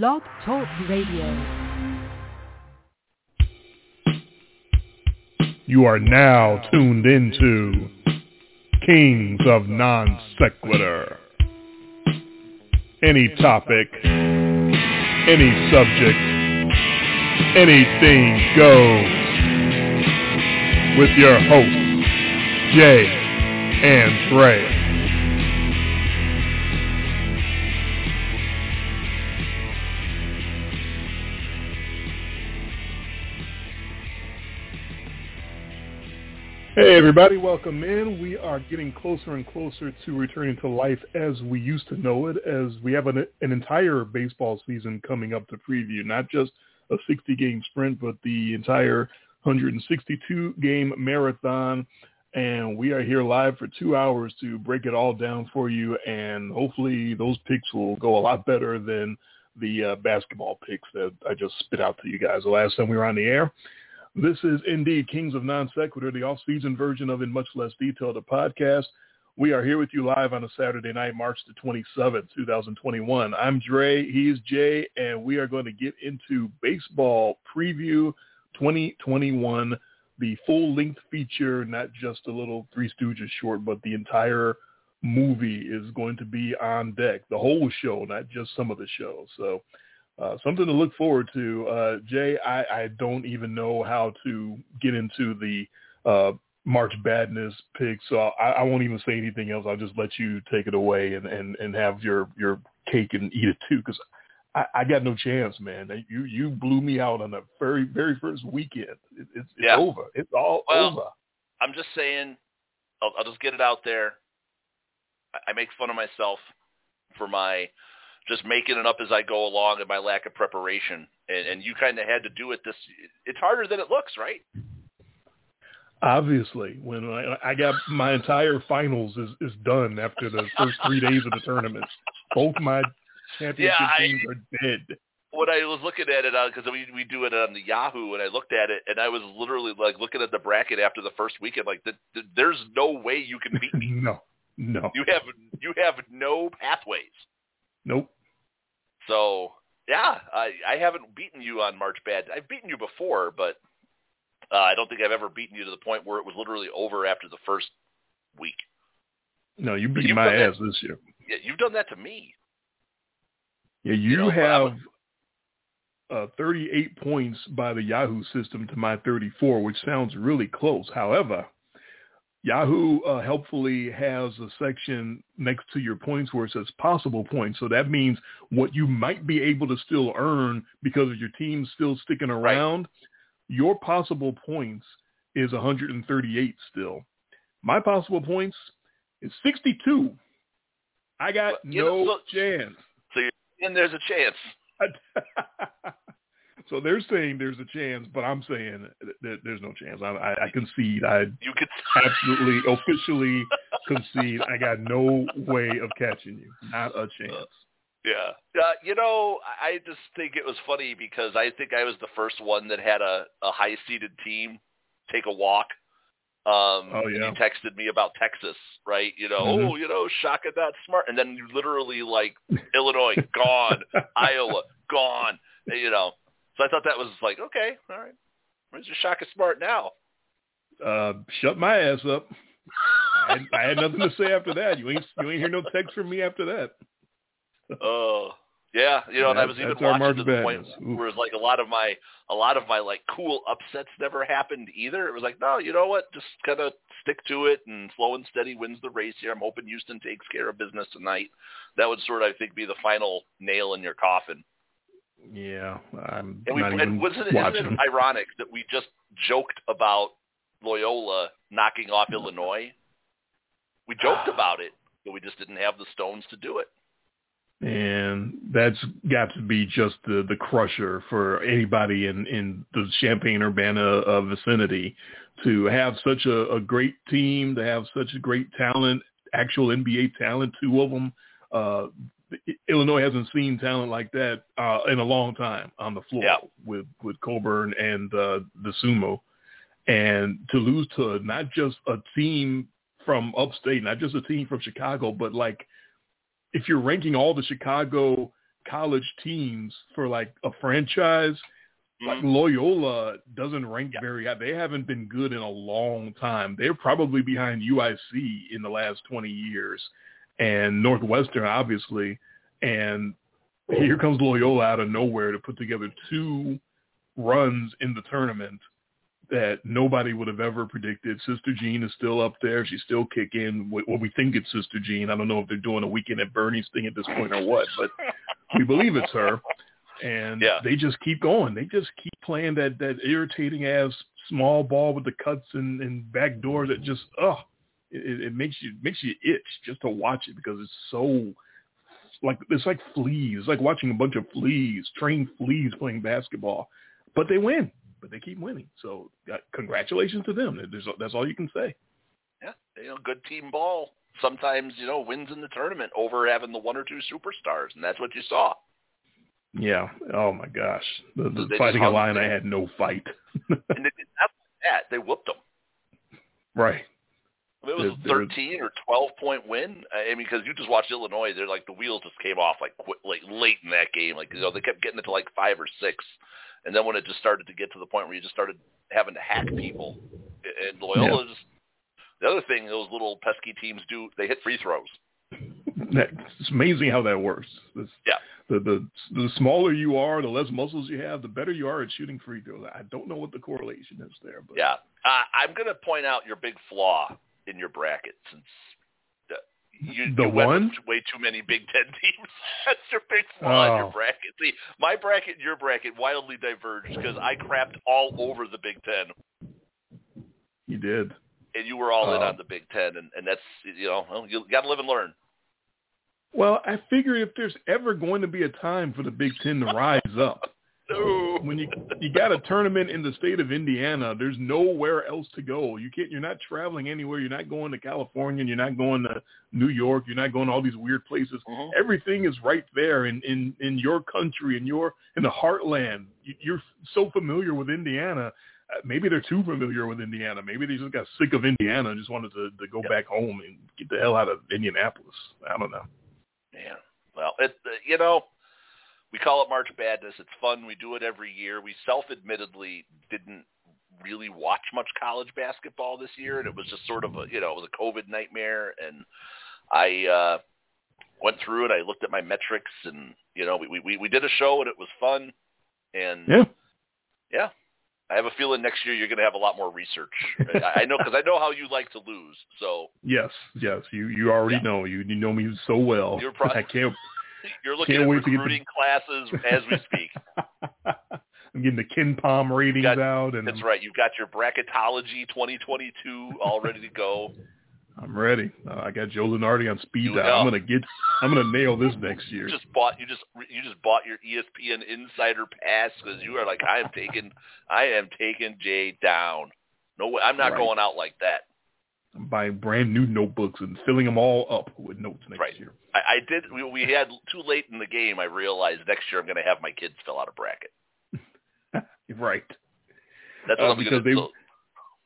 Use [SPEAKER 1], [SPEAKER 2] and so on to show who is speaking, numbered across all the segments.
[SPEAKER 1] Blog Talk Radio.
[SPEAKER 2] You are now tuned into Kings of Non Sequitur. Any topic, any subject, anything goes. With your hosts, Jay and Dre. Hey everybody, welcome in. We are getting closer and closer to returning to life as we used to know it, as we have an, an entire baseball season coming up to preview, not just a 60-game sprint, but the entire 162-game marathon. And we are here live for two hours to break it all down for you, and hopefully those picks will go a lot better than the uh, basketball picks that I just spit out to you guys the last time we were on the air. This is indeed Kings of Non Sequitur, the off-season version of In Much Less Detail, the podcast. We are here with you live on a Saturday night, March the 27th, 2021. I'm Dre, he's Jay, and we are going to get into baseball preview 2021, the full-length feature, not just a little Three Stooges short, but the entire movie is going to be on deck, the whole show, not just some of the shows. So uh, something to look forward to. Uh, Jay, I, I, don't even know how to get into the uh, March Badness pick, so I, I, won't even say anything else. I'll just let you take it away and, and, and have your, your cake and eat it too, because I, I, got no chance, man. You you blew me out on the very very first weekend. It, it's, it's
[SPEAKER 3] yeah.
[SPEAKER 2] over. It's all
[SPEAKER 3] well,
[SPEAKER 2] over.
[SPEAKER 3] I'm just saying. I'll, I'll just get it out there. I, I make fun of myself for my just making it up as I go along and my lack of preparation. And, and you kind of had to do it this. It's harder than it looks, right?
[SPEAKER 2] Obviously, when I, I got my entire finals is, is done after the first three days of the tournament. Both my championship
[SPEAKER 3] yeah, I,
[SPEAKER 2] teams are dead.
[SPEAKER 3] When I was looking at it, because uh, we we do it on the Yahoo, and I looked at it, and I was literally like looking at the bracket after the first weekend, like the, the, there's no way you can beat me.
[SPEAKER 2] no, no.
[SPEAKER 3] You have you have no pathways.
[SPEAKER 2] Nope.
[SPEAKER 3] So yeah, I I haven't beaten you on March Bad. I've beaten you before, but uh, I don't think I've ever beaten you to the point where it was literally over after the first week.
[SPEAKER 2] No, you beat my ass that, this year.
[SPEAKER 3] Yeah, you've done that to me.
[SPEAKER 2] Yeah, you,
[SPEAKER 3] you know,
[SPEAKER 2] have uh, 38 points by the Yahoo system to my 34, which sounds really close. However, Yahoo uh, helpfully has a section next to your points where it says possible points. So that means what you might be able to still earn because of your team still sticking around. Right. Your possible points is 138 still. My possible points is 62. I got no
[SPEAKER 3] know, so,
[SPEAKER 2] chance.
[SPEAKER 3] So you're and there's a chance.
[SPEAKER 2] So they're saying there's a chance, but I'm saying that there's no chance. I, I, I concede. I
[SPEAKER 3] you could
[SPEAKER 2] absolutely officially concede. I got no way of catching you. Not a chance.
[SPEAKER 3] Yeah. Uh, you know, I just think it was funny because I think I was the first one that had a, a high-seeded team take a walk. Um,
[SPEAKER 2] oh, yeah.
[SPEAKER 3] And You texted me about Texas, right? You know,
[SPEAKER 2] mm-hmm.
[SPEAKER 3] oh, you know, Shaka that smart. And then you literally like Illinois, gone. Iowa, gone. You know, so I thought that was like, okay, all right. Where's your Shaka Smart now?
[SPEAKER 2] Uh, shut my ass up. I, had, I had nothing to say after that. You ain't you ain't hear no text from me after that.
[SPEAKER 3] Oh. Uh, yeah, you know, and I was even watching to the point where it's like a lot of my a lot of my like cool upsets never happened either. It was like, no, you know what? Just kind of stick to it, and slow and steady wins the race here. I'm hoping Houston takes care of business tonight. That would sort of, I think, be the final nail in your coffin.
[SPEAKER 2] Yeah, I'm
[SPEAKER 3] and we,
[SPEAKER 2] not
[SPEAKER 3] and wasn't isn't it ironic that we just joked about Loyola knocking off Illinois? We joked about it, but we just didn't have the stones to do it.
[SPEAKER 2] And that's got to be just the the crusher for anybody in in the Champaign Urbana uh, vicinity to have such a, a great team, to have such a great talent, actual NBA talent, two of them. Uh, Illinois hasn't seen talent like that uh, in a long time on the floor
[SPEAKER 3] yeah.
[SPEAKER 2] with with Cockburn and uh, the Sumo, and to lose to not just a team from upstate, not just a team from Chicago, but like if you're ranking all the Chicago college teams for like a franchise, like mm-hmm. Loyola doesn't rank yeah. very high. They haven't been good in a long time. They're probably behind UIC in the last 20 years and Northwestern, obviously. And here comes Loyola out of nowhere to put together two runs in the tournament that nobody would have ever predicted. Sister Jean is still up there. She's still kicking. What we think it's Sister Jean. I don't know if they're doing a weekend at Bernie's thing at this point or what, but we believe it's her and yeah. they just keep going. They just keep playing that that irritating ass small ball with the cuts and, and back doors that just oh it, it makes you it makes you itch just to watch it because it's so like it's like fleas. It's like watching a bunch of fleas, trained fleas playing basketball. But they win. But they keep winning. So uh, congratulations to them. There's, that's all you can say.
[SPEAKER 3] Yeah, you know, good team ball. Sometimes you know wins in the tournament over having the one or two superstars, and that's what you saw.
[SPEAKER 2] Yeah. Oh my gosh. The, the fighting Illini had no fight.
[SPEAKER 3] and they did that. They whooped them.
[SPEAKER 2] Right.
[SPEAKER 3] It was a 13 or 12 point win. I mean, because you just watched Illinois, they're like the wheels just came off like quick, like late in that game. Like you know, they kept getting it to like five or six, and then when it just started to get to the point where you just started having to hack people, and Loyola yeah. just the other thing those little pesky teams do, they hit free throws.
[SPEAKER 2] It's amazing how that works. It's,
[SPEAKER 3] yeah
[SPEAKER 2] the the the smaller you are, the less muscles you have, the better you are at shooting free throws. I don't know what the correlation is there, but
[SPEAKER 3] yeah, uh, I'm going to point out your big flaw in your bracket since the, you,
[SPEAKER 2] the
[SPEAKER 3] you
[SPEAKER 2] one
[SPEAKER 3] way too many Big Ten teams. That's your big flaw oh. in your oh. bracket. See, my bracket and your bracket wildly diverged because I crapped all over the Big Ten.
[SPEAKER 2] You did,
[SPEAKER 3] and you were all uh, in on the Big Ten, and and that's you know you got to live and learn.
[SPEAKER 2] Well, I figure if there's ever going to be a time for the Big Ten to rise up,
[SPEAKER 3] no.
[SPEAKER 2] when you you got a tournament in the state of Indiana, there's nowhere else to go. You can't. You're not traveling anywhere. You're not going to California. You're not going to New York. You're not going to all these weird places.
[SPEAKER 3] Mm-hmm.
[SPEAKER 2] Everything is right there in in in your country, in your in the heartland. You're so familiar with Indiana. Uh, maybe they're too familiar with Indiana. Maybe they just got sick of Indiana and just wanted to, to go back home and get the hell out of Indianapolis. I don't know.
[SPEAKER 3] Yeah. Well, it uh, you know, we call it March Badness. It's fun. We do it every year. We self-admittedly didn't really watch much college basketball this year, and it was just sort of a you know it was a COVID nightmare. And I uh, went through it. I looked at my metrics, and you know we we we did a show, and it was fun. And
[SPEAKER 2] yeah,
[SPEAKER 3] yeah, I have a feeling next year you're going to have a lot more research. I know because I know how you like to lose. So
[SPEAKER 2] yes, yes, you you already yeah. know you you know me so well.
[SPEAKER 3] You're pro-
[SPEAKER 2] I can't.
[SPEAKER 3] You're looking
[SPEAKER 2] can't
[SPEAKER 3] at recruiting
[SPEAKER 2] to
[SPEAKER 3] classes as we speak.
[SPEAKER 2] I'm getting the KenPom ratings
[SPEAKER 3] got,
[SPEAKER 2] out, and
[SPEAKER 3] that's right. You've got your bracketology 2022 all ready to go.
[SPEAKER 2] I'm ready. Uh, I got Joe Lunardi on speed dial. I'm gonna get. I'm gonna nail this next year.
[SPEAKER 3] You just bought. You just you just bought your ESPN Insider Pass because you are like I am taking. I am taking Jay down. No way. I'm not right. going out like that.
[SPEAKER 2] I'm buying brand new notebooks and filling them all up with notes next
[SPEAKER 3] right.
[SPEAKER 2] year.
[SPEAKER 3] I, I did. We, we had too late in the game. I realized next year I'm going to have my kids fill out a bracket.
[SPEAKER 2] right.
[SPEAKER 3] That's what
[SPEAKER 2] uh,
[SPEAKER 3] I'm
[SPEAKER 2] because
[SPEAKER 3] they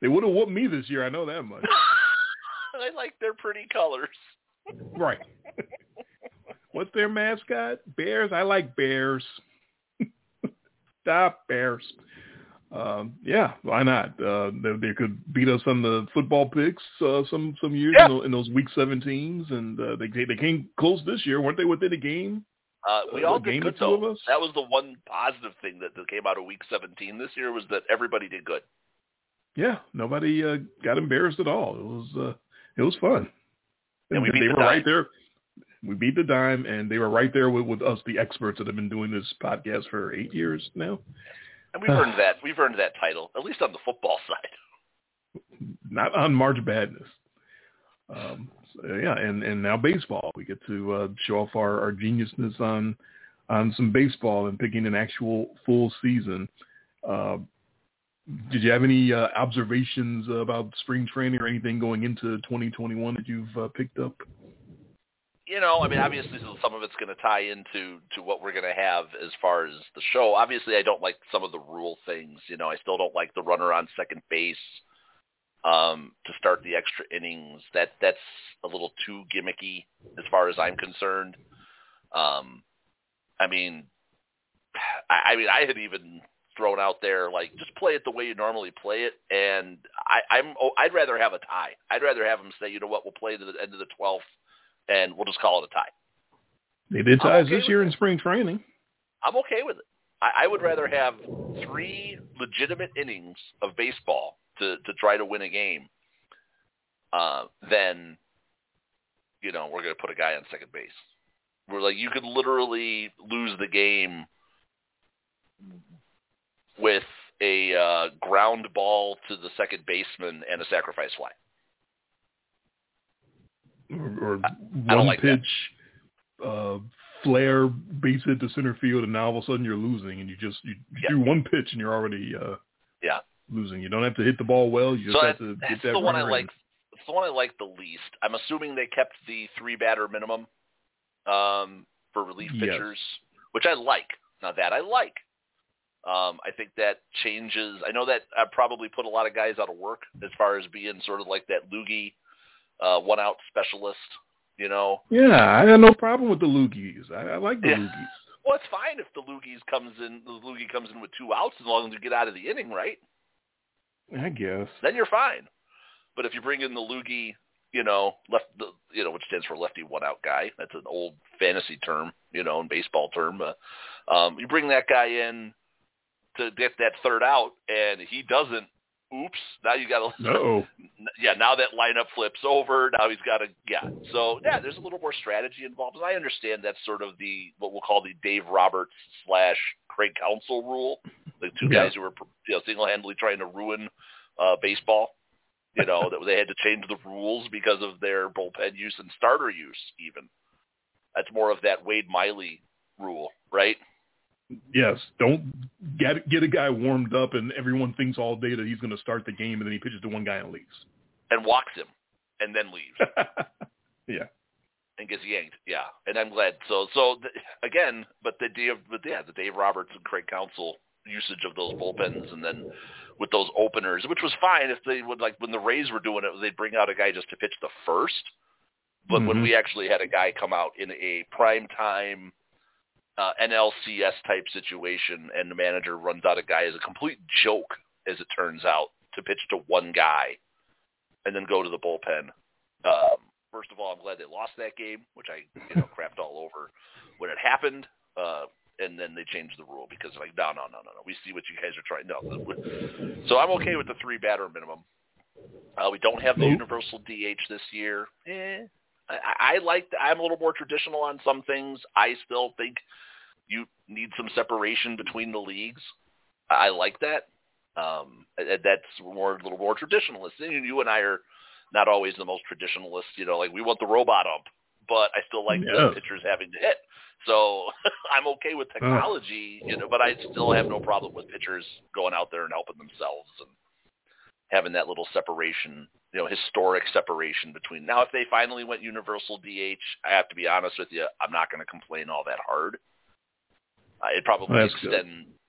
[SPEAKER 2] they would have whooped me this year. I know that much.
[SPEAKER 3] I like their pretty colors.
[SPEAKER 2] Right. What's their mascot? Bears. I like bears. Stop bears. Um, yeah, why not? Uh, they, they could beat us on the football picks uh, some some years
[SPEAKER 3] yeah.
[SPEAKER 2] in, in, those week 17s, and uh, they they came close this year, weren't they? Within a game.
[SPEAKER 3] Uh, we all did good
[SPEAKER 2] though.
[SPEAKER 3] That was the one positive thing that, that came out of week 17 this year was that everybody did good.
[SPEAKER 2] Yeah, nobody uh, got embarrassed at all. It was uh, it was fun.
[SPEAKER 3] And, we
[SPEAKER 2] they
[SPEAKER 3] the
[SPEAKER 2] were
[SPEAKER 3] dime.
[SPEAKER 2] right there. We beat the dime, and they were right there with, with us, the experts that have been doing this podcast for eight years now.
[SPEAKER 3] And we've earned that. We've earned that title, at least on the football side.
[SPEAKER 2] Not on March Badness. Um, so yeah, and and now baseball. We get to uh, show off our, our geniusness on on some baseball and picking an actual full season. Uh, did you have any uh, observations about spring training or anything going into 2021 that you've uh, picked up?
[SPEAKER 3] You know, I mean, obviously some of it's going to tie into to what we're going to have as far as the show. Obviously, I don't like some of the rule things. You know, I still don't like the runner on second base um, to start the extra innings. That that's a little too gimmicky as far as I'm concerned. Um, I mean, I, I mean, I had even thrown out there like just play it the way you normally play it, and I, I'm oh, I'd rather have a tie. I'd rather have them say, you know what, we'll play to the end of the twelfth, and we'll just call it a tie.
[SPEAKER 2] They did ties
[SPEAKER 3] okay
[SPEAKER 2] this year in spring training.
[SPEAKER 3] I'm okay with it. I, I would rather have three legitimate innings of baseball to to try to win a game uh, than you know we're going to put a guy on second base. We're like you could literally lose the game with a uh, ground ball to the second baseman and a sacrifice fly.
[SPEAKER 2] Or, or one
[SPEAKER 3] like that.
[SPEAKER 2] pitch, uh, flare, base hit to center field, and now all of a sudden you're losing, and you just you,
[SPEAKER 3] Yeah.
[SPEAKER 2] do one pitch and you're already uh,
[SPEAKER 3] Yeah.
[SPEAKER 2] losing. You don't have to hit the ball well. You just
[SPEAKER 3] So
[SPEAKER 2] have
[SPEAKER 3] that,
[SPEAKER 2] to
[SPEAKER 3] that's
[SPEAKER 2] get that
[SPEAKER 3] the one I
[SPEAKER 2] runner
[SPEAKER 3] like. It's the one I like the least. I'm assuming they kept the three batter minimum um, for relief
[SPEAKER 2] Yes.
[SPEAKER 3] pitchers, which I like. Now that I like. Um, I think that changes. I know that I probably put a lot of guys out of work as far as being sort of like that loogie uh, one out specialist. You know,
[SPEAKER 2] Yeah, I have no problem with the loogies. I, I like the
[SPEAKER 3] Yeah.
[SPEAKER 2] loogies.
[SPEAKER 3] well, it's fine if the loogies comes in. The loogie comes in with two outs as long as you get out of the inning, right?
[SPEAKER 2] I guess.
[SPEAKER 3] then you're fine. But if you bring in the loogie, you know, left the you know, which stands for lefty one out guy, that's an old fantasy term, you know, in baseball term. Uh, um, you bring that guy in to get that third out, and he doesn't. Oops! Now you got to.
[SPEAKER 2] Uh-oh.
[SPEAKER 3] Yeah, now that lineup flips over. Now he's got to. Yeah. So yeah, there's a little more strategy involved. And I understand that's sort of the what we'll call the Dave Roberts slash Craig Counsell rule. The two
[SPEAKER 2] Yeah.
[SPEAKER 3] guys who were you know single-handedly trying to ruin uh, baseball. You know that they had to change the rules because of their bullpen use and starter use. Even that's more of that Wade Miley rule, right?
[SPEAKER 2] Yes, don't get get a guy warmed up and everyone thinks all day that he's going to start the game and then he pitches to one guy and leaves.
[SPEAKER 3] And walks him, and then leaves.
[SPEAKER 2] yeah.
[SPEAKER 3] and gets yanked. Yeah, and I'm glad. So, so th- again, but the Dave, but yeah, the Dave Roberts and Craig Counsell usage of those bullpens, and then with those openers, which was fine if they would like when the Rays were doing it, they'd bring out a guy just to pitch the first. But when
[SPEAKER 2] Mhm.
[SPEAKER 3] we actually had a guy come out in a prime time uh, NLCS type situation, and the manager runs out a guy as a complete joke, as it turns out, to pitch to one guy, and then go to the bullpen. Um, first of all, I'm glad they lost that game, which I you know crapped all over when it happened. Uh, and then they changed the rule because like no no no no no we see what you guys are trying no so I'm okay with the three batter minimum. Uh, we don't have the universal DH this year. Eh, I, I like. The, I'm a little more traditional on some things. I still think you need some separation between the leagues. I like that. Um, that's more a little more traditionalist. And you and I are not always the most traditionalist. You know, like we want the robot ump, but I still like
[SPEAKER 2] Yeah.
[SPEAKER 3] the pitchers having to hit. So I'm okay with technology, you know, but I still have no problem with pitchers going out there and helping themselves and having that little separation, you know, historic separation between. Now, if they finally went universal DH, I have to be honest with you, I'm not going to complain all that hard. Uh, it probably
[SPEAKER 2] That's good.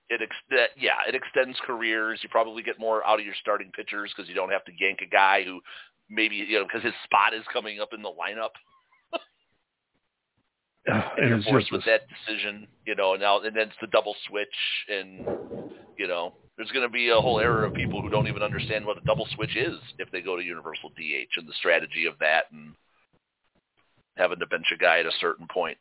[SPEAKER 3] it ex- yeah, it extends careers. You probably get more out of your starting pitchers because you don't have to yank a guy who maybe you know because his spot is coming up in the lineup and,
[SPEAKER 2] and
[SPEAKER 3] you're
[SPEAKER 2] it's
[SPEAKER 3] forced with that decision, you know, now and then it's the double switch and you know, there's going to be a whole era of people who don't even understand what a double switch is if they go to universal DH and the strategy of that and having to bench a guy at a certain point.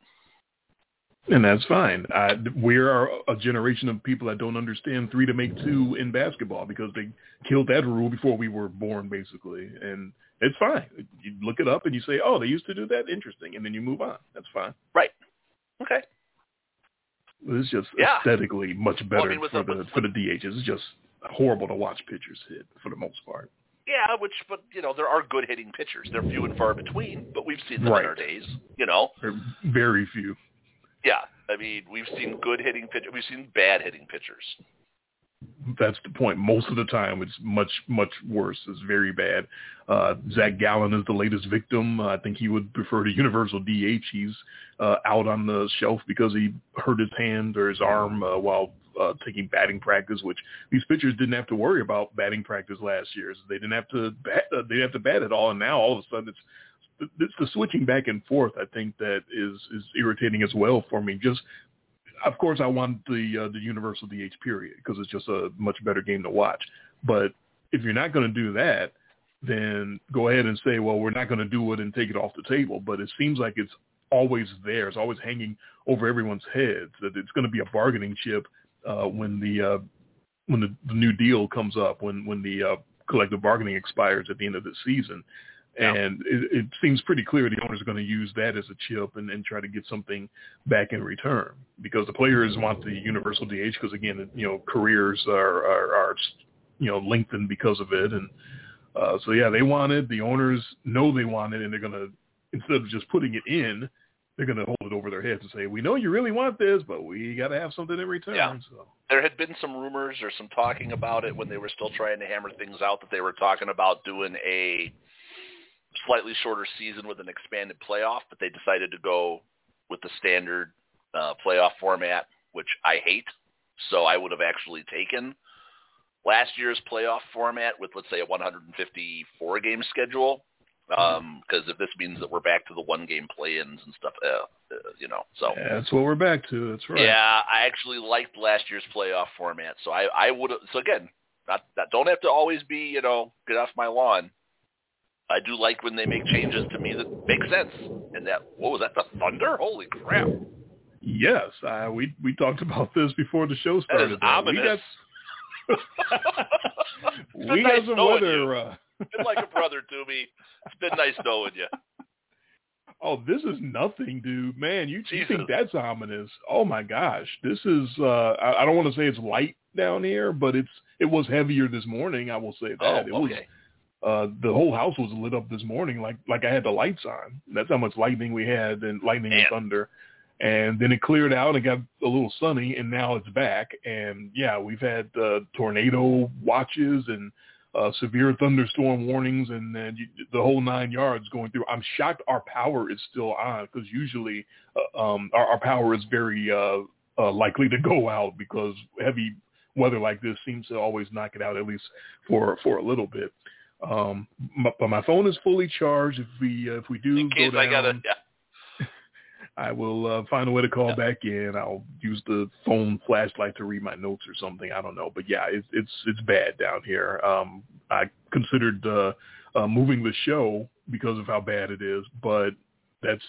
[SPEAKER 2] and that's fine. I, we are a generation of people that don't understand three to make two in basketball because they killed that rule before we were born, basically. And it's fine. You look it up and you say, "Oh, they used to do that. Interesting," and then you move on. That's fine.
[SPEAKER 3] Right. Okay.
[SPEAKER 2] It's just
[SPEAKER 3] Yeah.
[SPEAKER 2] aesthetically much
[SPEAKER 3] Well, I
[SPEAKER 2] better
[SPEAKER 3] mean,
[SPEAKER 2] for
[SPEAKER 3] the-
[SPEAKER 2] for the DHs. It's just horrible to watch pitchers hit for the most part.
[SPEAKER 3] Yeah, which but you know, there are good hitting pitchers. They're few and far between, but we've seen them
[SPEAKER 2] Right.
[SPEAKER 3] in our days, you know.
[SPEAKER 2] Very few.
[SPEAKER 3] Yeah. I mean, we've seen good hitting pitchers. We've seen bad hitting pitchers.
[SPEAKER 2] That's the point. Most of the time, it's much much worse. It's very bad. Uh, Zach Gallen is the latest victim. I think he would prefer to universal DH. He's uh, out on the shelf because he hurt his hand or his arm uh, while uh, taking batting practice. Which these pitchers didn't have to worry about batting practice last year. So they didn't have to bat. Uh, they didn't have to bat at all. And now all of a sudden, it's it's the switching back and forth. I think that is is irritating as well for me. Just of course, I want the uh, the universal DH period because it's just a much better game to watch. But if you're not going to do that, then go ahead and say, well, we're not going to do it and take it off the table. But it seems like it's always there. It's always hanging over everyone's heads that it's going to be a bargaining chip uh, when the uh, when the, the new deal comes up, when when the uh, collective bargaining expires at the end of the season. Yeah. And it, it seems pretty clear the owners are going to use that as a chip and, and try to get something back in return because the players want the universal DH because again, you know, careers are, are, are you know lengthened because of it, and uh, so yeah, they want it. The owners know they want it, and they're going to instead of just putting it in, they're going to hold it over their heads and say, "We know you really want this, but we got to have something in return."
[SPEAKER 3] Yeah.
[SPEAKER 2] So.
[SPEAKER 3] There had been some rumors or some talking about it when they were still trying to hammer things out that they were talking about doing a slightly shorter season with an expanded playoff, but they decided to go with the standard uh, playoff format, which I hate. So I would have actually taken last year's playoff format with, let's say, a 154 game schedule because um, if this means that we're back to the one game play-ins and stuff, uh, uh, you know. So
[SPEAKER 2] yeah, that's what we're back to. That's right.
[SPEAKER 3] Yeah, I actually liked last year's playoff format, so I I would so again, not that don't have to always be you know get off my lawn. I do like when they make changes to me that make sense. And that what was that? The Thunder? Holy crap!
[SPEAKER 2] Yes, uh, we we talked about this before the show started.
[SPEAKER 3] That is ominous.
[SPEAKER 2] We got, we
[SPEAKER 3] nice
[SPEAKER 2] got some weather. Uh,
[SPEAKER 3] been like a brother to me. It's been nice knowing you.
[SPEAKER 2] Oh, this is nothing, dude. Man, you, you think that's ominous? Oh my gosh, this is. uh I, I don't want to say it's light down here, but it's it was heavier this morning. I will say that
[SPEAKER 3] Oh,
[SPEAKER 2] it was. Uh, the whole house was lit up this morning, like like I had the lights on. That's how much lightning we had, and lightning and thunder. And then it cleared out and got a little sunny, and now it's back. And yeah, we've had uh, tornado watches and uh, severe thunderstorm warnings, and then you, the whole nine yards going through. I'm shocked our power is still on because usually uh, um, our, our power is very uh, uh, likely to go out because heavy weather like this seems to always knock it out at least for for a little bit. Um, my, but my phone is fully charged. If we uh, if we do
[SPEAKER 3] In case
[SPEAKER 2] go down,
[SPEAKER 3] I gotta, yeah.
[SPEAKER 2] I will uh, find a way to call back in. I'll use the phone flashlight to read my notes or something. I don't know, but yeah, it's it's it's bad down here. Um, I considered uh, uh, moving the show because of how bad it is, but that's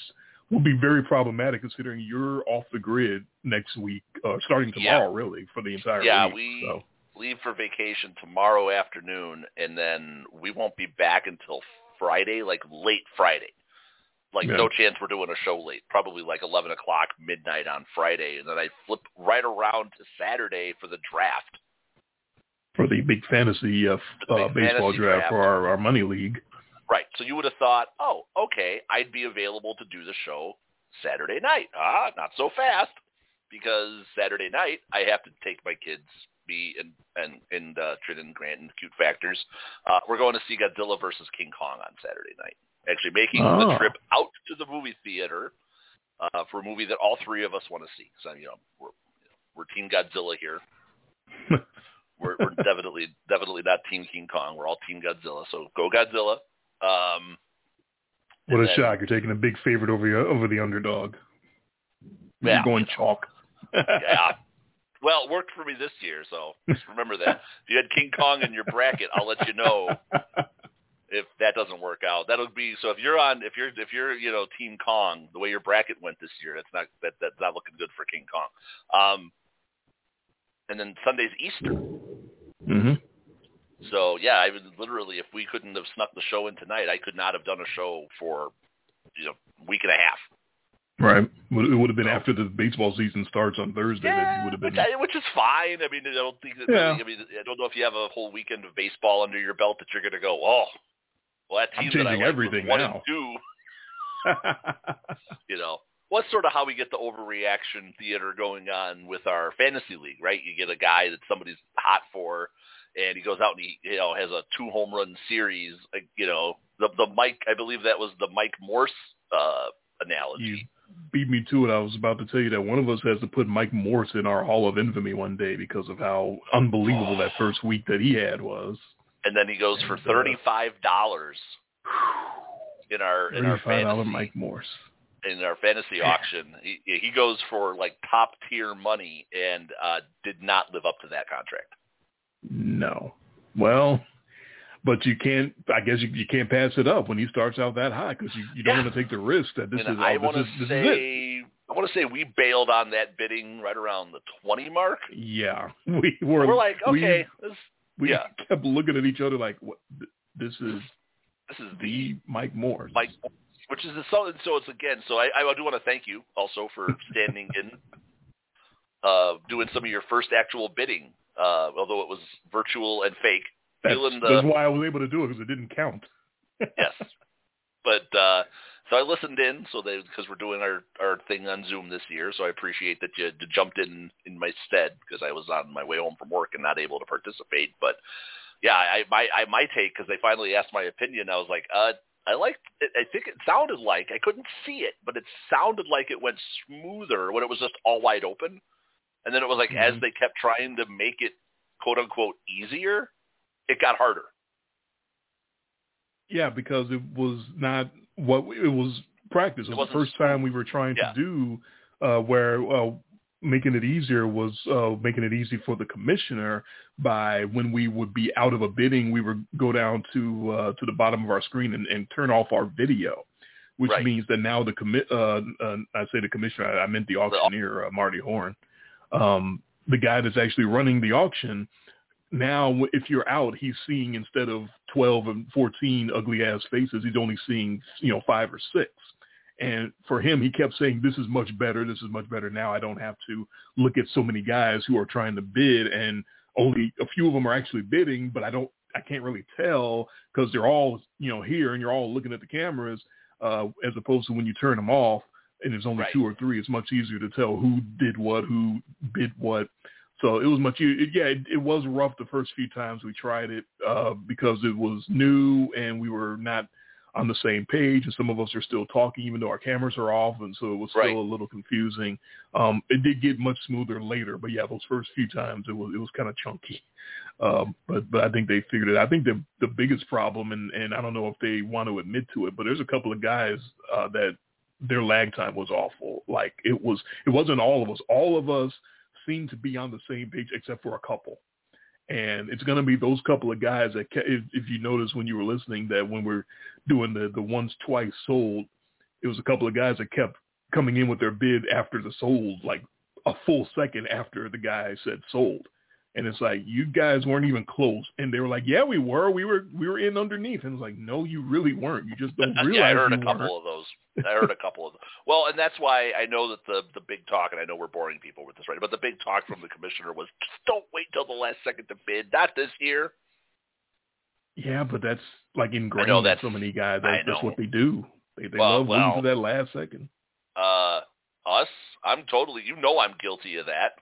[SPEAKER 2] will be very problematic considering you're off the grid next week, uh, starting
[SPEAKER 3] Yeah.
[SPEAKER 2] tomorrow, really, for the entire
[SPEAKER 3] Yeah,
[SPEAKER 2] week.
[SPEAKER 3] we
[SPEAKER 2] So.
[SPEAKER 3] Leave for vacation tomorrow afternoon, and then we won't be back until Friday, like late Friday. Like
[SPEAKER 2] Yeah.
[SPEAKER 3] no chance we're doing a show late. Probably like eleven o'clock midnight on Friday, and then I flip right around to Saturday for the draft.
[SPEAKER 2] for the big fantasy uh,
[SPEAKER 3] The
[SPEAKER 2] uh, baseball
[SPEAKER 3] fantasy
[SPEAKER 2] draft
[SPEAKER 3] draft.
[SPEAKER 2] for our, our money league.
[SPEAKER 3] Right. So you would have thought, oh, okay, I'd be available to do the show Saturday night. Ah, not so fast, because Saturday night I have to take my kids, me and and and uh, Trin and Grant and Cute Factors. Uh, we're going to see Godzilla versus King Kong on Saturday night. Actually, making
[SPEAKER 2] Oh.
[SPEAKER 3] the trip out to the movie theater uh, for a movie that all three of us want to see. So you know, we're we're Team Godzilla here. we're, we're definitely definitely not Team King Kong. We're all Team Godzilla. So go Godzilla. Um,
[SPEAKER 2] What a
[SPEAKER 3] then-
[SPEAKER 2] shock! You're taking a big favorite over your, over the underdog.
[SPEAKER 3] Yeah.
[SPEAKER 2] You're going chalk.
[SPEAKER 3] Yeah. Well, it worked for me this year, so just remember that. If you had King Kong in your bracket, I'll let you know if that doesn't work out. That'll be so. If you're on, if you're if you're you know Team Kong, the way your bracket went this year, that's not that that's not looking good for King Kong. Um, and then Sunday's Easter.
[SPEAKER 2] hmm
[SPEAKER 3] So yeah, I would literally, if we couldn't have snuck the show in tonight, I could not have done a show for you know week and a half.
[SPEAKER 2] Right. It would have been after the baseball season starts on Thursday. that you would have been.
[SPEAKER 3] which, I, which is fine. I mean, I don't think that
[SPEAKER 2] Yeah.
[SPEAKER 3] I mean, I don't know if you have a whole weekend of baseball under your belt that you're going to go, oh, well, that
[SPEAKER 2] I'm
[SPEAKER 3] team that I
[SPEAKER 2] changing everything
[SPEAKER 3] was
[SPEAKER 2] now.
[SPEAKER 3] you know. What's sort of how we get the overreaction theater going on with our fantasy league, right? You get a guy that somebody's hot for, and he goes out and he, you know, has a two home run series. You know, the the Mike, I believe that was the Mike Morse uh, analogy.
[SPEAKER 2] you beat me to it. I was about to tell you that one of us has to put Mike Morse in our Hall of Infamy one day because of how unbelievable that first week that he had was.
[SPEAKER 3] and then he goes for
[SPEAKER 2] And, uh,
[SPEAKER 3] thirty five dollars in our in our fantasy.
[SPEAKER 2] Mike Morse.
[SPEAKER 3] in our fantasy auction. He he goes for like top tier money and uh did not live up to that contract.
[SPEAKER 2] No. Well, but you can't. I guess you, you can't pass it up when he starts out that high because you, you don't
[SPEAKER 3] Yeah.
[SPEAKER 2] want to take the risk that this
[SPEAKER 3] and
[SPEAKER 2] is
[SPEAKER 3] I
[SPEAKER 2] oh,
[SPEAKER 3] want to
[SPEAKER 2] this is
[SPEAKER 3] say I want to say we bailed on that bidding right around the 20 mark.
[SPEAKER 2] Yeah, we were.
[SPEAKER 3] We're like,
[SPEAKER 2] we-
[SPEAKER 3] okay, this
[SPEAKER 2] we,
[SPEAKER 3] yeah.
[SPEAKER 2] kept looking at each other like, what? This is
[SPEAKER 3] this is the
[SPEAKER 2] the Mike Moore.
[SPEAKER 3] Mike, which is the so. So it's again. So I, I do want to thank you also for standing in, uh, doing some of your first actual bidding, uh, although it was virtual and fake.
[SPEAKER 2] That's,
[SPEAKER 3] the-
[SPEAKER 2] that's why I was able to do it because it didn't count.
[SPEAKER 3] Yes, but uh, so I listened in. So they because we're doing our our thing on Zoom this year. So I appreciate that you, you jumped in in my stead because I was on my way home from work and not able to participate. But yeah, I my I my take because they finally asked my opinion. I was like, uh, I liked. It, I think it sounded like I couldn't see it, but it sounded like it went smoother when it was just all wide open. And then it was like as
[SPEAKER 2] Mhm.
[SPEAKER 3] they kept trying to make it quote unquote easier, it got harder.
[SPEAKER 2] Yeah, because it was not what it was practice. It
[SPEAKER 3] It
[SPEAKER 2] was the first time we were trying
[SPEAKER 3] Yeah.
[SPEAKER 2] to do uh, where uh, making it easier was uh, making it easy for the commissioner by when we would be out of a bidding, we would go down to uh, to the bottom of our screen and, and turn off our video, which
[SPEAKER 3] Right.
[SPEAKER 2] means that now the commit uh, uh, I say the commissioner, I, I meant the auctioneer, uh, Marty Horn, um, the guy that's actually running the auction now if you're out he's seeing instead of 12 and 14 ugly ass faces he's only seeing you know five or six. And for him he kept saying this is much better. This is much better now. I don't have to look at so many guys who are trying to bid and only a few of them are actually bidding but i don't i can't really tell because they're all you know here and you're all looking at the cameras uh as opposed to when you turn them off and there's only
[SPEAKER 3] Right.
[SPEAKER 2] two or three it's much easier to tell who did what who bid what so it was much, yeah, it, it was rough the first few times we tried it uh, because it was new and we were not on the same page, and some of us are still talking even though our cameras are off, and so it was still
[SPEAKER 3] Right.
[SPEAKER 2] a little confusing. Um, it did get much smoother later, but yeah, those first few times it was it was kind of chunky. Um, but but I think they figured it. I think the the biggest problem, and and I don't know if they want to admit to it, but there's a couple of guys uh, that their lag time was awful. Like it was, it wasn't all of us. All of us seemed to be on the same page except for a couple. And it's going to be those couple of guys that, if, if you notice when you were listening, that when we're doing the the once twice sold, it was a couple of guys that kept coming in with their bid after the sold, like a full second after the guy said sold. And it's like you guys weren't even close, and they were like, "Yeah, we were. We were. We were in underneath." And it's like, "No, you really weren't. You just don't realize
[SPEAKER 3] yeah, I heard a couple
[SPEAKER 2] weren't."
[SPEAKER 3] of those. I heard a couple of them. Well, and that's why I know that the the big talk, and I know we're boring people with this, right? But the big talk from the commissioner was just don't wait till the last second to bid. Not this year.
[SPEAKER 2] Yeah, but that's like ingrained
[SPEAKER 3] I know
[SPEAKER 2] in so many guys.
[SPEAKER 3] I
[SPEAKER 2] That's, that's what they do. They they
[SPEAKER 3] Well,
[SPEAKER 2] love waiting
[SPEAKER 3] well.
[SPEAKER 2] to that last second.
[SPEAKER 3] Uh, us, I'm totally. You know, I'm guilty of that.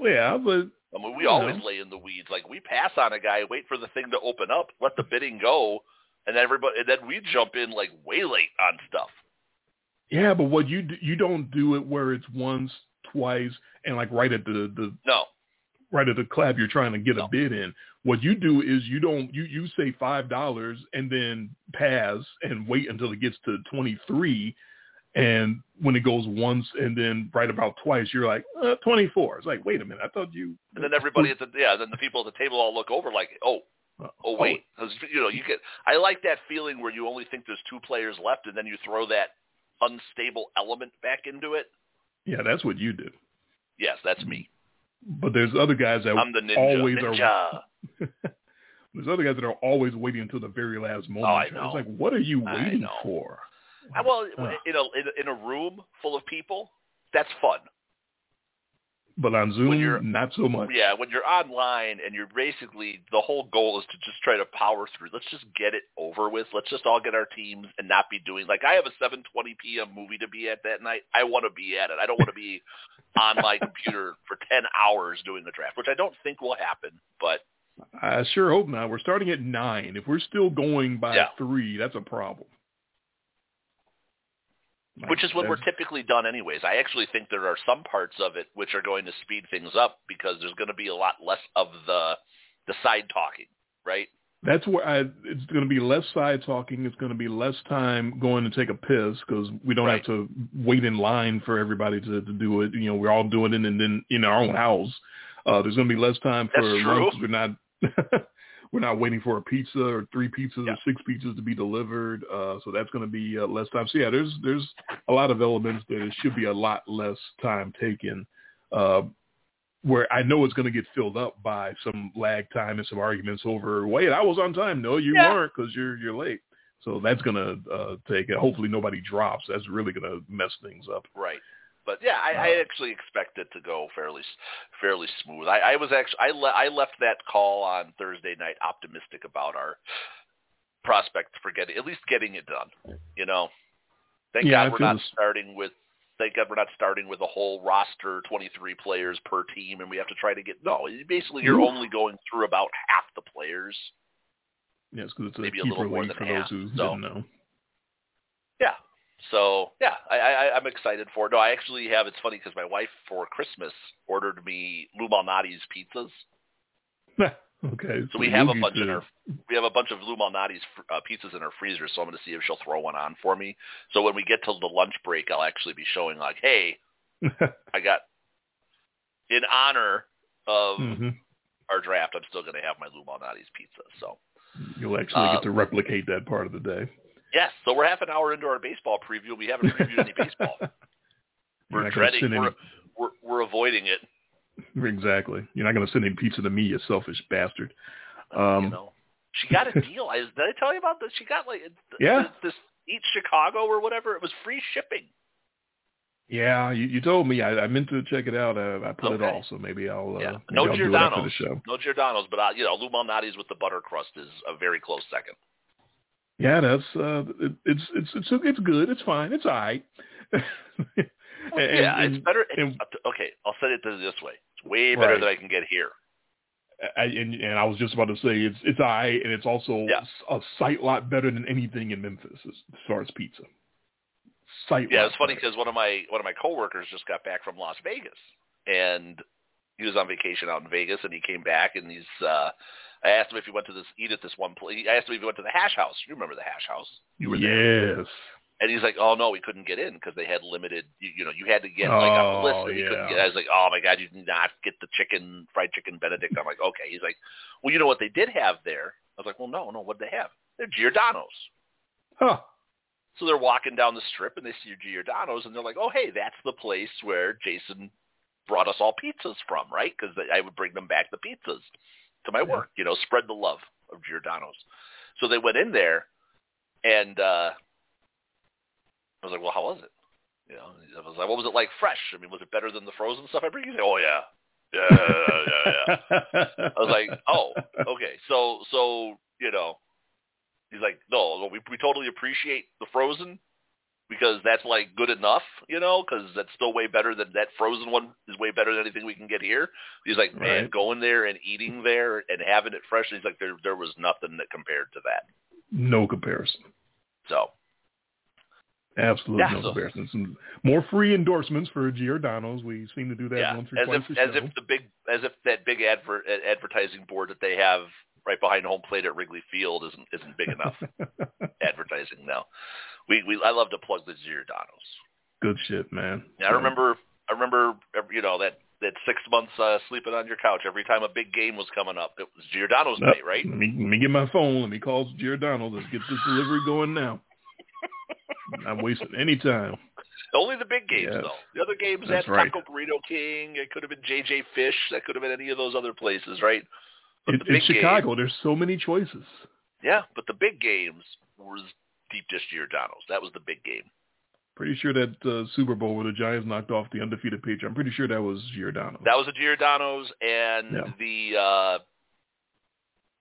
[SPEAKER 2] Yeah, but
[SPEAKER 3] I mean, we always
[SPEAKER 2] know.
[SPEAKER 3] lay in the weeds. Like we pass on a guy, wait for the thing to open up, let the bidding go, and then everybody, and then we jump in like way late on stuff.
[SPEAKER 2] yeah, but what you do, you don't do it where it's once, twice, and like right at the the
[SPEAKER 3] No,
[SPEAKER 2] right at the clap you're trying to get
[SPEAKER 3] No.
[SPEAKER 2] a bid in. What you do is you don't you you say five dollars and then pass and wait until it gets to twenty three, and when it goes once and then right about twice, you're like uh, twenty four. It's like wait a minute, I thought you.
[SPEAKER 3] and then everybody at the yeah, then the people at the table all look over like, oh, oh wait, 'Cause, you know, you get. I like that feeling where you only think there's two players left, and then you throw that unstable element back into it.
[SPEAKER 2] yeah, that's what you do.
[SPEAKER 3] Yes, that's me.
[SPEAKER 2] But there's other guys that
[SPEAKER 3] I'm the ninja.
[SPEAKER 2] always are
[SPEAKER 3] ninja.
[SPEAKER 2] There's other guys that are always waiting until the very last moment.
[SPEAKER 3] Oh, I know.
[SPEAKER 2] It's like, what are you waiting for?
[SPEAKER 3] Well, in a in a- in a room full of people, that's fun.
[SPEAKER 2] But on Zoom, not so much.
[SPEAKER 3] Yeah, when you're online and you're basically the whole goal is to just try to power through. Let's just get it over with. Let's just all get our teams and not be doing like I have a 7:20 p.m. movie to be at that night. I want to be at it. I don't want to be on my computer for 10 hours doing the draft, which I don't think will happen. But
[SPEAKER 2] I sure hope not. We're starting at nine. If we're still going by
[SPEAKER 3] Yeah.
[SPEAKER 2] three, that's a problem. Like,
[SPEAKER 3] which is what we're typically done anyways. I actually think there are some parts of it which are going to speed things up because there's going to be a lot less of the the side talking, right?
[SPEAKER 2] that's where I, it's going to be less side talking. It's going to be less time going to take a piss because we don't
[SPEAKER 3] Right.
[SPEAKER 2] have to wait in line for everybody to, to do it. You know, we're all doing it and then in our own house. Uh, there's going to be less time for
[SPEAKER 3] That's true.
[SPEAKER 2] lunch. We're not we're not waiting for a pizza or three pizzas
[SPEAKER 3] Yeah.
[SPEAKER 2] or six pizzas to be delivered. Uh, so that's going to be uh, less time. So yeah, there's there's a lot of elements that it should be a lot less time taken. Uh, where I know it's going to get filled up by some lag time and some arguments over, wait, I was on time. No, you
[SPEAKER 3] Yeah.
[SPEAKER 2] weren't because you're you're late. So that's going to uh, take it. Hopefully nobody drops. That's really going to mess things up.
[SPEAKER 3] Right. But yeah, I, I actually expect it to go fairly fairly smooth. I, I was actually I, le- I left that call on Thursday night optimistic about our prospect for getting at least getting it done. You know, thank
[SPEAKER 2] Yeah,
[SPEAKER 3] God we're not starting with thank God we're not starting with a whole roster, 23 players per team, and we have to try to get no. Basically, you're
[SPEAKER 2] Oof.
[SPEAKER 3] only going through about half the players.
[SPEAKER 2] Yes, because it's a
[SPEAKER 3] Maybe a little more than
[SPEAKER 2] for
[SPEAKER 3] half,
[SPEAKER 2] those who
[SPEAKER 3] so.
[SPEAKER 2] didn't know.
[SPEAKER 3] Yeah. So yeah, I, I, I'm excited for it. No, I actually have. It's funny because my wife for Christmas ordered me Lou Malnati's pizzas.
[SPEAKER 2] okay.
[SPEAKER 3] So we have a bunch in our we have a bunch of Lou Malnati's uh, pizzas in our freezer. So I'm going to see if she'll throw one on for me. So when we get to the lunch break, I'll actually be showing like, hey, I got in honor of
[SPEAKER 2] hmm
[SPEAKER 3] our draft. I'm still going to have my Lou Malnati's pizza. So
[SPEAKER 2] You'll actually
[SPEAKER 3] Uh,
[SPEAKER 2] get to replicate that part of the day.
[SPEAKER 3] Yes, so we're half an hour into our baseball preview. We haven't previewed any baseball. We're dreading. We're, we're we're avoiding it.
[SPEAKER 2] Exactly. You're not going to send any pizza to me, you selfish bastard.
[SPEAKER 3] you
[SPEAKER 2] Um,
[SPEAKER 3] know, she got a deal. I, did I tell you about this? She got like
[SPEAKER 2] Yeah.
[SPEAKER 3] this, this Eat Chicago or whatever. It was free shipping.
[SPEAKER 2] Yeah, you, you told me. I, I meant to check it out. Uh, I put it off, so maybe I'll, uh,
[SPEAKER 3] Yeah.
[SPEAKER 2] maybe
[SPEAKER 3] No
[SPEAKER 2] I'll do it after the
[SPEAKER 3] Giordano's.
[SPEAKER 2] show.
[SPEAKER 3] No Giordano's, but uh, you know, Lou Malnati's with the butter crust is a very close second.
[SPEAKER 2] Yeah, that's uh, it, it's it's it's it's good. It's fine. It's all right. And-
[SPEAKER 3] yeah,
[SPEAKER 2] and-
[SPEAKER 3] it's better. It's,
[SPEAKER 2] and-
[SPEAKER 3] okay, I'll say it this way: it's way better
[SPEAKER 2] Right.
[SPEAKER 3] than I can get here.
[SPEAKER 2] I, and, and I was just about to say it's it's all right, and it's also
[SPEAKER 3] Yeah.
[SPEAKER 2] a sight lot better than anything in Memphis as, as far as pizza. Sight.
[SPEAKER 3] Yeah, it's funny because one of my one of my coworkers just got back from Las Vegas, and he was on vacation out in Vegas, and he came back, and he's. uh I asked him if he went to this eat at this one place. I asked him if he went to the Hash House. You remember the Hash House? You were there.
[SPEAKER 2] yes.
[SPEAKER 3] And he's like, "Oh no, we couldn't get in because they had limited. You, you know, you had to get like on the list,
[SPEAKER 2] Oh,
[SPEAKER 3] and you couldn't
[SPEAKER 2] yeah.
[SPEAKER 3] get." I was like, "Oh my god, you did not get the chicken fried chicken Benedict." I'm like, "Okay." He's like, "Well, you know what they did have there?" I was like, "Well, no, no. What did they have? They're Giordano's."
[SPEAKER 2] Huh.
[SPEAKER 3] So they're walking down the strip and they see Giordano's, and they're like, "Oh, hey, that's the place where Jason brought us all pizzas from, right? Because I would bring them back the pizzas to my work, you know, spread the love of Giordano's." So they went in there, and uh I was like, "Well, how was it?" You know, I was like, "What was it like fresh? I mean, was it better than the frozen stuff I bring?" Like, "Oh yeah, yeah, yeah, yeah." I was like, "Oh, okay." So, so you know, he's like, "No, we we totally appreciate the frozen because that's like good enough, you know, because that's still way better than that frozen one is way better than anything we can get here." He's like, "Man,
[SPEAKER 2] Right.
[SPEAKER 3] going there and eating there and having it fresh." He's like, "There there was nothing that compared to that."
[SPEAKER 2] no comparison.
[SPEAKER 3] So,
[SPEAKER 2] Absolutely
[SPEAKER 3] Yeah,
[SPEAKER 2] no
[SPEAKER 3] so-
[SPEAKER 2] comparison. Some more free endorsements for Giordano's. We seem to do that
[SPEAKER 3] yeah,
[SPEAKER 2] once or
[SPEAKER 3] as
[SPEAKER 2] twice
[SPEAKER 3] if
[SPEAKER 2] a
[SPEAKER 3] as
[SPEAKER 2] show.
[SPEAKER 3] if the big as if that big advert advertising board that they have right behind home plate at Wrigley Field isn't isn't big enough advertising now. We we I love to plug the Giordano's.
[SPEAKER 2] Good shit, man.
[SPEAKER 3] Yeah, I remember I remember you know that that six months uh, sleeping on your couch every time a big game was coming up. It was Giordano's
[SPEAKER 2] Yep.
[SPEAKER 3] night, right?
[SPEAKER 2] Let me, let me get my phone. Let me call Giordano. Let's get this delivery going now. Not wasting any time.
[SPEAKER 3] Only the big games
[SPEAKER 2] Yes.
[SPEAKER 3] though. The other games
[SPEAKER 2] That's
[SPEAKER 3] had
[SPEAKER 2] right.
[SPEAKER 3] Taco Burrito King. It could have been JJ Fish. That could have been any of those other places, right?
[SPEAKER 2] In, in
[SPEAKER 3] big game-
[SPEAKER 2] Chicago, there's so many choices.
[SPEAKER 3] Yeah, but the big games was deep dish Giordano's. That was the big game.
[SPEAKER 2] Pretty sure that uh, Super Bowl where the Giants knocked off the undefeated Patriots. I'm pretty sure that was Giordano's.
[SPEAKER 3] That was the Giordano's and
[SPEAKER 2] Yeah.
[SPEAKER 3] the uh,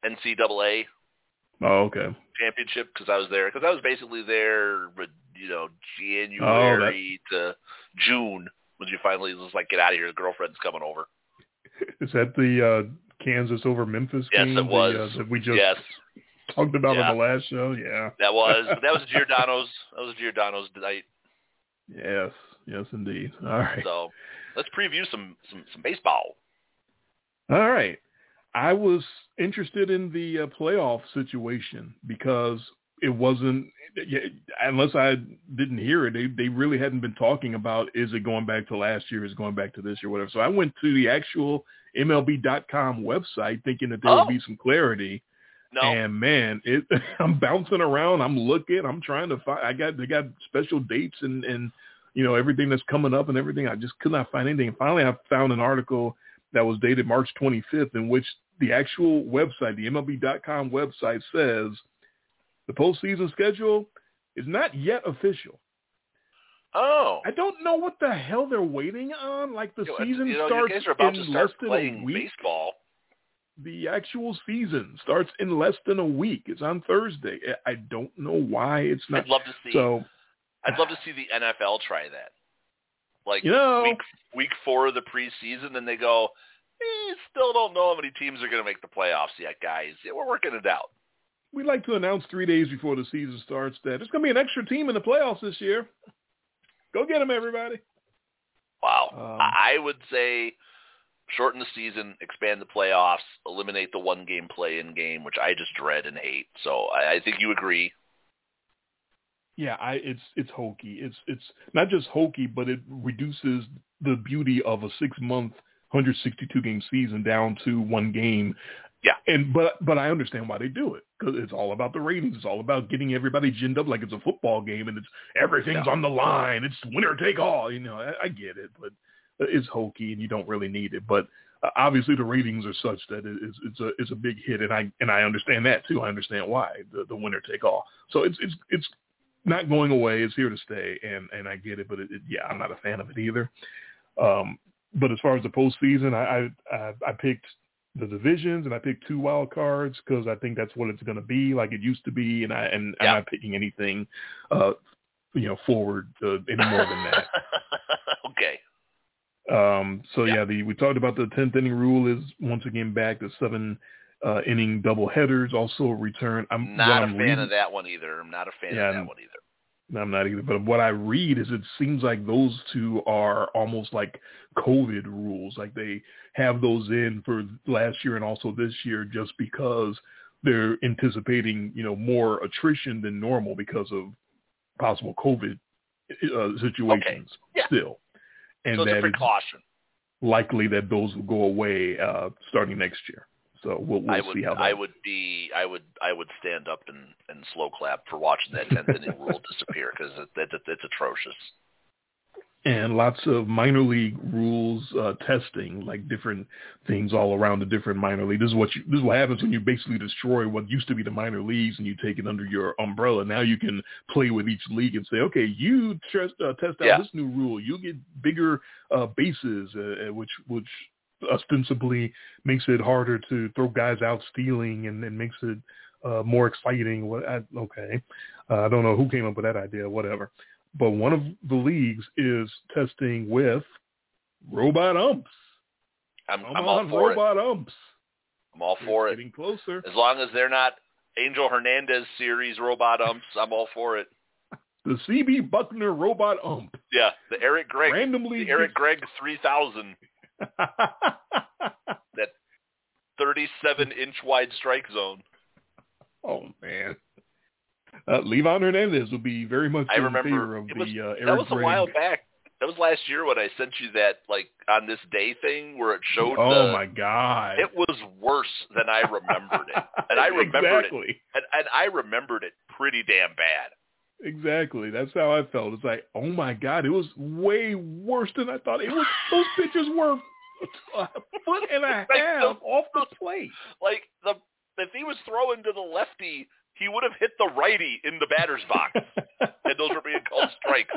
[SPEAKER 3] NCAA
[SPEAKER 2] oh, okay.
[SPEAKER 3] championship because I was there. Because I was basically there, you know,
[SPEAKER 2] Oh,
[SPEAKER 3] January to June when you finally was like, get out of here. The girlfriend's coming over.
[SPEAKER 2] Is that the uh, Kansas over Memphis
[SPEAKER 3] Yes,
[SPEAKER 2] game?
[SPEAKER 3] it was.
[SPEAKER 2] The, uh, that we just
[SPEAKER 3] yes,
[SPEAKER 2] talked about
[SPEAKER 3] Yeah.
[SPEAKER 2] on the last show. Yeah.
[SPEAKER 3] that was. That was Giordano's. That was Giordano's night.
[SPEAKER 2] Yes. Yes, indeed. All right.
[SPEAKER 3] So let's preview some some some baseball.
[SPEAKER 2] All right. I was interested in the uh, playoff situation because it wasn't unless I didn't hear it. They they really hadn't been talking about is it going back to last year, is it going back to this year, whatever. So I went to the actual MLB.com website thinking that there oh. would be some clarity.
[SPEAKER 3] No.
[SPEAKER 2] And man, it I'm bouncing around. I'm looking. I'm trying to find. I got they got special dates and and you know everything that's coming up and everything. I just could not find anything. And finally, I found an article that was dated March 25th in which the actual website, the MLB.com website, says the postseason schedule is not yet official.
[SPEAKER 3] Oh,
[SPEAKER 2] I don't know what the hell they're waiting on. Like the
[SPEAKER 3] you know,
[SPEAKER 2] season
[SPEAKER 3] you know,
[SPEAKER 2] starts
[SPEAKER 3] you guys are about
[SPEAKER 2] in
[SPEAKER 3] to start
[SPEAKER 2] less than a week.
[SPEAKER 3] baseball.
[SPEAKER 2] The actual season starts in less than a week. It's on Thursday. I don't know why it's not.
[SPEAKER 3] I'd love to see.
[SPEAKER 2] So,
[SPEAKER 3] I'd love to see the NFL try that. Like
[SPEAKER 2] you know,
[SPEAKER 3] week week four of the preseason, and they go, eh, still don't know how many teams are going to make the playoffs yet, guys. Yeah, we're working it out.
[SPEAKER 2] We like to announce three days before the season starts that there's going to be an extra team in the playoffs this year. Go get them, everybody.
[SPEAKER 3] Wow.
[SPEAKER 2] Um,
[SPEAKER 3] I would say shorten the season, expand the playoffs, eliminate the one game play in game, which I just dread and hate. So I, I think you agree.
[SPEAKER 2] Yeah, I it's it's hokey. It's it's not just hokey, but it reduces the beauty of a six month 162 game season down to one game.
[SPEAKER 3] Yeah.
[SPEAKER 2] And but but I understand why they do it because it's all about the ratings. It's all about getting everybody ginned up like it's a football game and it's everything's
[SPEAKER 3] Yeah.
[SPEAKER 2] on the line. It's winner take all. You know, I, I get it, but it's hokey and you don't really need it. But uh, obviously the ratings are such that it, it's it's a it's a big hit, and I and I understand that too. I understand why the the winner take all. So it's it's it's not going away. It's here to stay, and and I get it. But it, it, yeah, I'm not a fan of it either. Um, but as far as the postseason, I I I, I picked the divisions and I picked two wild cards because I think that's what it's going to be, like it used to be, and I and
[SPEAKER 3] Yeah.
[SPEAKER 2] I'm not picking anything, uh, you know, forward uh, any more than that.
[SPEAKER 3] okay.
[SPEAKER 2] Um, so
[SPEAKER 3] Yeah.
[SPEAKER 2] yeah, the we talked about the tenth inning rule is once again back. The seven uh, inning double headers also return. I'm
[SPEAKER 3] Not a
[SPEAKER 2] I'm
[SPEAKER 3] fan
[SPEAKER 2] reading-
[SPEAKER 3] of that one either. I'm not a fan
[SPEAKER 2] Yeah,
[SPEAKER 3] of that one either.
[SPEAKER 2] I'm not either. But what I read is it seems like those two are almost like COVID rules. Like they have those in for last year and also this year just because they're anticipating, you know, more attrition than normal because of possible COVID uh, situations
[SPEAKER 3] Yeah.
[SPEAKER 2] still. And
[SPEAKER 3] so
[SPEAKER 2] that it's
[SPEAKER 3] precaution.
[SPEAKER 2] likely that those will go away uh, starting next year. So we'll, we'll
[SPEAKER 3] I would
[SPEAKER 2] see how that
[SPEAKER 3] I would be I would I would stand up and, and slow clap for watching that tenth inning rule disappear because it, it, it, it's atrocious.
[SPEAKER 2] and lots of minor league rules uh, testing, like different things all around the different minor league. This is what you, this is what happens when you basically destroy what used to be the minor leagues and you take it under your umbrella. Now you can play with each league and say, okay, you test uh, test out
[SPEAKER 3] Yeah.
[SPEAKER 2] this new rule. You get bigger uh, bases, uh, uh, which which ostensibly makes it harder to throw guys out stealing and, and makes it uh, more exciting. What? I, okay, uh, I don't know who came up with that idea. Whatever but one of the leagues is testing with robot umps.
[SPEAKER 3] I'm
[SPEAKER 2] Come
[SPEAKER 3] I'm all
[SPEAKER 2] on,
[SPEAKER 3] for it.
[SPEAKER 2] robot umps.
[SPEAKER 3] I'm all for
[SPEAKER 2] it's
[SPEAKER 3] it.
[SPEAKER 2] Getting closer.
[SPEAKER 3] As long as they're not Angel Hernandez series robot umps, I'm all for it.
[SPEAKER 2] The CB Bucknor robot ump
[SPEAKER 3] Yeah, the Eric Gregg,
[SPEAKER 2] randomly.
[SPEAKER 3] the Eric Gregg 3000, 37 inch wide strike zone.
[SPEAKER 2] oh man. Uh, Livan Hernandez will be very much
[SPEAKER 3] I
[SPEAKER 2] in
[SPEAKER 3] remember
[SPEAKER 2] favor of the
[SPEAKER 3] was
[SPEAKER 2] uh, Eric
[SPEAKER 3] that was a while back. That was last year when I sent you that like on this day thing where it showed
[SPEAKER 2] Oh
[SPEAKER 3] the.
[SPEAKER 2] my god!
[SPEAKER 3] It was worse than I remembered it, and I remembered it, and, and I remembered it pretty damn bad.
[SPEAKER 2] Exactly. That's how I felt. It's like, oh my god, it was way worse than I thought. It was. Those pitches were a foot and a
[SPEAKER 3] Like
[SPEAKER 2] half off the plate.
[SPEAKER 3] Like the if he was throwing to the lefty, he would have hit the righty in the batter's box, and those were being called strikes.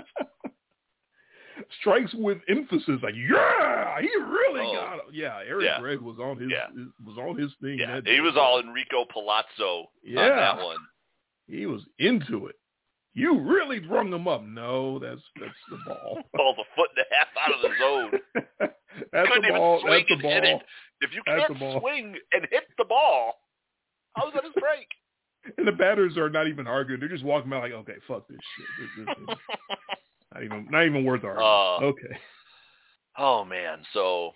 [SPEAKER 2] Strikes with emphasis, like yeah, he really
[SPEAKER 3] Oh.
[SPEAKER 2] got it. Yeah, Eric
[SPEAKER 3] Yeah.
[SPEAKER 2] Gregg was on his,
[SPEAKER 3] Yeah.
[SPEAKER 2] his- was on his thing.
[SPEAKER 3] Yeah, he was all Enrico Palazzo
[SPEAKER 2] Yeah.
[SPEAKER 3] on that one.
[SPEAKER 2] He was into it. You really rung him up. No, that's that's the ball.
[SPEAKER 3] Ball's a foot and a half out of the zone.
[SPEAKER 2] that's
[SPEAKER 3] Couldn't
[SPEAKER 2] the
[SPEAKER 3] even
[SPEAKER 2] ball.
[SPEAKER 3] swing
[SPEAKER 2] That's the
[SPEAKER 3] and hit
[SPEAKER 2] ball.
[SPEAKER 3] it. If you
[SPEAKER 2] That's
[SPEAKER 3] can't
[SPEAKER 2] ball.
[SPEAKER 3] swing and hit the ball, how's that a strike?
[SPEAKER 2] And the batters are not even arguing. They're just walking by like, okay, fuck this shit. This, this is not even not even worth arguing.
[SPEAKER 3] Uh,
[SPEAKER 2] okay.
[SPEAKER 3] Oh man, so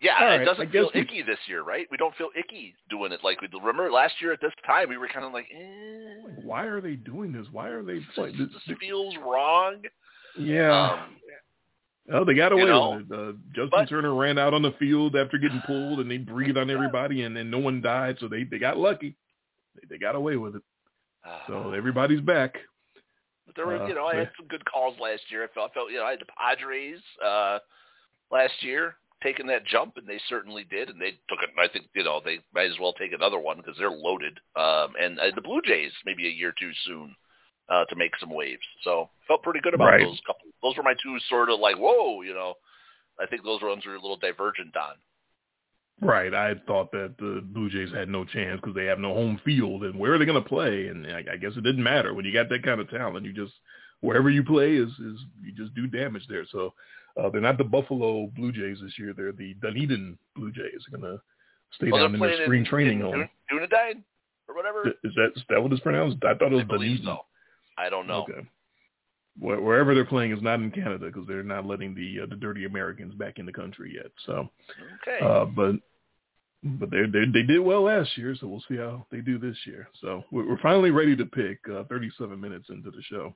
[SPEAKER 3] Yeah, right, it doesn't feel we... icky this year, right? We don't feel icky doing it like we remember last year at this time. We were kind of like, eh.
[SPEAKER 2] why are they doing this? Why are they?
[SPEAKER 3] Like, this, this feels wrong.
[SPEAKER 2] Yeah. Um, Oh, they got away you know, with it. Uh, Justin but, Turner ran out on the field after getting pulled, and they breathed on everybody, and then no one died, so they they got lucky. They, they got away with it. So everybody's back.
[SPEAKER 3] But there were, uh, you know, I had some good calls last year. I felt, I felt, you know, I had the Padres uh, last year taking that jump, and they certainly did, and they took it. I think, you know, they might as well take another one because they're loaded. Um, and uh, the Blue Jays maybe a year too soon uh, to make some waves. So felt pretty good about
[SPEAKER 2] right.
[SPEAKER 3] those couple. Those were my two sort of like, whoa, you know. I think those ones were a little divergent on.
[SPEAKER 2] Right. I thought that the Blue Jays had no chance because they have no home field, and where are they going to play? And I, I guess it didn't matter when you got that kind of talent. You just wherever you play is is you just do damage there. So uh, they're not the Buffalo Blue Jays this year. They're the Dunedin Blue Jays. They're going to stay
[SPEAKER 3] well,
[SPEAKER 2] down in their spring
[SPEAKER 3] in,
[SPEAKER 2] training
[SPEAKER 3] in
[SPEAKER 2] home.
[SPEAKER 3] Dunedin or whatever.
[SPEAKER 2] Is that is that what it's pronounced? I thought it was
[SPEAKER 3] I
[SPEAKER 2] Dunedin.
[SPEAKER 3] So. I don't know.
[SPEAKER 2] Okay. Wherever they're playing is not in Canada because they're not letting the uh, the dirty Americans back in the country yet. So,
[SPEAKER 3] okay.
[SPEAKER 2] Uh, but but they they they did well last year, so we'll see how they do this year. So we're finally ready to pick. Uh, 37 minutes into the show,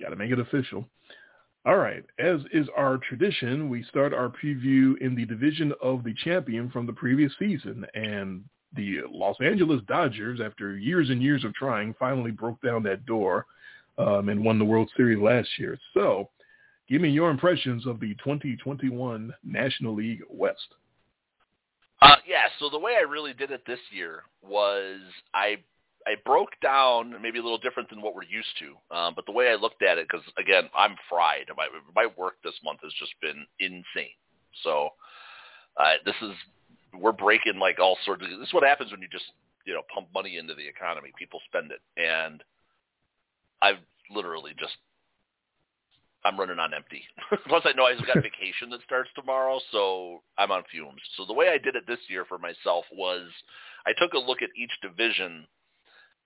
[SPEAKER 2] got to make it official. All right, as is our tradition, we start our preview in the division of the champion from the previous season, and the Los Angeles Dodgers, after years and years of trying, finally broke down that door um, and won the World Series last year. So give me your impressions of the 2021 National League West.
[SPEAKER 3] Uh, yeah, so the way I really did it this year was I I broke down maybe a little different than what we're used to, um, but the way I looked at it, because again I'm fried. My my work this month has just been insane. So uh, this is we're breaking like all sorts of. This is what happens when you just you know pump money into the economy. People spend it, and I've literally just I'm running on empty. Plus, I know I've got vacation that starts tomorrow, so I'm on fumes. So the way I did it this year for myself was I took a look at each division,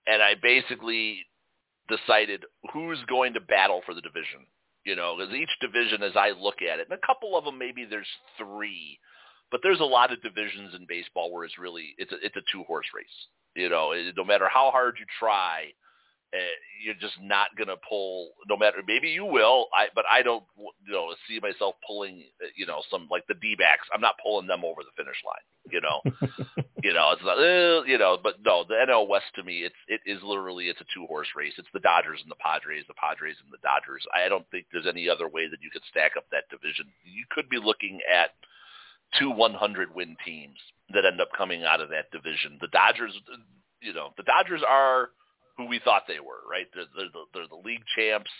[SPEAKER 3] and I basically decided who's going to battle for the division. You know, because each division, as I look at it, and a couple of them maybe there's three but there's a lot of divisions in baseball where it's really it's a it's a two horse race. You know, no matter how hard you try, uh, you're just not going to pull. No matter maybe you will, I but I don't you know see myself pulling. Uh, you know, some like the D backs. I'm not pulling them over the finish line. You know, you know it's not. Uh, you know, but no, the NL West to me, it's it is literally it's a two horse race. It's the Dodgers and the Padres, the Padres and the Dodgers. I don't think there's any other way that you could stack up that division. You could be looking at two 100 win teams that end up coming out of that division. The Dodgers, you know, the Dodgers are who we thought they were, right? They're, they're, the, they're the league champs.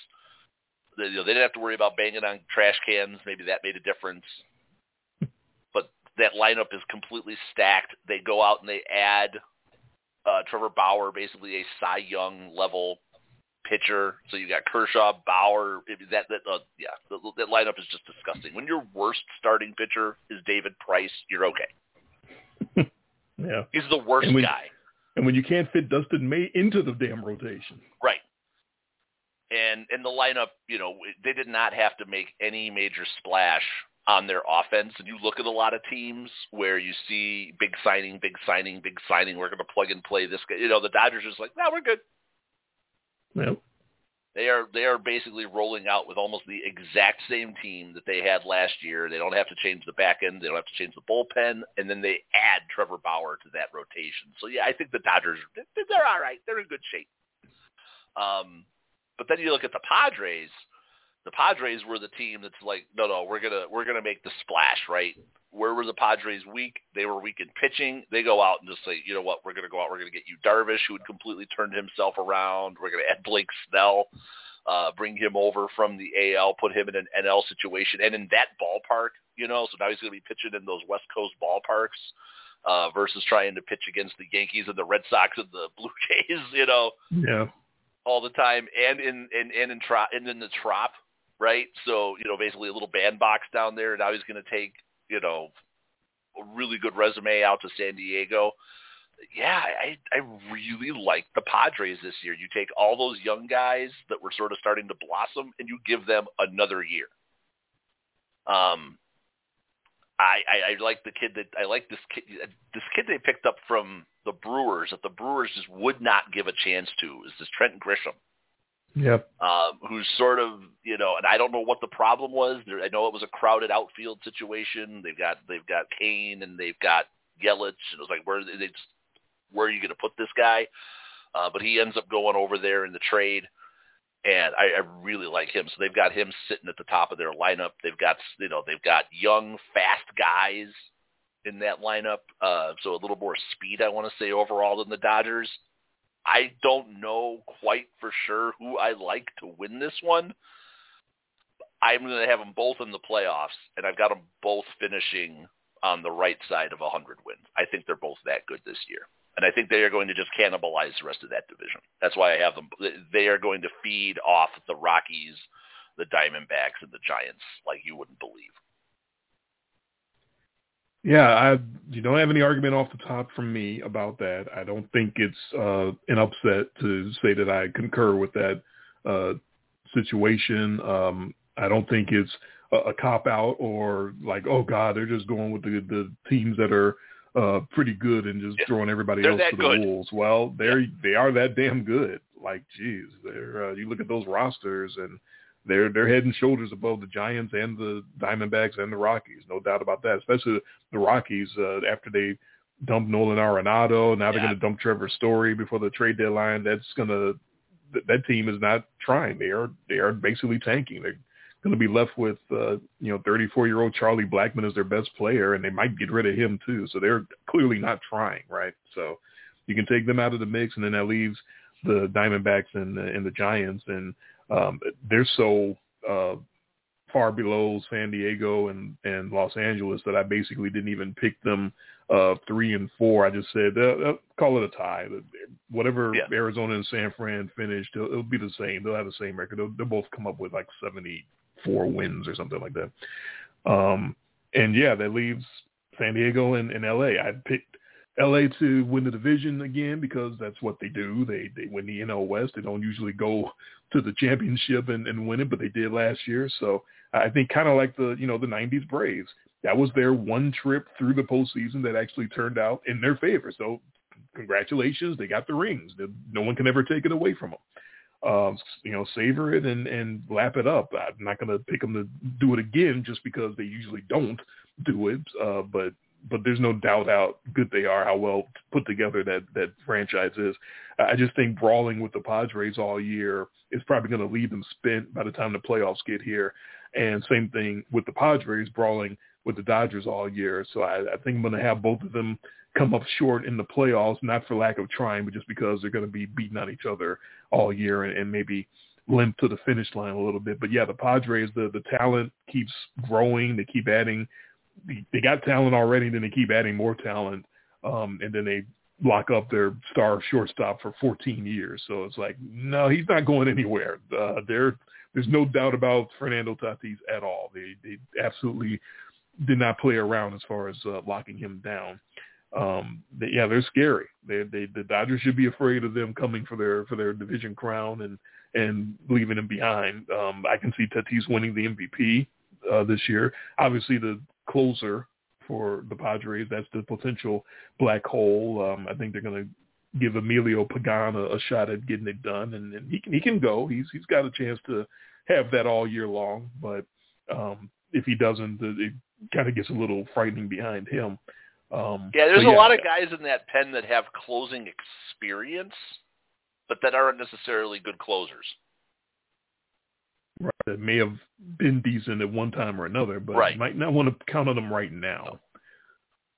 [SPEAKER 3] They, you know, they didn't have to worry about banging on trash cans. Maybe that made a difference. But that lineup is completely stacked. They go out and they add uh, Trevor Bauer, basically a Cy Young level pitcher. So you got Kershaw, Bauer. That that uh, yeah, the, that lineup is just disgusting. When your worst starting pitcher is David Price, you're okay.
[SPEAKER 2] yeah,
[SPEAKER 3] he's the worst
[SPEAKER 2] when,
[SPEAKER 3] guy.
[SPEAKER 2] And when you can't fit Dustin May into the damn rotation,
[SPEAKER 3] right? And and the lineup, you know, they did not have to make any major splash on their offense. And you look at a lot of teams where you see big signing, big signing, big signing. We're going to plug and play this guy. You know, the Dodgers are just like, no, we're good.
[SPEAKER 2] Yep.
[SPEAKER 3] They are they are basically rolling out with almost the exact same team that they had last year. They don't have to change the back end. They don't have to change the bullpen, and then they add Trevor Bauer to that rotation. So yeah, I think the Dodgers they're all right. They're in good shape. Um, but then you look at the Padres. The Padres were the team that's like, no, no, we're gonna we're gonna make the splash, right? Where were the Padres weak? They were weak in pitching. They go out and just say, you know what, we're going to go out. We're going to get Yu Darvish, who had completely turned himself around. We're going to add Blake Snell, uh, bring him over from the AL, put him in an NL situation, and in that ballpark, you know. So now he's going to be pitching in those West Coast ballparks uh, versus trying to pitch against the Yankees and the Red Sox and the Blue Jays, you know.
[SPEAKER 2] Yeah.
[SPEAKER 3] All the time, and in and and in trop, and in the trop, right? So you know, basically a little bandbox down there. Now he's going to take you know, a really good resume out to San Diego. Yeah, I I really like the Padres this year. You take all those young guys that were sort of starting to blossom and you give them another year. Um I, I I like the kid that I like this kid this kid they picked up from the Brewers that the Brewers just would not give a chance to is this Trent Grisham.
[SPEAKER 2] Yep.
[SPEAKER 3] Um, who's sort of you know, and I don't know what the problem was. There, I know it was a crowded outfield situation. They've got they've got Cain and they've got Yelich, and it was like where they just, where are you going to put this guy? Uh, but he ends up going over there in the trade and I, I really like him. So they've got him sitting at the top of their lineup. They've got you know they've got young, fast guys in that lineup. Uh, so a little more speed, I want to say overall than the Dodgers. I don't know quite for sure who I like to win this one. I'm going to have them both in the playoffs, and I've got them both finishing on the right side of 100 wins. I think they're both that good this year and I think they are going to just cannibalize the rest of that division. That's why I have them. They are going to feed off the Rockies, the Diamondbacks, and the Giants like you wouldn't believe.
[SPEAKER 2] Yeah, I you don't have any argument off the top from me about that. I don't think it's uh, an upset to say that I concur with that uh, situation. Um, I don't think it's a, a cop out or like, oh God, they're just going with the the teams that are uh, pretty good and just yeah. throwing everybody
[SPEAKER 3] they're
[SPEAKER 2] else to the
[SPEAKER 3] good.
[SPEAKER 2] wolves. Well, they're yeah. they are that damn good. Like, geez, they're uh, you look at those rosters and they're they're head and shoulders above the Giants and the Diamondbacks and the Rockies, no doubt about that. Especially the Rockies uh, after they dumped Nolan Arenado, now they're going to dump Trevor Story before the trade deadline. That's going to that team is not trying. They are they are basically tanking. They're going to be left with uh, you know 34 year old Charlie Blackmon as their best player, and they might get rid of him too. So they're clearly not trying, right? So you can take them out of the mix, and then that leaves the Diamondbacks and the, and the Giants, and um, they're so uh, far below San Diego and and Los Angeles that I basically didn't even pick them uh, three and four. I just said uh, uh, call it a tie. Whatever yeah. Arizona and San Fran finished, it'll, it'll, be the same. They'll have the same record. They'll, they'll both come up with like seventy four wins or something like that. Um, and yeah, that leaves San Diego and, and LA. I picked LA to win the division again because that's what they do. They they win the NL West. They don't usually go to the championship and, and win it, but they did last year. So I think kind of like the you know the '90s Braves. That was their one trip through the postseason that actually turned out in their favor. So congratulations, they got the rings. No one can ever take it away from them um, you know, savor it and, and lap it up. I'm not going to pick them to do it again just because they usually don't do it. Uh, but but there's no doubt how good they are, how well put together that that franchise is. I just think brawling with the Padres all year is probably going to leave them spent by the time the playoffs get here. And same thing with the Padres brawling with the Dodgers all year. So I, I think I'm going to have both of them come up short in the playoffs, not for lack of trying, but just because they're going to be beating on each other all year and, and maybe limp to the finish line a little bit. But yeah, the Padres, the the talent keeps growing. They keep adding. They got talent already, and then they keep adding more talent, um, and then they lock up their star shortstop for 14 years. So it's like, no, he's not going anywhere. Uh, there, there's no doubt about Fernando Tatis at all. They they absolutely did not play around as far as uh, locking him down um, they, yeah, they're scary. They, they, the Dodgers should be afraid of them coming for their for their division crown and and leaving them behind. Um, I can see Tatis winning the MVP uh, this year. Obviously, the closer for the Padres, that's the potential black hole. Um, I think they're going to give Emilio Pagan a, a shot at getting it done, and, and he can he can go. He's he's got a chance to have that all year long, but um, if he doesn't, it kind of gets a little frightening behind him. Um,
[SPEAKER 3] yeah, there's
[SPEAKER 2] a
[SPEAKER 3] yeah. lot of guys in that pen that have closing experience, but that aren't necessarily good closers.
[SPEAKER 2] Right, that may have been decent at one time or another, but
[SPEAKER 3] right.
[SPEAKER 2] might not want to count on them right now.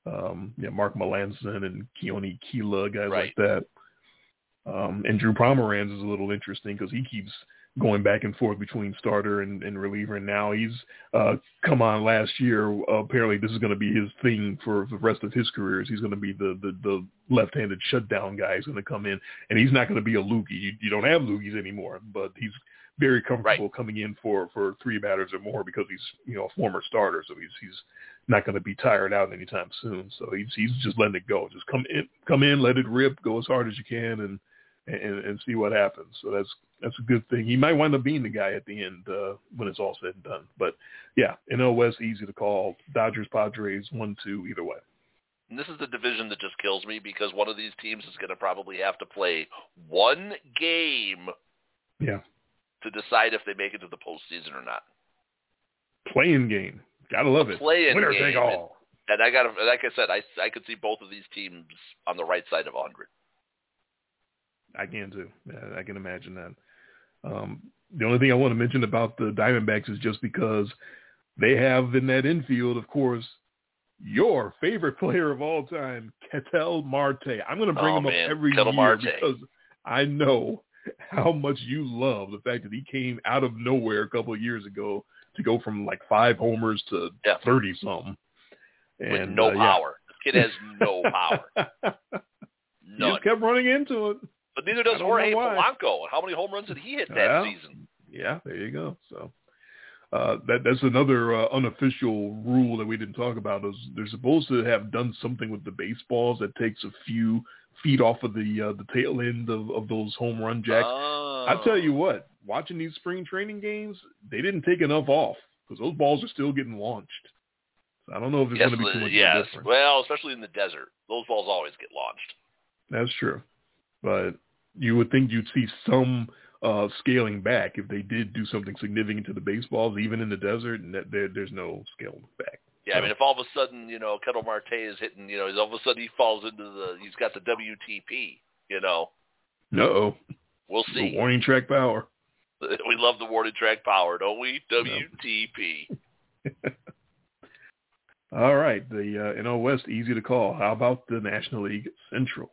[SPEAKER 2] Um, yeah, Mark Melancon and Keone Kela, guys
[SPEAKER 3] right.
[SPEAKER 2] like that. Um, and Drew Pomeranz is a little interesting because he keeps – going back and forth between starter and, and reliever. And now he's uh, come on last year. Uh, apparently, this is going to be his thing for the rest of his career. Is He's going to be the, the, the left-handed shutdown guy. He's going to come in, and he's not going to be a loogie. You, you don't have loogies anymore, but he's very comfortable
[SPEAKER 3] right.
[SPEAKER 2] coming in for for three batters or more because he's you know a former starter, so he's he's not going to be tired out anytime soon. So he's he's just letting it go. Just come in, come in, let it rip, go as hard as you can, and and, and see what happens. So that's that's a good thing. He might wind up being the guy at the end uh, when it's all said and done. But yeah, NL West easy to call. Dodgers, Padres, one, two, either way.
[SPEAKER 3] And this is the division that just kills me because one of these teams is going to probably have to play one game.
[SPEAKER 2] Yeah.
[SPEAKER 3] To decide if they make it to the postseason or not.
[SPEAKER 2] Playing game. Gotta love it.
[SPEAKER 3] Playing
[SPEAKER 2] Winner
[SPEAKER 3] game.
[SPEAKER 2] take all.
[SPEAKER 3] And, and I got, like I said, I I could see both of these teams on the right side of 100.
[SPEAKER 2] I can too. Yeah, I can imagine that. Um, the only thing I want to mention about the Diamondbacks is just because they have in that infield, of course, your favorite player of all time, Ketel Marte. I'm going to bring
[SPEAKER 3] oh,
[SPEAKER 2] him
[SPEAKER 3] man.
[SPEAKER 2] up every
[SPEAKER 3] Ketel
[SPEAKER 2] year
[SPEAKER 3] Marte.
[SPEAKER 2] because I know how much you love the fact that he came out of nowhere a couple of years ago to go from like five homers to
[SPEAKER 3] Yeah.
[SPEAKER 2] thirty something.
[SPEAKER 3] With no
[SPEAKER 2] uh, yeah.
[SPEAKER 3] power. This kid has no power.
[SPEAKER 2] he just kept running into it.
[SPEAKER 3] But neither does Jorge. Polanco. And how many home runs did he hit that
[SPEAKER 2] Yeah.
[SPEAKER 3] season?
[SPEAKER 2] Yeah, there you go. So uh, that that's another uh, unofficial rule that we didn't talk about. Is they're supposed to have done something with the baseballs that takes a few feet off of the uh, the tail end of, of those home run jacks.
[SPEAKER 3] Oh.
[SPEAKER 2] I tell you what, watching these spring training games, they didn't take enough off because those balls are still getting launched. So I don't know if there's
[SPEAKER 3] yes,
[SPEAKER 2] going to be too much
[SPEAKER 3] yes.
[SPEAKER 2] difference.
[SPEAKER 3] Well, especially in the desert, those balls always get launched.
[SPEAKER 2] That's true, but you would think you'd see some uh, scaling back if they did do something significant to the baseballs, even in the desert, and that there, there's no scaling back.
[SPEAKER 3] Yeah, I mean, if all of a sudden, you know, Ketel Marte is hitting, you know, he's all of a sudden he falls into the, he's got the WTP, you know,
[SPEAKER 2] No,
[SPEAKER 3] we'll see.
[SPEAKER 2] warning track power.
[SPEAKER 3] We love the warning track power, don't we? WTP.
[SPEAKER 2] All right, the uh, NL West easy to call. How about the National League Central?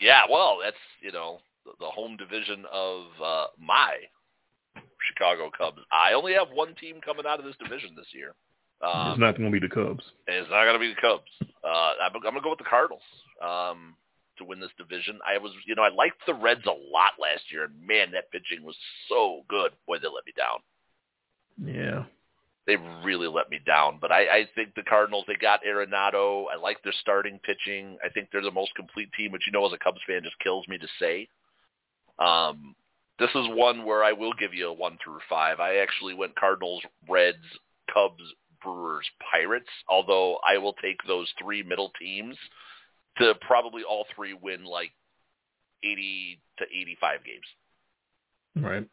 [SPEAKER 3] Yeah, well, that's, you know, the, the home division of uh, my Chicago Cubs. I only have one team coming out of this division this year. Um,
[SPEAKER 2] it's not going to be the Cubs.
[SPEAKER 3] It's not going to be the Cubs. Uh, I'm, I'm going to go with the Cardinals um, to win this division. I was, you know, I liked the Reds a lot last year, and man, that pitching was so good. Boy, they let me down.
[SPEAKER 2] Yeah,
[SPEAKER 3] They really let me down. But I, I think the Cardinals, they got Arenado. I like their starting pitching. I think they're the most complete team, which you know, as a Cubs fan, just kills me to say. Um, this is one where I will give you a one through five. I actually went Cardinals, Reds, Cubs, Brewers, Pirates. Although I will take those three middle teams to probably all three win like eighty to eighty-five games.
[SPEAKER 2] right.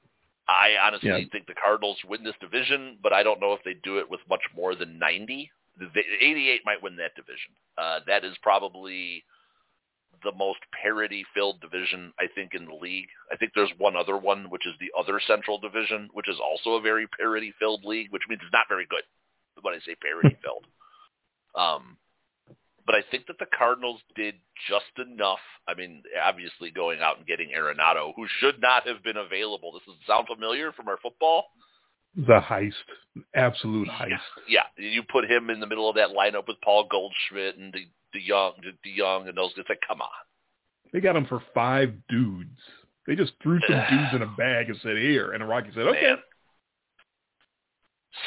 [SPEAKER 3] I honestly
[SPEAKER 2] Yeah.
[SPEAKER 3] think the Cardinals win this division, but I don't know if they do it with much more than 90. The, the 88 might win that division. Uh, that is probably the most parity-filled division, I think, in the league. I think there's one other one, which is the other Central Division, which is also a very parity-filled league, which means it's not very good when I say parity-filled. um, but I think that the Cardinals did just enough. I mean, obviously going out and getting Arenado, who should not have been available. This does sound familiar from our football.
[SPEAKER 2] The heist, absolute heist.
[SPEAKER 3] Yeah, you put him in the middle of that lineup with Paul Goldschmidt and the the young, the young, and those. It's like, come on.
[SPEAKER 2] They got him for five dudes. They just threw some dudes in a bag and said, "Here," and the Rocky said, "Okay."
[SPEAKER 3] Man.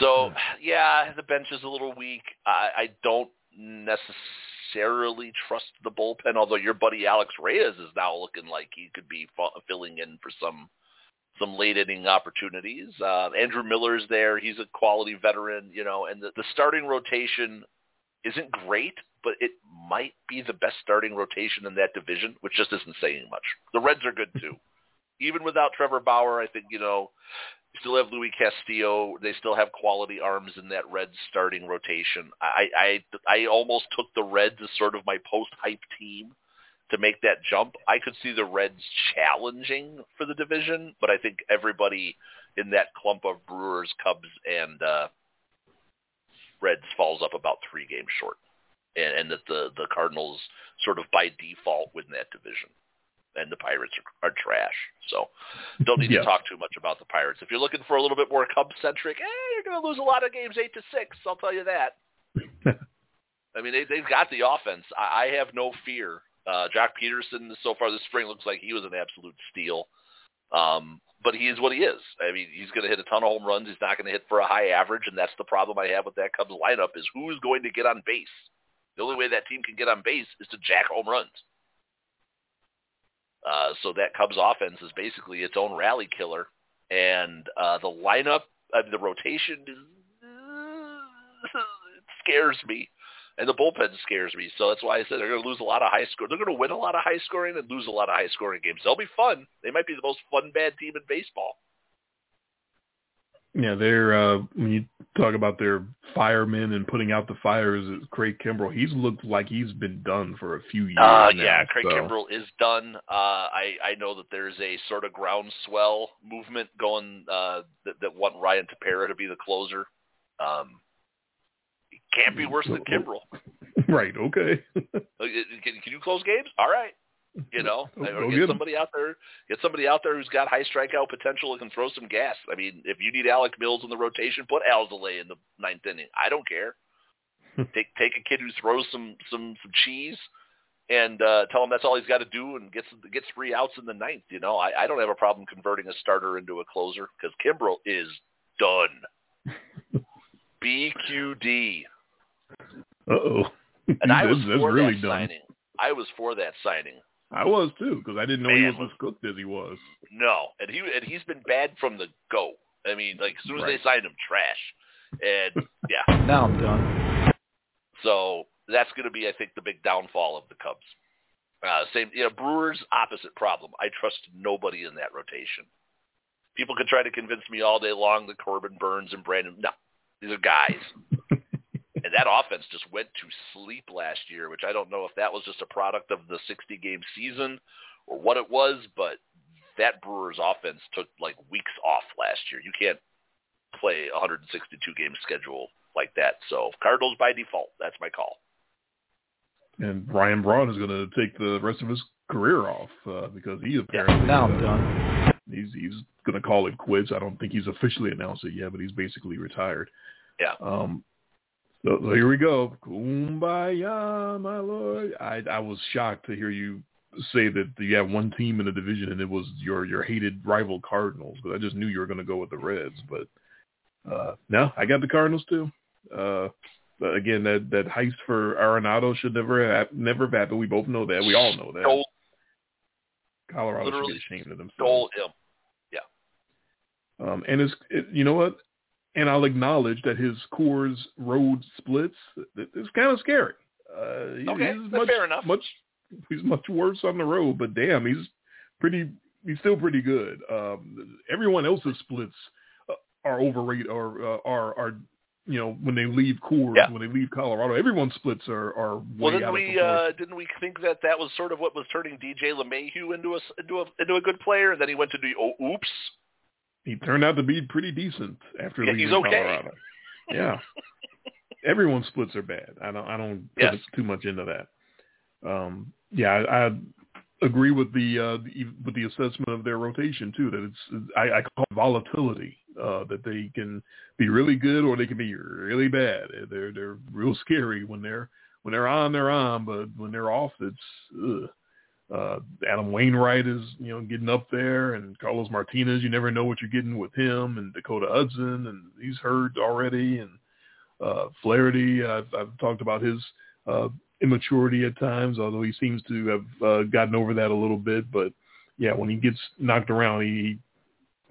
[SPEAKER 3] So yeah, the bench is a little weak. I, I don't necessarily trust the bullpen. Although your buddy Alex Reyes is now looking like he could be filling in for some some late inning opportunities. Uh, Andrew Miller's there; he's a quality veteran, you know. And the, the starting rotation isn't great, but it might be the best starting rotation in that division, which just isn't saying much. The Reds are good too. Even without Trevor Bauer, I think, you know, you still have Luis Castillo. They still have quality arms in that Reds starting rotation. I, I, I almost took the Reds as sort of my post-hype team to make that jump. I could see the Reds challenging for the division, but I think everybody in that clump of Brewers, Cubs, and uh, Reds falls up about three games short, and, and that the the Cardinals sort of by default win that division, and the Pirates are, are trash. So don't need
[SPEAKER 2] Yeah.
[SPEAKER 3] to talk too much about the Pirates. If you're looking for a little bit more Cubs centric, eh, you're going to lose a lot of games eight to six. I'll tell you that. I mean, they, they've got the offense. I, I have no fear. Uh, Joc Pederson so far this spring looks like he was an absolute steal. Um, but he is what he is. I mean, he's going to hit a ton of home runs. He's not going to hit for a high average, and that's the problem I have with that Cubs lineup is who's going to get on base. The only way that team can get on base is to jack home runs. Uh, so that Cubs offense is basically its own rally killer, and uh, the lineup, uh, the rotation, scares me, and the bullpen scares me. So that's why I said they're going to lose a lot of high score. They're going to win a lot of high scoring and lose a lot of high scoring games. They'll be fun. They might be the most fun bad team in baseball.
[SPEAKER 2] Yeah, they're uh, when you talk about their firemen and putting out the fires, Craig Kimbrel, he's looked like he's been done for a few years. Uh, now,
[SPEAKER 3] yeah, Craig
[SPEAKER 2] so.
[SPEAKER 3] Kimbrel is done. Uh, I I know that there's a sort of groundswell movement going uh, that, that want Ryan Tepera to be the closer. Um, it can't be worse than Kimbrel.
[SPEAKER 2] Right. Okay.
[SPEAKER 3] can, can you close games? All right. You know, or get somebody out there, get somebody out there who's got high strikeout potential and can throw some gas. I mean, if you need Alec Mills in the rotation, put Alzolay in the ninth inning. I don't care. take take a kid who throws some some some cheese and uh, tell him that's all he's got to do and gets gets three outs in the ninth. You know, I, I don't have a problem converting a starter into a closer because Kimbrel is done. BQD.
[SPEAKER 2] Uh oh.
[SPEAKER 3] And I was for really that done. signing. I was for that signing.
[SPEAKER 2] I was too because I didn't know Man, he was as cooked as he was.
[SPEAKER 3] No, and he and he's been bad from the go. I mean, like as soon as right. they signed him, trash. And yeah,
[SPEAKER 1] now I'm done.
[SPEAKER 3] So that's going to be, I think, the big downfall of the Cubs. Uh, same, you know, Brewers opposite problem. I trust nobody in that rotation. People can try to convince me all day long that Corbin Burnes and Brandon. No, these are guys. That offense just went to sleep last year, which I don't know if that was just a product of the 60 game season or what it was, but that Brewers offense took like weeks off last year. You can't play a 162 game schedule like that. So Cardinals by default. That's my call.
[SPEAKER 2] And Ryan Braun is going to take the rest of his career off uh, because he apparently
[SPEAKER 1] yeah, now I'm uh, done.
[SPEAKER 2] He's he's going to call it quits. I don't think he's officially announced it yet, but he's basically retired.
[SPEAKER 3] Yeah.
[SPEAKER 2] Um, so, so here we go. Kumbaya, my lord. I I was shocked to hear you say that you have one team in the division and it was your your hated rival Cardinals, but I just knew you were going to go with the Reds. But uh no, I got the Cardinals too. Uh again, that that heist for Arenado should never have never have happened. We both know that. We all know that.
[SPEAKER 3] Stole,
[SPEAKER 2] Colorado should be ashamed of themselves.
[SPEAKER 3] Stole him.
[SPEAKER 2] Yeah. Um, and it's it, you know what? And I'll acknowledge that his Coors road splits is kind of scary. Uh,
[SPEAKER 3] okay,
[SPEAKER 2] he's
[SPEAKER 3] much,
[SPEAKER 2] fair
[SPEAKER 3] enough.
[SPEAKER 2] Much, he's much worse on the road, but damn, he's pretty. He's still pretty good. Um, everyone else's splits uh, are overrated or uh, are are you know when they leave Coors,
[SPEAKER 3] yeah.
[SPEAKER 2] when they leave Colorado, everyone's splits are are way well.
[SPEAKER 3] Didn't
[SPEAKER 2] out
[SPEAKER 3] we uh, didn't we think that that was sort of what was turning DJ LeMahieu into a into a into a good player, and then he went to do oh, oops
[SPEAKER 2] he turned out to be pretty decent after
[SPEAKER 3] yeah,
[SPEAKER 2] leaving
[SPEAKER 3] okay.
[SPEAKER 2] Colorado. Yeah. Everyone splits are bad. I don't I don't put
[SPEAKER 3] yes.
[SPEAKER 2] too much into that. Um yeah, I, I agree with the uh the, with the assessment of their rotation too that it's I, I call it volatility uh that they can be really good or they can be really bad. They're they're real scary when they're when they're on they're on but when they're off it's ugh uh, Adam Wainwright is, you know, getting up there and Carlos Martinez, you never know what you're getting with him and Dakota Hudson and he's hurt already and uh, Flaherty, I've, I've talked about his uh, immaturity at times, although he seems to have uh, gotten over that a little bit. But yeah, when he gets knocked around, he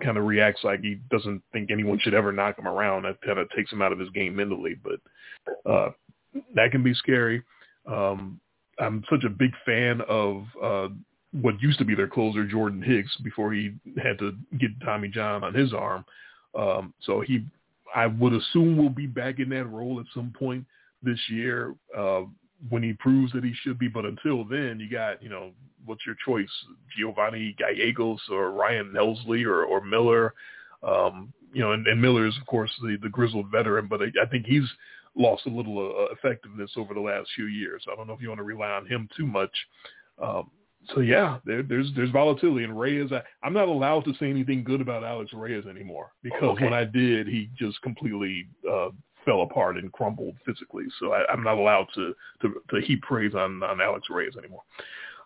[SPEAKER 2] kind of reacts like he doesn't think anyone should ever knock him around. That kind of takes him out of his game mentally. But uh, that can be scary. Um, I'm such a big fan of uh, what used to be their closer, Jordan Hicks, before he had to get Tommy John on his arm. Um, so he, I would assume, will be back in that role at some point this year uh, when he proves that he should be. But until then, you got, you know, what's your choice? Giovanny Gallegos or Ryan Helsley or, or Miller? Um, you know, and, and Miller is, of course, the, the grizzled veteran, but I, I think he's lost a little uh, effectiveness over the last few years. I don't know if you want to rely on him too much. Um, so yeah, there, there's there's volatility. And Reyes, I, I'm not allowed to say anything good about Alex Reyes anymore because
[SPEAKER 3] okay.
[SPEAKER 2] when I did, he just completely uh, fell apart and crumbled physically. So I, I'm not allowed to, to to heap praise on on Alex Reyes anymore.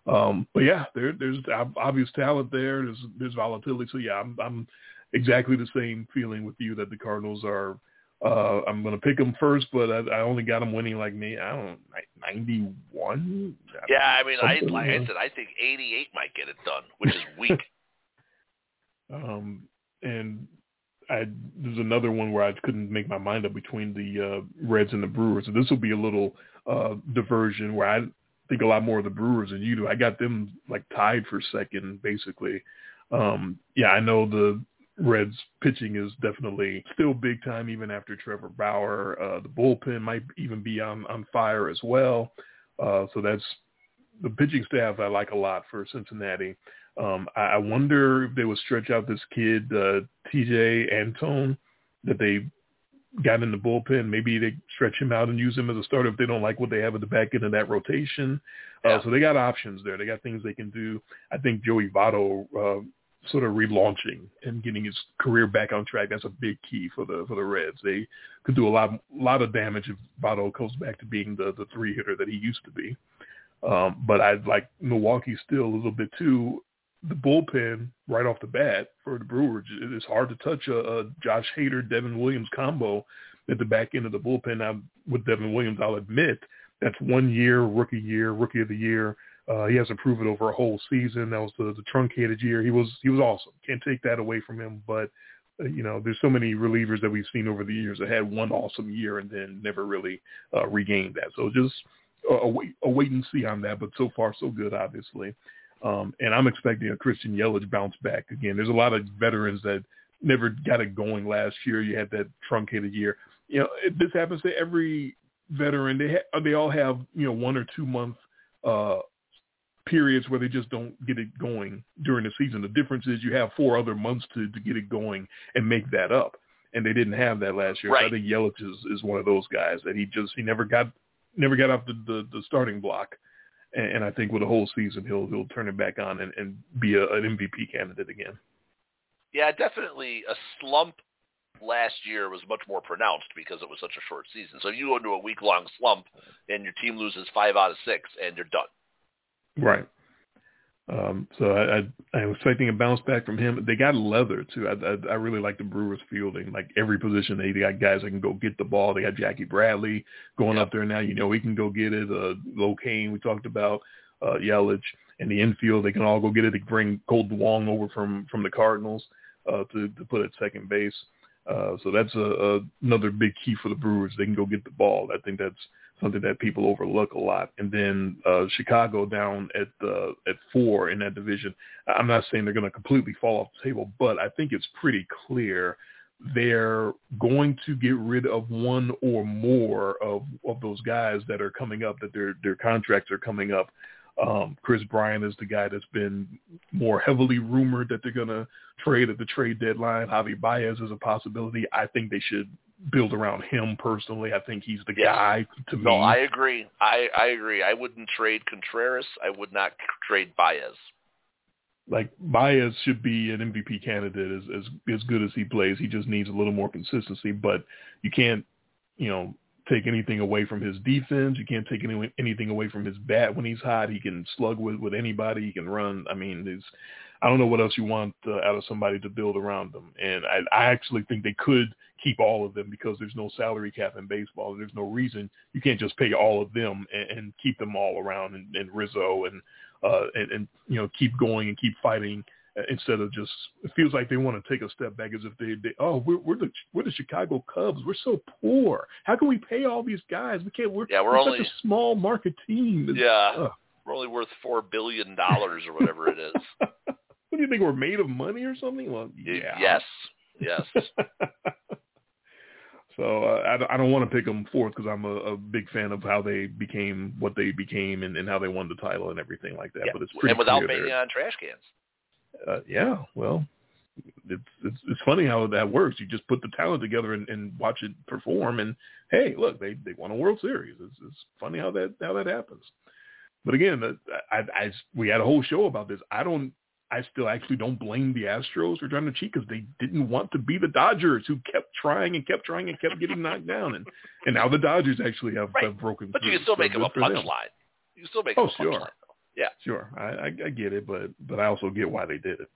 [SPEAKER 2] Um, but yeah, there, there's obvious talent there. There's there's volatility. So yeah, I'm, I'm exactly the same feeling with you that the Cardinals are uh, I'm going to pick them first, but I, I only got them winning like me. I don't. I, ninety one.
[SPEAKER 3] Yeah, I mean, I like I said, I think eighty eight might get it done, which is weak.
[SPEAKER 2] um, and I there's another one where I couldn't make my mind up between the uh, Reds and the Brewers. So this will be a little uh, diversion where I think a lot more of the Brewers than you do. I got them like tied for second, basically. Um, yeah, I know the Reds pitching is definitely still big time even after Trevor Bauer. Uh, the bullpen might even be on, on fire as well. Uh, so that's the pitching staff I like a lot for Cincinnati. Um, I, I wonder if they would stretch out this kid, uh, Tejay Antone, that they got in the bullpen. Maybe they stretch him out and use him as a starter if they don't like what they have at the back end of that rotation. Uh, yeah. So they got options there. They got things they can do. I think Joey Votto uh, sort of relaunching and getting his career back on track. That's a big key for the for the Reds. They could do a lot a lot of damage if Votto goes back to being the the three hitter that he used to be. Um, but I like Milwaukee still a little bit too. The bullpen right off the bat for the Brewers, it is hard to touch a, a Josh Hader Devin Williams combo at the back end of the bullpen. Now with Devin Williams, I'll admit that's one year, rookie year, rookie of the year uh, he hasn't proven over a whole season. That was the, the truncated year. He was he was awesome. Can't take that away from him. But uh, you know, there's so many relievers that we've seen over the years that had one awesome year and then never really uh, regained that. So just a, a, wait, a wait and see on that. But so far, so good, obviously. Um, and I'm expecting a Christian Yelich bounce back again. There's a lot of veterans that never got it going last year. You had that truncated year. You know, it, this happens to every veteran. They ha- they all have you know one or two month uh, periods where they just don't get it going during the season. The difference is you have four other months to, to get it going and make that up. And they didn't have that last year.
[SPEAKER 3] Right.
[SPEAKER 2] So I think Yelich is, is one of those guys that he just he never got never got off the, the, the starting block. And, and I think with a whole season he'll he'll turn it back on and, and be a, an MVP candidate again.
[SPEAKER 3] Yeah, definitely a slump last year was much more pronounced because it was such a short season. So you go into a week long slump and your team loses five out of six and you're done.
[SPEAKER 2] Right. Um, so I, I, I'm expecting a bounce back from him. They got leather too. I, I, I really like the Brewers fielding. Like every position, they, they got guys that can go get the ball. They got Jackie Bradley going up there now. You know he can go get it. Uh, Locane we talked about, uh, Yelich, and the infield they can all go get it. They bring Kolten Wong over from from the Cardinals uh, to to put at second base. Uh, so that's a, a, another big key for the Brewers. They can go get the ball. I think that's something that people overlook a lot. And then uh, Chicago down at uh, at four in that division. I'm not saying they're going to completely fall off the table, but I think it's pretty clear they're going to get rid of one or more of of those guys that are coming up that their their contracts are coming up. Um, Kris Bryant is the guy that's been more heavily rumored that they're going to trade at the trade deadline. Javi Baez is a possibility. I think they should build around him personally. I think he's the
[SPEAKER 3] yes.
[SPEAKER 2] guy to
[SPEAKER 3] me.
[SPEAKER 2] No,
[SPEAKER 3] I agree. I, I agree. I wouldn't trade Contreras. I would not trade Baez.
[SPEAKER 2] Like Baez should be an MVP candidate as as as good as he plays. He just needs a little more consistency. But you can't, you know, take anything away from his defense. You can't take any, anything away from his bat when he's hot. He can slug with with anybody. He can run. I mean, there's I don't know what else you want uh, out of somebody to build around them. And I, I actually think they could keep all of them because there's no salary cap in baseball. There's no reason you can't just pay all of them and, and keep them all around and, and Rizzo and, uh, and, and, you know, keep going and keep fighting uh, instead of just, it feels like they want to take a step back as if they, they oh, we're, we're the, we're the Chicago Cubs. We're so poor. How can we pay all these guys? We can't, we're,
[SPEAKER 3] yeah, we're,
[SPEAKER 2] we're
[SPEAKER 3] only,
[SPEAKER 2] such a small market team.
[SPEAKER 3] Yeah.
[SPEAKER 2] Uh,
[SPEAKER 3] we're only worth $4 billion or whatever it is.
[SPEAKER 2] What do you think? We're made of money or something? Well, yeah.
[SPEAKER 3] Yes. Yes.
[SPEAKER 2] so uh, I, I don't want to pick them fourth because I'm a, a big fan of how they became what they became and, and how they won the title and everything like that.
[SPEAKER 3] Yeah.
[SPEAKER 2] But it's pretty
[SPEAKER 3] and without banging on trash cans.
[SPEAKER 2] Uh, yeah. Well, it's, it's it's funny how that works. You just put the talent together and, and watch it perform, and hey, look, they they won a World Series. It's, it's funny how that how that happens. But again, I, I we had a whole show about this. I don't I still actually don't blame the Astros for trying to cheat because they didn't want to be the Dodgers who kept trying and kept trying and kept getting knocked down. And and now the Dodgers actually have,
[SPEAKER 3] right.
[SPEAKER 2] have broken
[SPEAKER 3] But
[SPEAKER 2] through.
[SPEAKER 3] you can still
[SPEAKER 2] so
[SPEAKER 3] make them a punchline. You can still make
[SPEAKER 2] oh,
[SPEAKER 3] them a
[SPEAKER 2] sure.
[SPEAKER 3] punchline. Yeah.
[SPEAKER 2] Sure. I, I, I get it, but but I also get why they did it.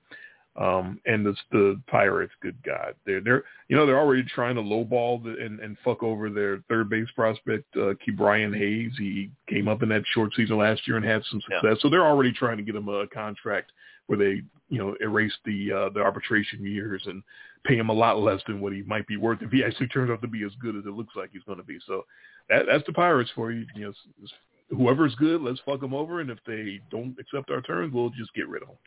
[SPEAKER 2] Um, and the, the Pirates, good God, they're they're you know they're already trying to lowball the, and and fuck over their third base prospect, uh, Ke'Bryan Hayes. He came up in that short season last year and had some success. Yeah. So they're already trying to get him a contract where they you know erase the uh, the arbitration years and pay him a lot less than what he might be worth if he actually turns out to be as good as it looks like he's going to be. So that, that's the Pirates for you. You know, whoever's good, let's fuck them over, and if they don't accept our terms, we'll just get rid of them.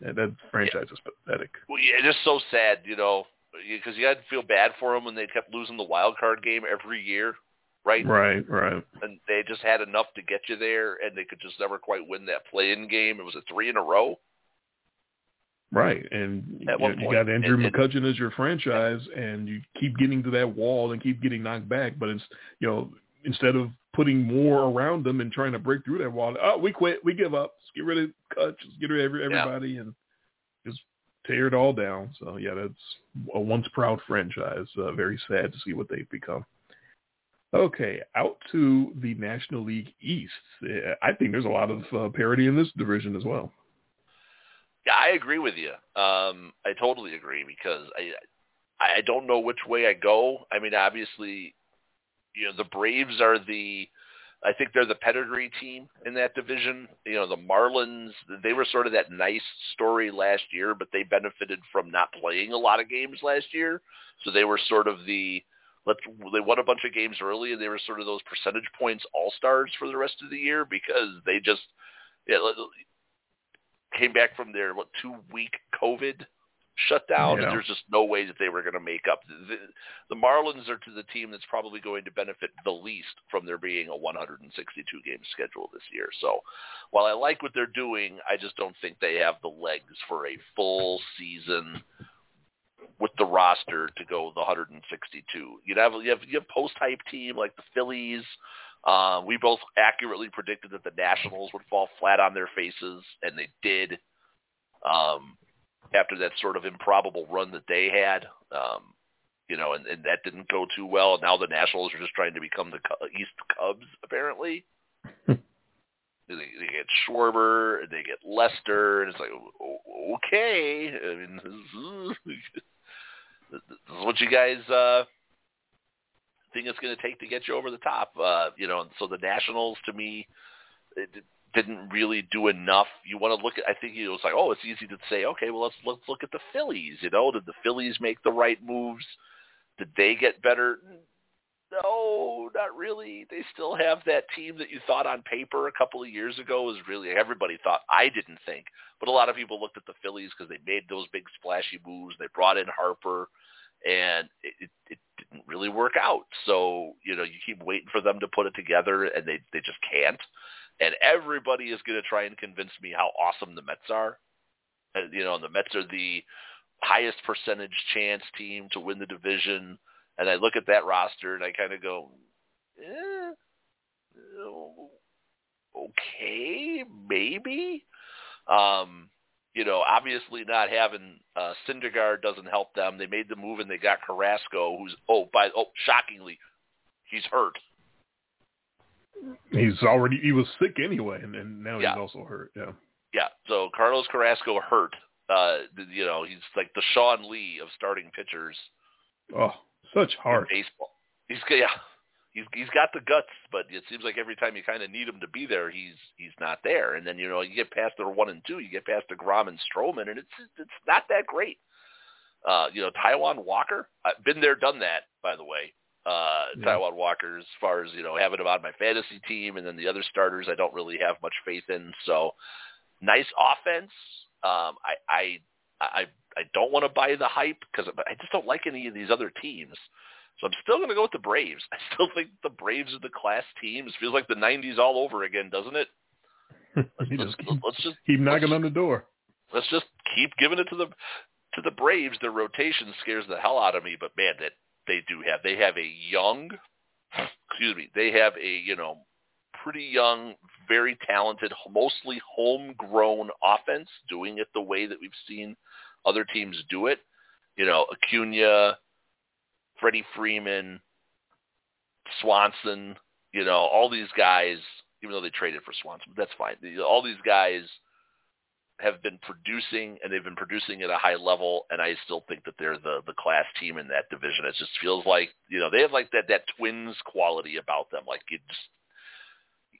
[SPEAKER 2] And that franchise yeah. is pathetic.
[SPEAKER 3] Well, yeah, just so sad, you know, because you had to feel bad for them when they kept losing the wild card game every year, right?
[SPEAKER 2] Right, right.
[SPEAKER 3] And they just had enough to get you there, and they could just never quite win that play-in game. It was a three in a row.
[SPEAKER 2] Right, and you, you, got Andrew and, McCutchen as your franchise, and you keep getting to that wall and keep getting knocked back. But it's you know instead of putting more around them and trying to break through that wall, oh, we quit, we give up, just get rid of Cutch, just get rid of everybody, yeah. and just tear it all down. So yeah, that's a once proud franchise. Uh, very sad to see what they've become. Okay, out to the National League East. I think there's a lot of uh, parity in this division as well.
[SPEAKER 3] Yeah, I agree with you. Um, I totally agree because I I don't know which way I go. I mean, obviously, you know, the Braves are the I think they're the pedigree team in that division. You know, the Marlins, they were sort of that nice story last year, but they benefited from not playing a lot of games last year. So they were sort of the let's they won a bunch of games early and they were sort of those percentage points all-stars for the rest of the year because they just yeah, came back from their what two week COVID shutdown, yeah. and there's just no way that they were going to make up. The, the Marlins are to the team that's probably going to benefit the least from there being a 162 game schedule this year. So, while I like what they're doing, I just don't think they have the legs for a full season with the roster to go the 162. You'd have you have you have post hype team like the Phillies. Uh, we both accurately predicted that the Nationals would fall flat on their faces, and they did. Um, after that sort of improbable run that they had, um, you know, and, and that didn't go too well. And now the Nationals are just trying to become the East Cubs, apparently. they, they get Schwarber, they get Lester, and it's like, okay, I mean, this is, what you guys uh, think it's going to take to get you over the top. Uh, you know, so the Nationals to me it didn't really do enough. You want to look at I think it was like, oh, it's easy to say, okay, well let's let's look at the Phillies, you know, did the Phillies make the right moves? Did they get better? No, not really. They still have that team that you thought on paper a couple of years ago was really everybody thought. I didn't think, but a lot of people looked at the Phillies because they made those big splashy moves. They brought in Harper, and it, it, it didn't really work out. So you know you keep waiting for them to put it together, and they they just can't. And everybody is going to try and convince me how awesome the Mets are. And, you know, the Mets are the highest percentage chance team to win the division. And I look at that roster and I kind of go, eh, okay, maybe. Um, you know, obviously not having uh, Syndergaard doesn't help them. They made the move and they got Carrasco, who's oh by oh shockingly, he's hurt.
[SPEAKER 2] He's already he was sick anyway, and, and now yeah. he's also hurt. Yeah.
[SPEAKER 3] Yeah. So Carlos Carrasco hurt. Uh, you know, he's like the Sean Lee of starting pitchers.
[SPEAKER 2] Oh, such heart.
[SPEAKER 3] Baseball. He's yeah. He's he's got the guts, but it seems like every time you kind of need him to be there, he's he's not there. And then you know you get past the one and two, you get past deGrom and Stroman, and it's it's not that great. Uh, you know, Taijuan Walker, I've been there, done that. By the way, uh, yeah. Taijuan Walker as far as, you know, having him on my fantasy team. And then the other starters I don't really have much faith in. So nice offense. Um, I, I, I, I don't want to buy the hype because I just don't like any of these other teams. So I'm still going to go with the Braves. I still think the Braves are the class teams. Feels like the 90s all over again, doesn't it?
[SPEAKER 2] Let's, just keep, let's just keep knocking on the door.
[SPEAKER 3] Let's just keep giving it to the to the Braves. Their rotation scares the hell out of me, but man, that they do have. They have a young, excuse me, they have a, you know, pretty young, very talented, mostly homegrown offense doing it the way that we've seen other teams do it. You know, Acuna, Freddie Freeman, Swanson, you know, all these guys, even though they traded for Swanson, that's fine. All these guys have been producing, and they've been producing at a high level. And I still think that they're the the class team in that division. It just feels like you know they have like that that Twins quality about them. Like you just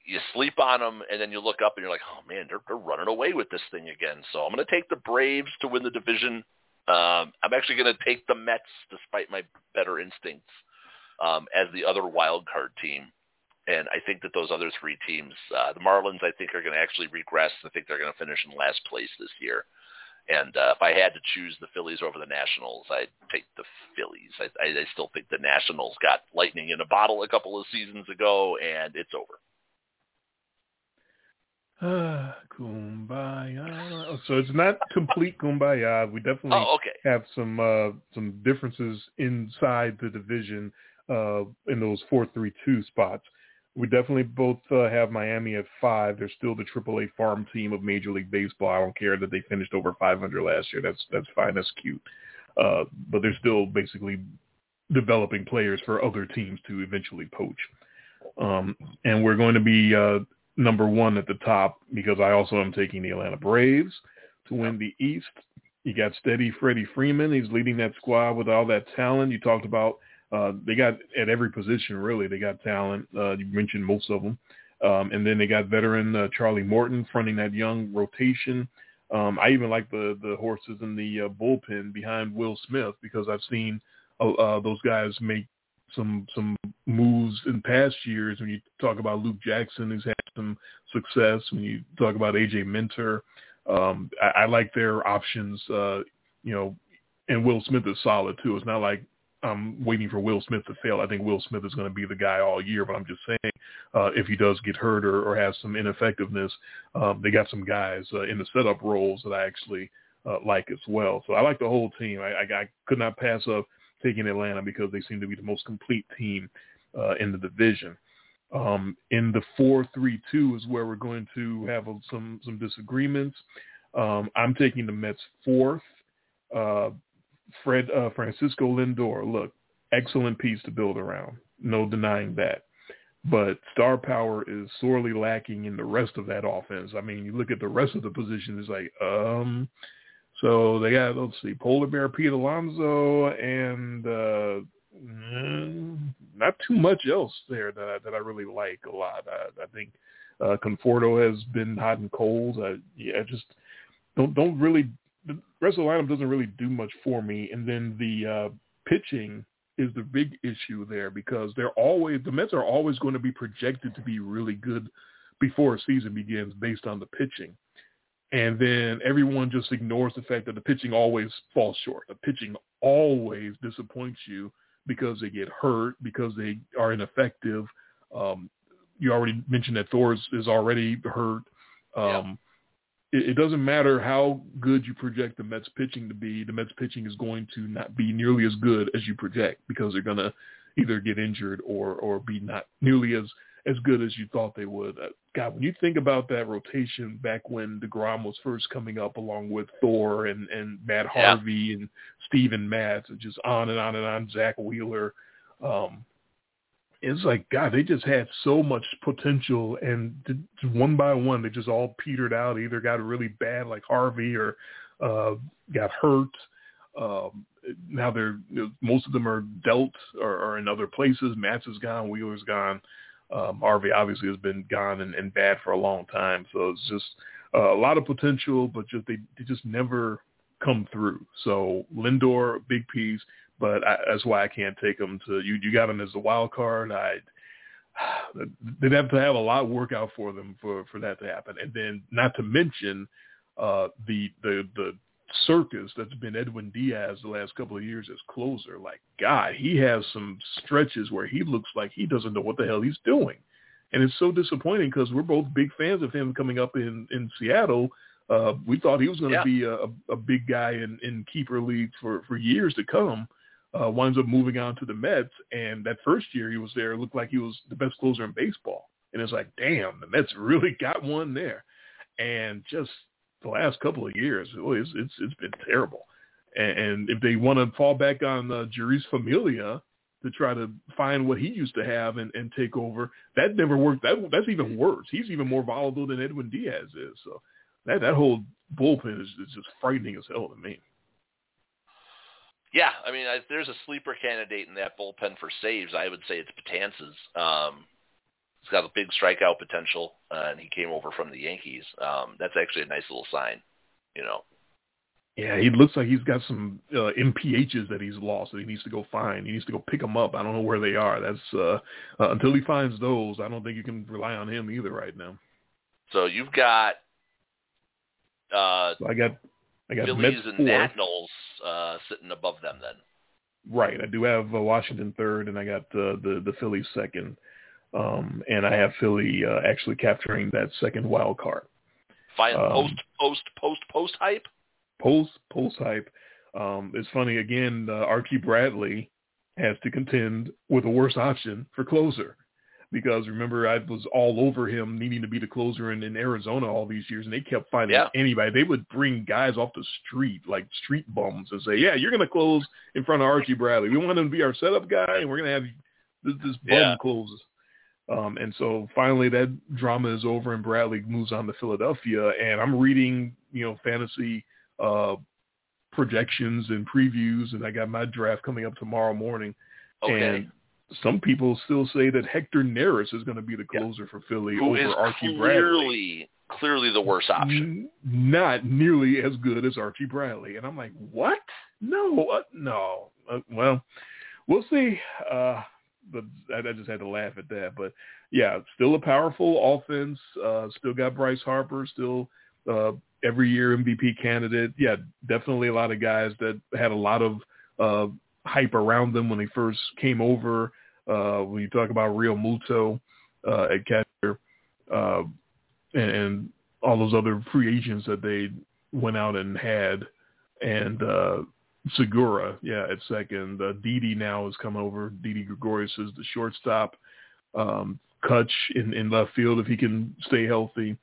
[SPEAKER 3] you sleep on them, and then you look up and you're like, oh man, they're they're running away with this thing again. So I'm going to take the Braves to win the division. Um, I'm actually going to take the Mets, despite my better instincts, um, as the other wild card team. And I think that those other three teams, uh, the Marlins, I think are going to actually regress. I think they're going to finish in last place this year. And uh, if I had to choose the Phillies over the Nationals, I'd take the Phillies. I, I, I still think the Nationals got lightning in a bottle a couple of seasons ago, and it's over.
[SPEAKER 2] Ah, kumbaya. So it's not complete kumbaya. We definitely
[SPEAKER 3] oh, okay.
[SPEAKER 2] have some uh, some differences inside the division uh, in those four three two spots. We definitely both uh, have Miami at five. They're still the AAA farm team of Major League Baseball. I don't care that they finished over 500 last year. That's that's fine. That's cute. Uh, but they're still basically developing players for other teams to eventually poach. Um, and we're going to be uh, number one at the top because I also am taking the Atlanta Braves to win the East. You got steady Freddie Freeman. He's leading that squad with all that talent. You talked about uh, they got at every position really. They got talent. Uh, you mentioned most of them, um, and then they got veteran uh, Charlie Morton fronting that young rotation. Um, I even like the the horses in the uh, bullpen behind Will Smith because I've seen uh, uh, those guys make some some moves in past years. When you talk about Luke Jackson, who's had some success. When you talk about AJ Minter, um, I, I like their options. Uh, you know, and Will Smith is solid too. It's not like I'm waiting for Will Smith to fail. I think Will Smith is going to be the guy all year, but I'm just saying uh, if he does get hurt or, or has some ineffectiveness, um, they got some guys uh, in the setup roles that I actually uh, like as well. So I like the whole team. I, I, I could not pass up taking Atlanta because they seem to be the most complete team uh, in the division. Um, in the four-three-two is where we're going to have some some disagreements. Um, I'm taking the Mets fourth. Uh, Fred uh, Francisco Lindor, look, excellent piece to build around. No denying that. But star power is sorely lacking in the rest of that offense. I mean, you look at the rest of the position, it's like, um, so they got let's see, Polar Bear Pete Alonso and uh, not too much else there that I, that I really like a lot. I, I think uh, Conforto has been hot and cold. Uh, yeah, just don't don't really the rest of the lineup doesn't really do much for me. And then the uh, pitching is the big issue there because they're always the Mets are always going to be projected to be really good before a season begins based on the pitching. And then everyone just ignores the fact that the pitching always falls short. The pitching always disappoints you because they get hurt, because they are ineffective. Um, you already mentioned that Thor's is already hurt. Um, it, it doesn't matter how good you project the Mets pitching to be. The Mets pitching is going to not be nearly as good as you project because they're going to either get injured or or be not nearly as as good as you thought they would. Uh, God, when you think about that rotation back when deGrom was first coming up, along with Thor and and Matt Harvey yeah. and Steven Matz, and just on and on and on, Zack Wheeler. Um, it's like God, they just had so much potential, and one by one, they just all petered out. Either got really bad, like Harvey, or uh, got hurt. Um, now they're you know, most of them are dealt or, or in other places. Matz is gone, Wheeler's gone. Um, Harvey obviously has been gone and, and bad for a long time, so it's just uh, a lot of potential, but just they, they just never come through. So Lindor, big piece but I, that's why I can't take them to you. You got them as a wild card. I they'd have to have a lot work out for them for for that to happen, and then not to mention uh, the the the circus that's been Edwin Diaz the last couple of years as closer. Like God, he has some stretches where he looks like he doesn't know what the hell he's doing, and it's so disappointing because we're both big fans of him coming up in in Seattle. Uh, we thought he was going to yeah. be a, a big guy in, in keeper league for, for years to come uh, winds up moving on to the Mets. And that first year he was there, it looked like he was the best closer in baseball. And it's like, damn, the Mets really got one there. And just the last couple of years, it's it's, it's been terrible. And, and if they want to fall back on uh, Jeurys Familia to try to find what he used to have and, and take over, that never worked. That that's even worse. He's even more volatile than Edwin Diaz is. So that that whole bullpen is, is just frightening as hell to me.
[SPEAKER 3] Yeah, I mean, if there's a sleeper candidate in that bullpen for saves, I would say it's Betances. Um, he's got a big strikeout potential, uh, and he came over from the Yankees. Um, that's actually a nice little sign, you know.
[SPEAKER 2] Yeah, he looks like he's got some uh, MPHs that he's lost that he needs to go find. He needs to go pick them up. I don't know where they are. That's uh, uh, until he finds those. I don't think you can rely on him either right now.
[SPEAKER 3] So you've got. Uh,
[SPEAKER 2] so I got I got
[SPEAKER 3] Phillies
[SPEAKER 2] Mets
[SPEAKER 3] and. Nationals uh, sitting above them then.
[SPEAKER 2] Right. I do have uh, Washington third, and I got uh, the the Phillies second, um, and I have Philly uh, actually capturing that second wild card. Um,
[SPEAKER 3] post, post, post, post hype.
[SPEAKER 2] Post post hype. Um, it's funny again. Uh, Archie Bradley has to contend with a worse option for closer because remember I was all over him needing to be the closer in, in Arizona all these years, and they kept finding
[SPEAKER 3] Yeah.
[SPEAKER 2] anybody. They would bring guys off the street like street bums and say, "Yeah, you're going to close in front of Archie Bradley. We want him to be our setup guy, and we're going to have this, this bum
[SPEAKER 3] Yeah.
[SPEAKER 2] closes." Um, and so finally that drama is over, and Bradley moves on to Philadelphia. And I'm reading, you know, fantasy uh, projections and previews, and I got my draft coming up tomorrow morning.
[SPEAKER 3] Okay.
[SPEAKER 2] And some people still say that Hector Neris is going to be the
[SPEAKER 3] Yeah.
[SPEAKER 2] closer for Philly
[SPEAKER 3] Who
[SPEAKER 2] over Archie Bradley.
[SPEAKER 3] clearly, clearly the worst option.
[SPEAKER 2] N- Not nearly as good as Archie Bradley. And I'm like, what? No, uh, no. Uh, well, we'll see. Uh, I, I just had to laugh at that. But yeah, still a powerful offense. Uh, still got Bryce Harper. Still uh, every year MVP candidate. Yeah, definitely a lot of guys that had a lot of uh, hype around them when they first came over. Uh, when you talk about Realmuto uh, at catcher, uh, and, and all those other free agents that they went out and had, and uh, Segura, yeah, at second. Uh, Didi now has come over. Didi Gregorius is the shortstop. Um, Cutch in, in left field if he can stay healthy.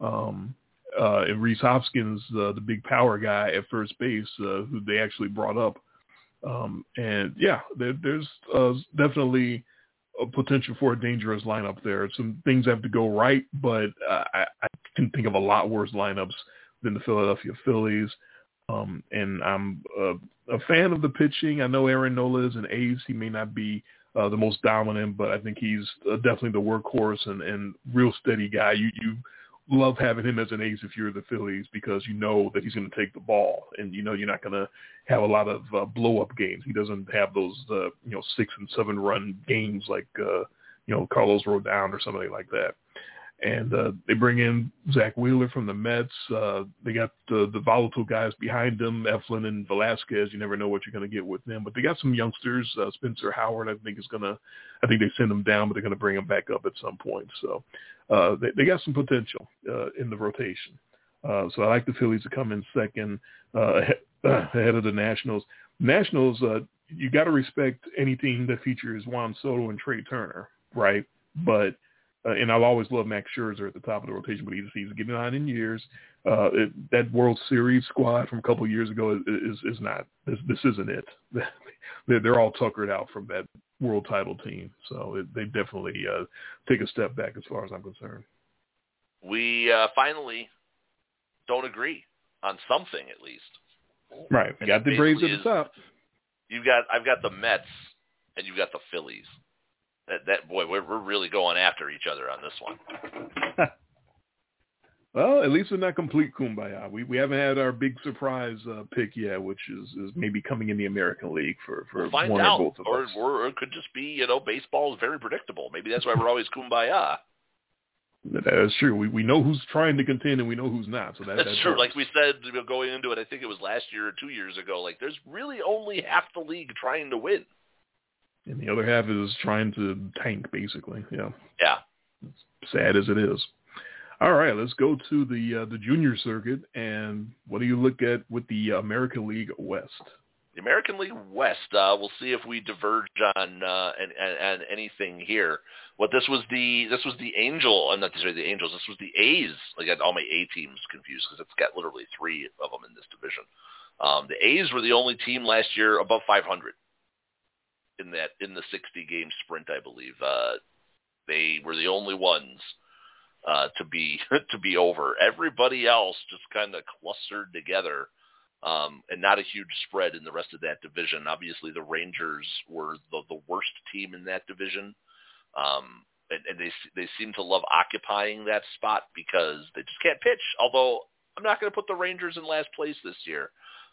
[SPEAKER 2] Um, uh, and Rhys Hoskins, uh, the big power guy at first base, uh, who they actually brought up. Um, and yeah, there, there's uh, definitely a potential for a dangerous lineup there. Some things have to go right, but uh, I, I can think of a lot worse lineups than the Philadelphia Phillies. Um, and I'm uh, a fan of the pitching. I know Aaron Nola is an ace. He may not be uh, the most dominant, but I think he's uh, definitely the workhorse and, and real steady guy. You you love having him as an ace if you're the Phillies because you know that he's going to take the ball and you know you're not going to have a lot of uh, blow up games. He doesn't have those uh, you know six and seven run games like uh, you know Carlos Rodon or somebody like that. And uh, they bring in Zack Wheeler from the Mets. Uh, they got the, the volatile guys behind them, Eflin and Velasquez. You never know what you're going to get with them. But they got some youngsters. Uh, Spencer Howard, I think, is going to. I think they send him down, but they're going to bring him back up at some point. So uh, they, they got some potential uh, in the rotation. Uh, so I like the Phillies to come in second uh, ahead, of the Nationals. Nationals, uh, you got to respect anything that features Juan Soto and Trea Turner, right? But uh, and I'll always love Max Scherzer at the top of the rotation, but he's, he's getting on in years. Uh, it, that World Series squad from a couple of years ago is is, is not. This, this isn't it. they're, they're all tuckered out from that world title team, so it, they definitely uh, take a step back as far as I'm concerned.
[SPEAKER 3] We uh, finally don't agree on something at least.
[SPEAKER 2] Right.
[SPEAKER 3] And
[SPEAKER 2] got the Braves at the top.
[SPEAKER 3] You've got I've got the Mets and you've got the Phillies. That that boy, we're we're really going after each other on this one.
[SPEAKER 2] Well, at least we're not complete kumbaya. We we haven't had our big surprise uh, pick yet, which is, is maybe coming in the American League for for
[SPEAKER 3] We'll find
[SPEAKER 2] one
[SPEAKER 3] out,
[SPEAKER 2] or both of
[SPEAKER 3] or,
[SPEAKER 2] us.
[SPEAKER 3] or it could just be you know baseball is very predictable. Maybe that's why we're always kumbaya.
[SPEAKER 2] That's true. We we know who's trying to contend and we know who's not. So that,
[SPEAKER 3] That's
[SPEAKER 2] that
[SPEAKER 3] true. Like we said going into it, I think it was last year or two years ago. Like there's really only half the league trying to win.
[SPEAKER 2] And the other half is trying to tank, basically. Yeah,
[SPEAKER 3] Yeah.
[SPEAKER 2] sad as it is. All right, let's go to the uh, the junior circuit, and what do you look at with the American League West?
[SPEAKER 3] The American League West. Uh, we'll see if we diverge on uh, and, and, and anything here. What this was the this was the Angel. I'm not sorry, the Angels. This was the A's. I got all my A teams confused because it's got literally three of them in this division. Um, the A's were the only team last year above 500 in that in the 60 game sprint, I believe. Uh, they were the only ones uh, to be to be over. Everybody else just kind of clustered together, um, and not a huge spread in the rest of that division. Obviously, the Rangers were the, the worst team in that division, um, and, and they they seem to love occupying that spot because they just can't pitch. Although I'm not going to put the Rangers in last place this year,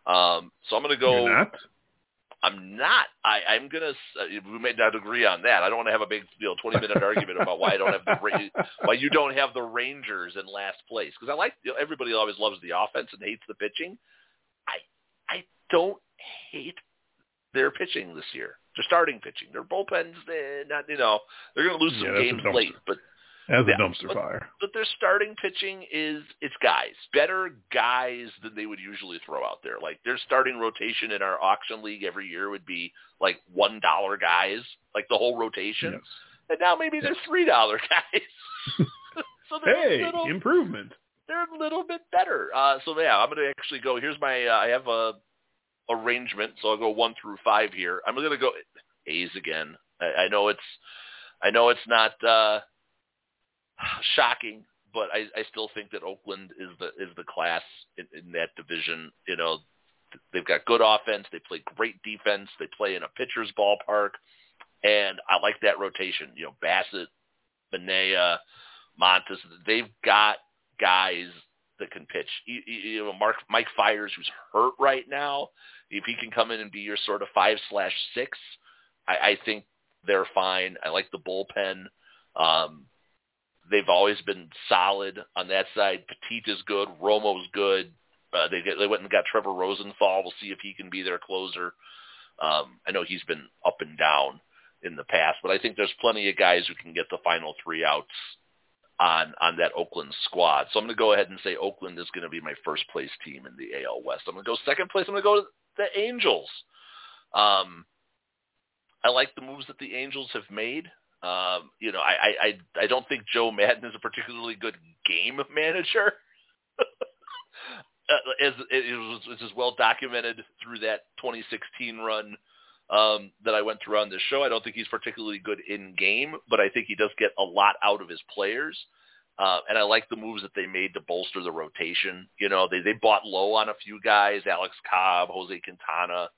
[SPEAKER 3] um, so I'm going to go. I'm not. I, I'm gonna. Uh, we may not agree on that. I don't want to have a big, you know, 20 minute argument about why I don't have the why you don't have the Rangers in last place because I like you know, everybody always loves the offense and hates the pitching. I I don't hate their pitching this year. Their starting pitching, their bullpens, eh, not you know, they're gonna lose some
[SPEAKER 2] Yeah, that's
[SPEAKER 3] games late, but
[SPEAKER 2] As a dumpster
[SPEAKER 3] but-
[SPEAKER 2] fire.
[SPEAKER 3] but their starting pitching is it's guys, better guys than they would usually throw out there. Like their starting rotation in our auction league every year would be like one dollar guys, like the whole rotation,
[SPEAKER 2] Yes.
[SPEAKER 3] and now maybe they're three dollar guys. so they're
[SPEAKER 2] Hey,
[SPEAKER 3] a little,
[SPEAKER 2] improvement.
[SPEAKER 3] they're a little bit better. Uh, so yeah, I'm going to actually go. Here's my. Uh, I have a arrangement, so I'll go one through five here. I'm going to go A's again. I, I know it's. I know it's not. Uh, shocking, but I, I still think that Oakland is the is the class in, in that division. You know, they've got good offense, they play great defense, they play in a pitcher's ballpark, and I like that rotation. You know, Bassitt, Manaea, Montas, they've got guys that can pitch. You, you you know, Mark Mike Fiers, who's hurt right now, if he can come in and be your sort of five slash six, I, I think they're fine. I like the bullpen. Um, they've always been solid on that side. Petit is good. Romo's good. Uh, they get, they went and got Trevor Rosenthal. We'll see if he can be their closer. Um, I know he's been up and down in the past, but I think there's plenty of guys who can get the final three outs on on that Oakland squad. So I'm going to go ahead and say Oakland is going to be my first place team in the AL West. I'm going to go second place. I'm going to go to the Angels. Um, I like the moves that the Angels have made. Um, you know, I, I I don't think Joe Maddon is a particularly good game manager. Uh, as it was, was well documented through that 2016 run um, that I went through on this show. I don't think he's particularly good in game, but I think he does get a lot out of his players. Uh, and I like the moves that they made to bolster the rotation. You know, they they bought low on a few guys, Alex Cobb, Jose Quintana.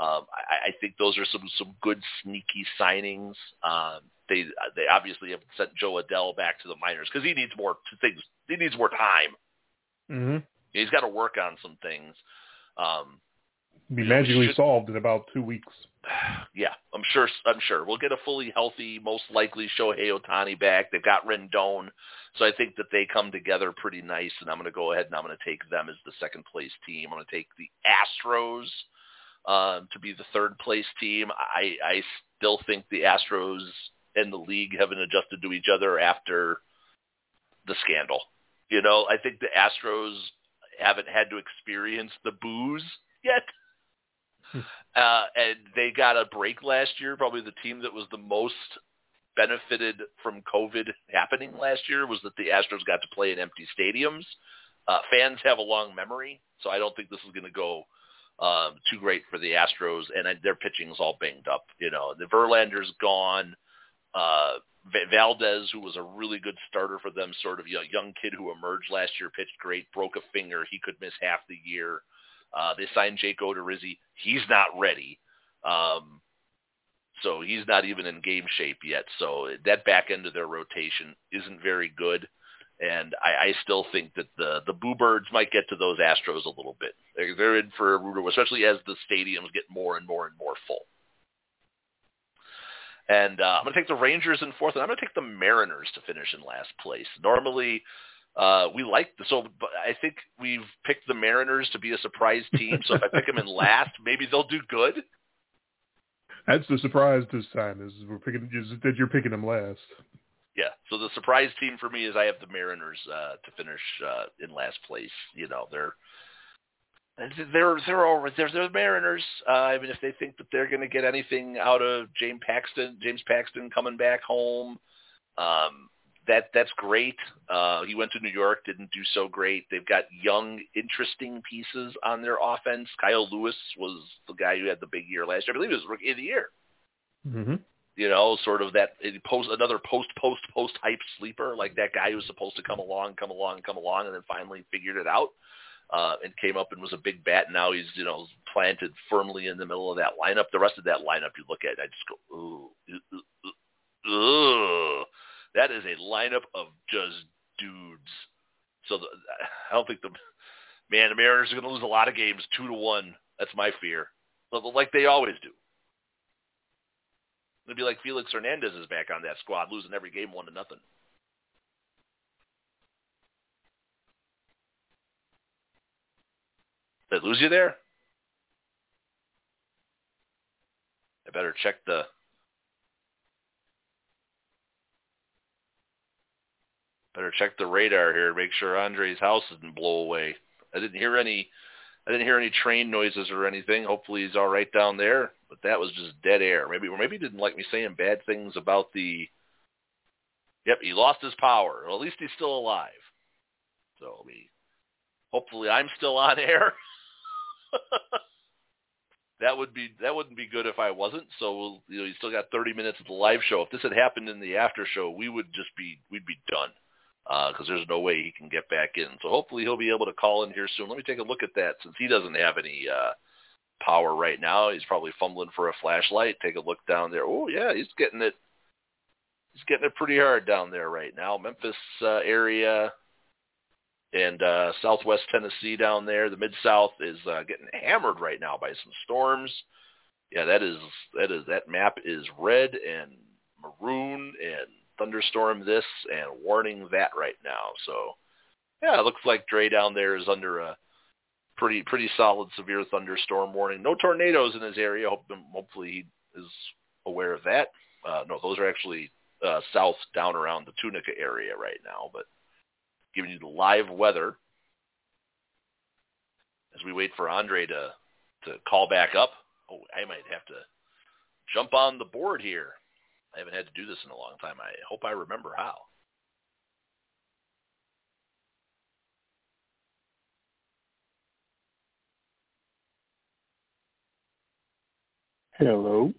[SPEAKER 3] Um, I, I think those are some some good sneaky signings. Um, they they obviously have sent Jo Adell back to the minors because he needs more things. He needs more time.
[SPEAKER 2] Mm-hmm.
[SPEAKER 3] He's got to work on some things. Um,
[SPEAKER 2] Be magically
[SPEAKER 3] Should-
[SPEAKER 2] solved in about two weeks.
[SPEAKER 3] yeah, I'm sure. I'm sure we'll get a fully healthy, most likely Shohei Ohtani back. They've got Rendon, so I think that they come together pretty nice. And I'm going to go ahead and I'm going to take them as the second place team. I'm going to take the Astros um, to be the third place team. I, I still think the Astros and the league haven't adjusted to each other after the scandal. You know, I think the Astros haven't had to experience the booze yet. Uh, and they got a break last year. Probably the team that was the most benefited from COVID happening last year was that the Astros got to play in empty stadiums. Uh, fans have a long memory, so I don't think this is going to go um, too great for the Astros. And uh, their pitching is all banged up. You know, the Verlander's gone. Uh, Va- Valdez, who was a really good starter for them, sort of you know, young kid who emerged last year, pitched great, broke a finger. He could miss half the year. Uh, they signed Jake Odorizzi. He's not ready. Um, so he's not even in game shape yet. So that back end of their rotation isn't very good. And I, I still think that the the Boo Birds might get to those Astros a little bit. They're, they're in for a rude, especially as the stadiums get more and more and more full. And uh, I'm going to take the Rangers in fourth, and I'm going to take the Mariners to finish in last place. Normally, uh, we like the, so, but I think we've picked the Mariners to be a surprise team. So if I pick them in last, maybe they'll do good.
[SPEAKER 2] That's the surprise this time is we're picking is that you're picking them last.
[SPEAKER 3] Yeah. So the surprise team for me is I have the Mariners uh, to finish uh, in last place. You know, they're they're they're over they're, they're the Mariners. Uh, I mean, if they think that they're going to get anything out of James Paxton, James Paxton coming back home, um, that that's great. Uh, he went to New York, didn't do so great. They've got young, interesting pieces on their offense. Kyle Lewis was the guy who had the big year last year. I believe he was rookie of the year.
[SPEAKER 2] Mm-hmm.
[SPEAKER 3] you know, sort of that post another post post post hype sleeper, like that guy who's supposed to come along, come along, come along, and then finally figured it out uh, and came up and was a big bat. And now he's you know planted firmly in the middle of that lineup. The rest of that lineup, you look at, I just go, ooh, ooh, ooh, ooh. that is a lineup of just dudes. So the, I don't think the man the Mariners are going to lose a lot of games two to one. That's my fear, like they always do. It'd be like Felix Hernandez is back on that squad, losing every game one to nothing. Did I lose you there? I better check the better check the radar here, to make sure Andre's house didn't blow away. I didn't hear any I didn't hear any train noises or anything. Hopefully he's all right down there. But that was just dead air. Maybe or maybe he didn't like me saying bad things about the Yep, he lost his power. Well, at least he's still alive. So I mean, hopefully I'm still on air. that would be that wouldn't be good if I wasn't. So we'll, you know, you still got 30 minutes of the live show. If this had happened in the after show, we would just be we'd be done because uh, there's no way he can get back in. So hopefully he'll be able to call in here soon. Let me take a look at that since he doesn't have any uh, power right now. He's probably fumbling for a flashlight. Take a look down there. Oh yeah, he's getting it. He's getting it pretty hard down there right now. Memphis uh, area, and uh, southwest Tennessee down there. The mid south is uh, getting hammered right now by some storms. Yeah, that is that is that map is red and maroon and thunderstorm this and warning that right now. So yeah, it looks like Dre down there is under a pretty pretty solid severe thunderstorm warning. No tornadoes in his area. Hope, hopefully he is aware of that. Uh, no, those are actually uh, south down around the Tunica area right now, but giving you the live weather as we wait for Andre to to call back up. Oh, I might have to jump on the board here. I haven't had to do this in a long time. I hope I remember how.
[SPEAKER 2] Hello.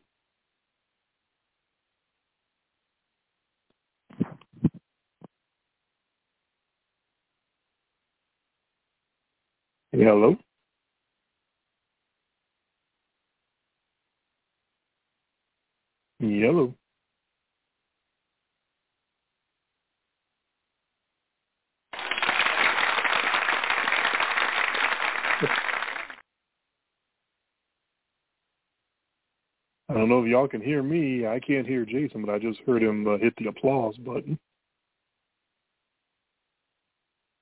[SPEAKER 2] Hello. Hello. I don't know if y'all can hear me. I can't hear Jason, but I just heard him uh, hit the applause button.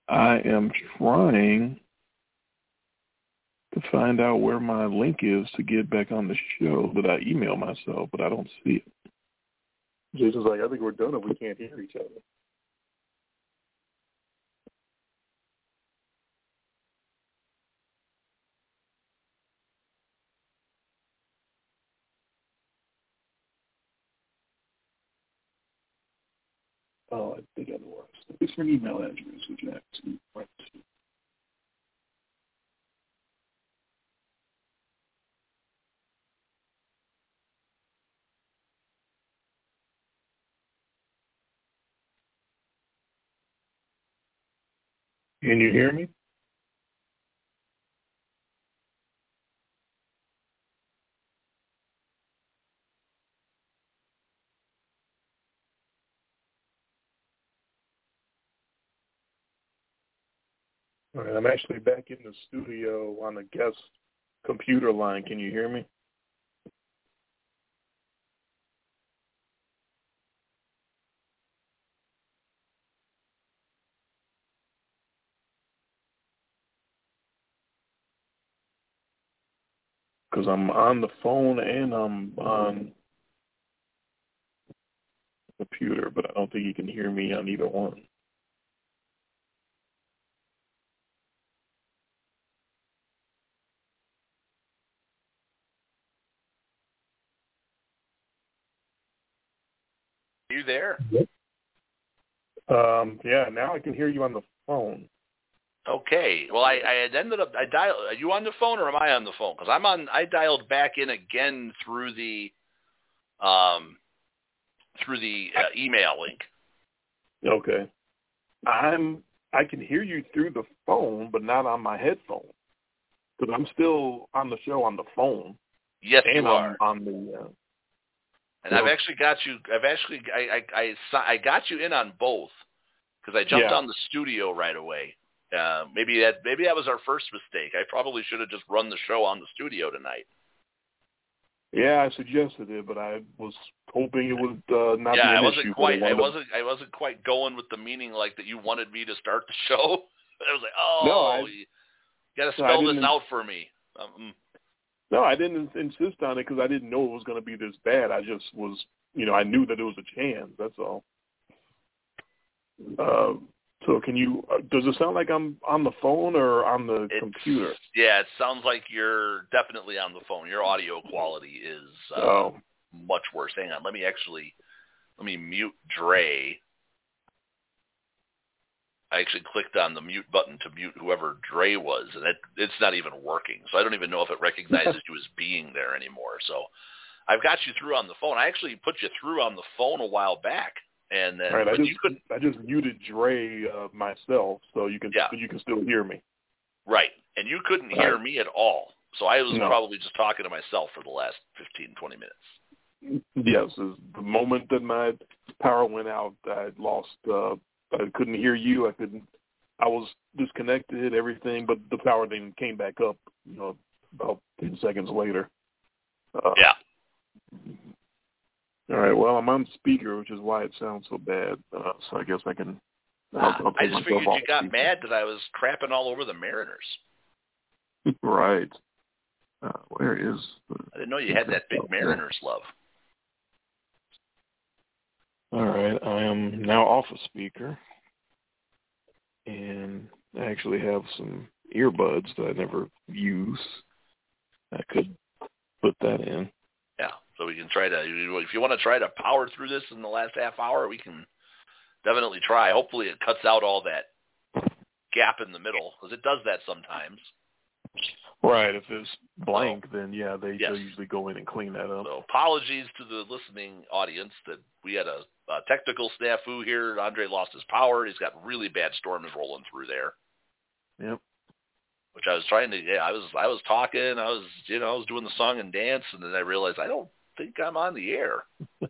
[SPEAKER 2] I am trying find out where my link is to get back on the show that I email myself, but I don't see it. Jason's like, I think we're done if we can't hear each other. Oh, I think otherwise. Different email address have to write to? Can you hear me? All right, I'm actually back in the studio on the guest computer line. Can you hear me? Because I'm on the phone and I'm on the computer, but I don't think you can hear me on either one.
[SPEAKER 3] Are you there?
[SPEAKER 2] Um, yeah, now I can hear you on the phone.
[SPEAKER 3] Okay. Well, I, I had ended up. I dialed. Are you on the phone or am I on the phone? Because I'm on. I dialed back in again through the, um, through the uh, email link.
[SPEAKER 2] Okay. I'm I can hear you through the phone, but not on my headphone because I'm still on the show on the phone.
[SPEAKER 3] Yes,
[SPEAKER 2] and
[SPEAKER 3] you are.
[SPEAKER 2] on the. Uh,
[SPEAKER 3] and I've actually got you. I've actually I I I, I got you in on both because I jumped
[SPEAKER 2] Yeah.
[SPEAKER 3] on the studio right away. Uh, maybe that maybe that was our first mistake. I probably should have just run the show on the studio tonight.
[SPEAKER 2] yeah, I suggested it, but I was hoping it would uh, not
[SPEAKER 3] yeah,
[SPEAKER 2] be
[SPEAKER 3] I wasn't
[SPEAKER 2] issue.
[SPEAKER 3] quite. I wasn't. I wasn't quite going with the meaning like that. You wanted me to start the show. I was like, oh,
[SPEAKER 2] No, I-
[SPEAKER 3] you got to
[SPEAKER 2] no,
[SPEAKER 3] spell this out for me. Um,
[SPEAKER 2] No, I didn't insist on it because I didn't know it was going to be this bad. I just was, you know, I knew that it was a chance. That's all. Uh, so, can you? Uh, does it sound like I'm on the phone or on the
[SPEAKER 3] It's-
[SPEAKER 2] computer?
[SPEAKER 3] yeah, it sounds like you're definitely on the phone. Your audio quality is uh,
[SPEAKER 2] Oh,
[SPEAKER 3] much worse. Hang on, let me actually let me mute Dre. I actually clicked on the mute button to mute whoever Dre was, and it, it's not even working. So I don't even know if it recognizes you as being there anymore. So I've got you through on the phone. I actually put you through on the phone a while back, and then
[SPEAKER 2] right. I just
[SPEAKER 3] you could
[SPEAKER 2] I just muted Dre uh, myself, so you can
[SPEAKER 3] Yeah.
[SPEAKER 2] you can still hear me.
[SPEAKER 3] right, and you couldn't hear
[SPEAKER 2] Right.
[SPEAKER 3] me at all. So I was
[SPEAKER 2] No.
[SPEAKER 3] probably just talking to myself for the last fifteen twenty minutes.
[SPEAKER 2] Yes, the moment that my power went out, I lost. Uh, I couldn't hear you. I couldn't. I was disconnected. Everything, but the power then came back up. You know, about ten seconds later. Uh,
[SPEAKER 3] Yeah.
[SPEAKER 2] All right. Well, I'm on speaker, which is why it sounds so bad. Uh, so I guess I can. I'll, I'll
[SPEAKER 3] I just
[SPEAKER 2] myself
[SPEAKER 3] figured you got
[SPEAKER 2] speaker.
[SPEAKER 3] mad that I was crapping all over the Mariners.
[SPEAKER 2] right. Uh, where is? The,
[SPEAKER 3] I didn't know you had that big Mariners love.
[SPEAKER 2] All right, I am now off a speaker, and I actually have some earbuds that I never use. I could put that in.
[SPEAKER 3] So we can try to. If you want to try to power through this in the last half hour, we can definitely try. Hopefully, it cuts out all that gap in the middle because it does that sometimes.
[SPEAKER 2] Right, if it's blank, then yeah, they
[SPEAKER 3] Yes.
[SPEAKER 2] they usually go in and clean that up.
[SPEAKER 3] So apologies to the listening audience that we had a, a technical snafu here. Andre lost his power. He's got really bad storms rolling through there.
[SPEAKER 2] Yep.
[SPEAKER 3] Which I was trying to. Yeah, I was. I was talking. I was. You know, I was doing the song and dance, and then I realized I don't think I'm on the air.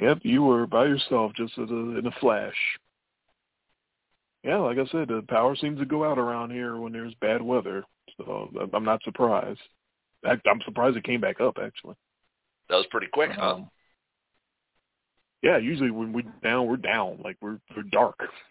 [SPEAKER 2] Yep, you were by yourself, just in a, in a flash. Yeah, like I said, the power seems to go out around here when there's bad weather, so I'm not surprised. I'm surprised it came back up actually.
[SPEAKER 3] That was pretty quick, huh?
[SPEAKER 2] Um, yeah, usually when we're down, we're down. Like we're we're dark,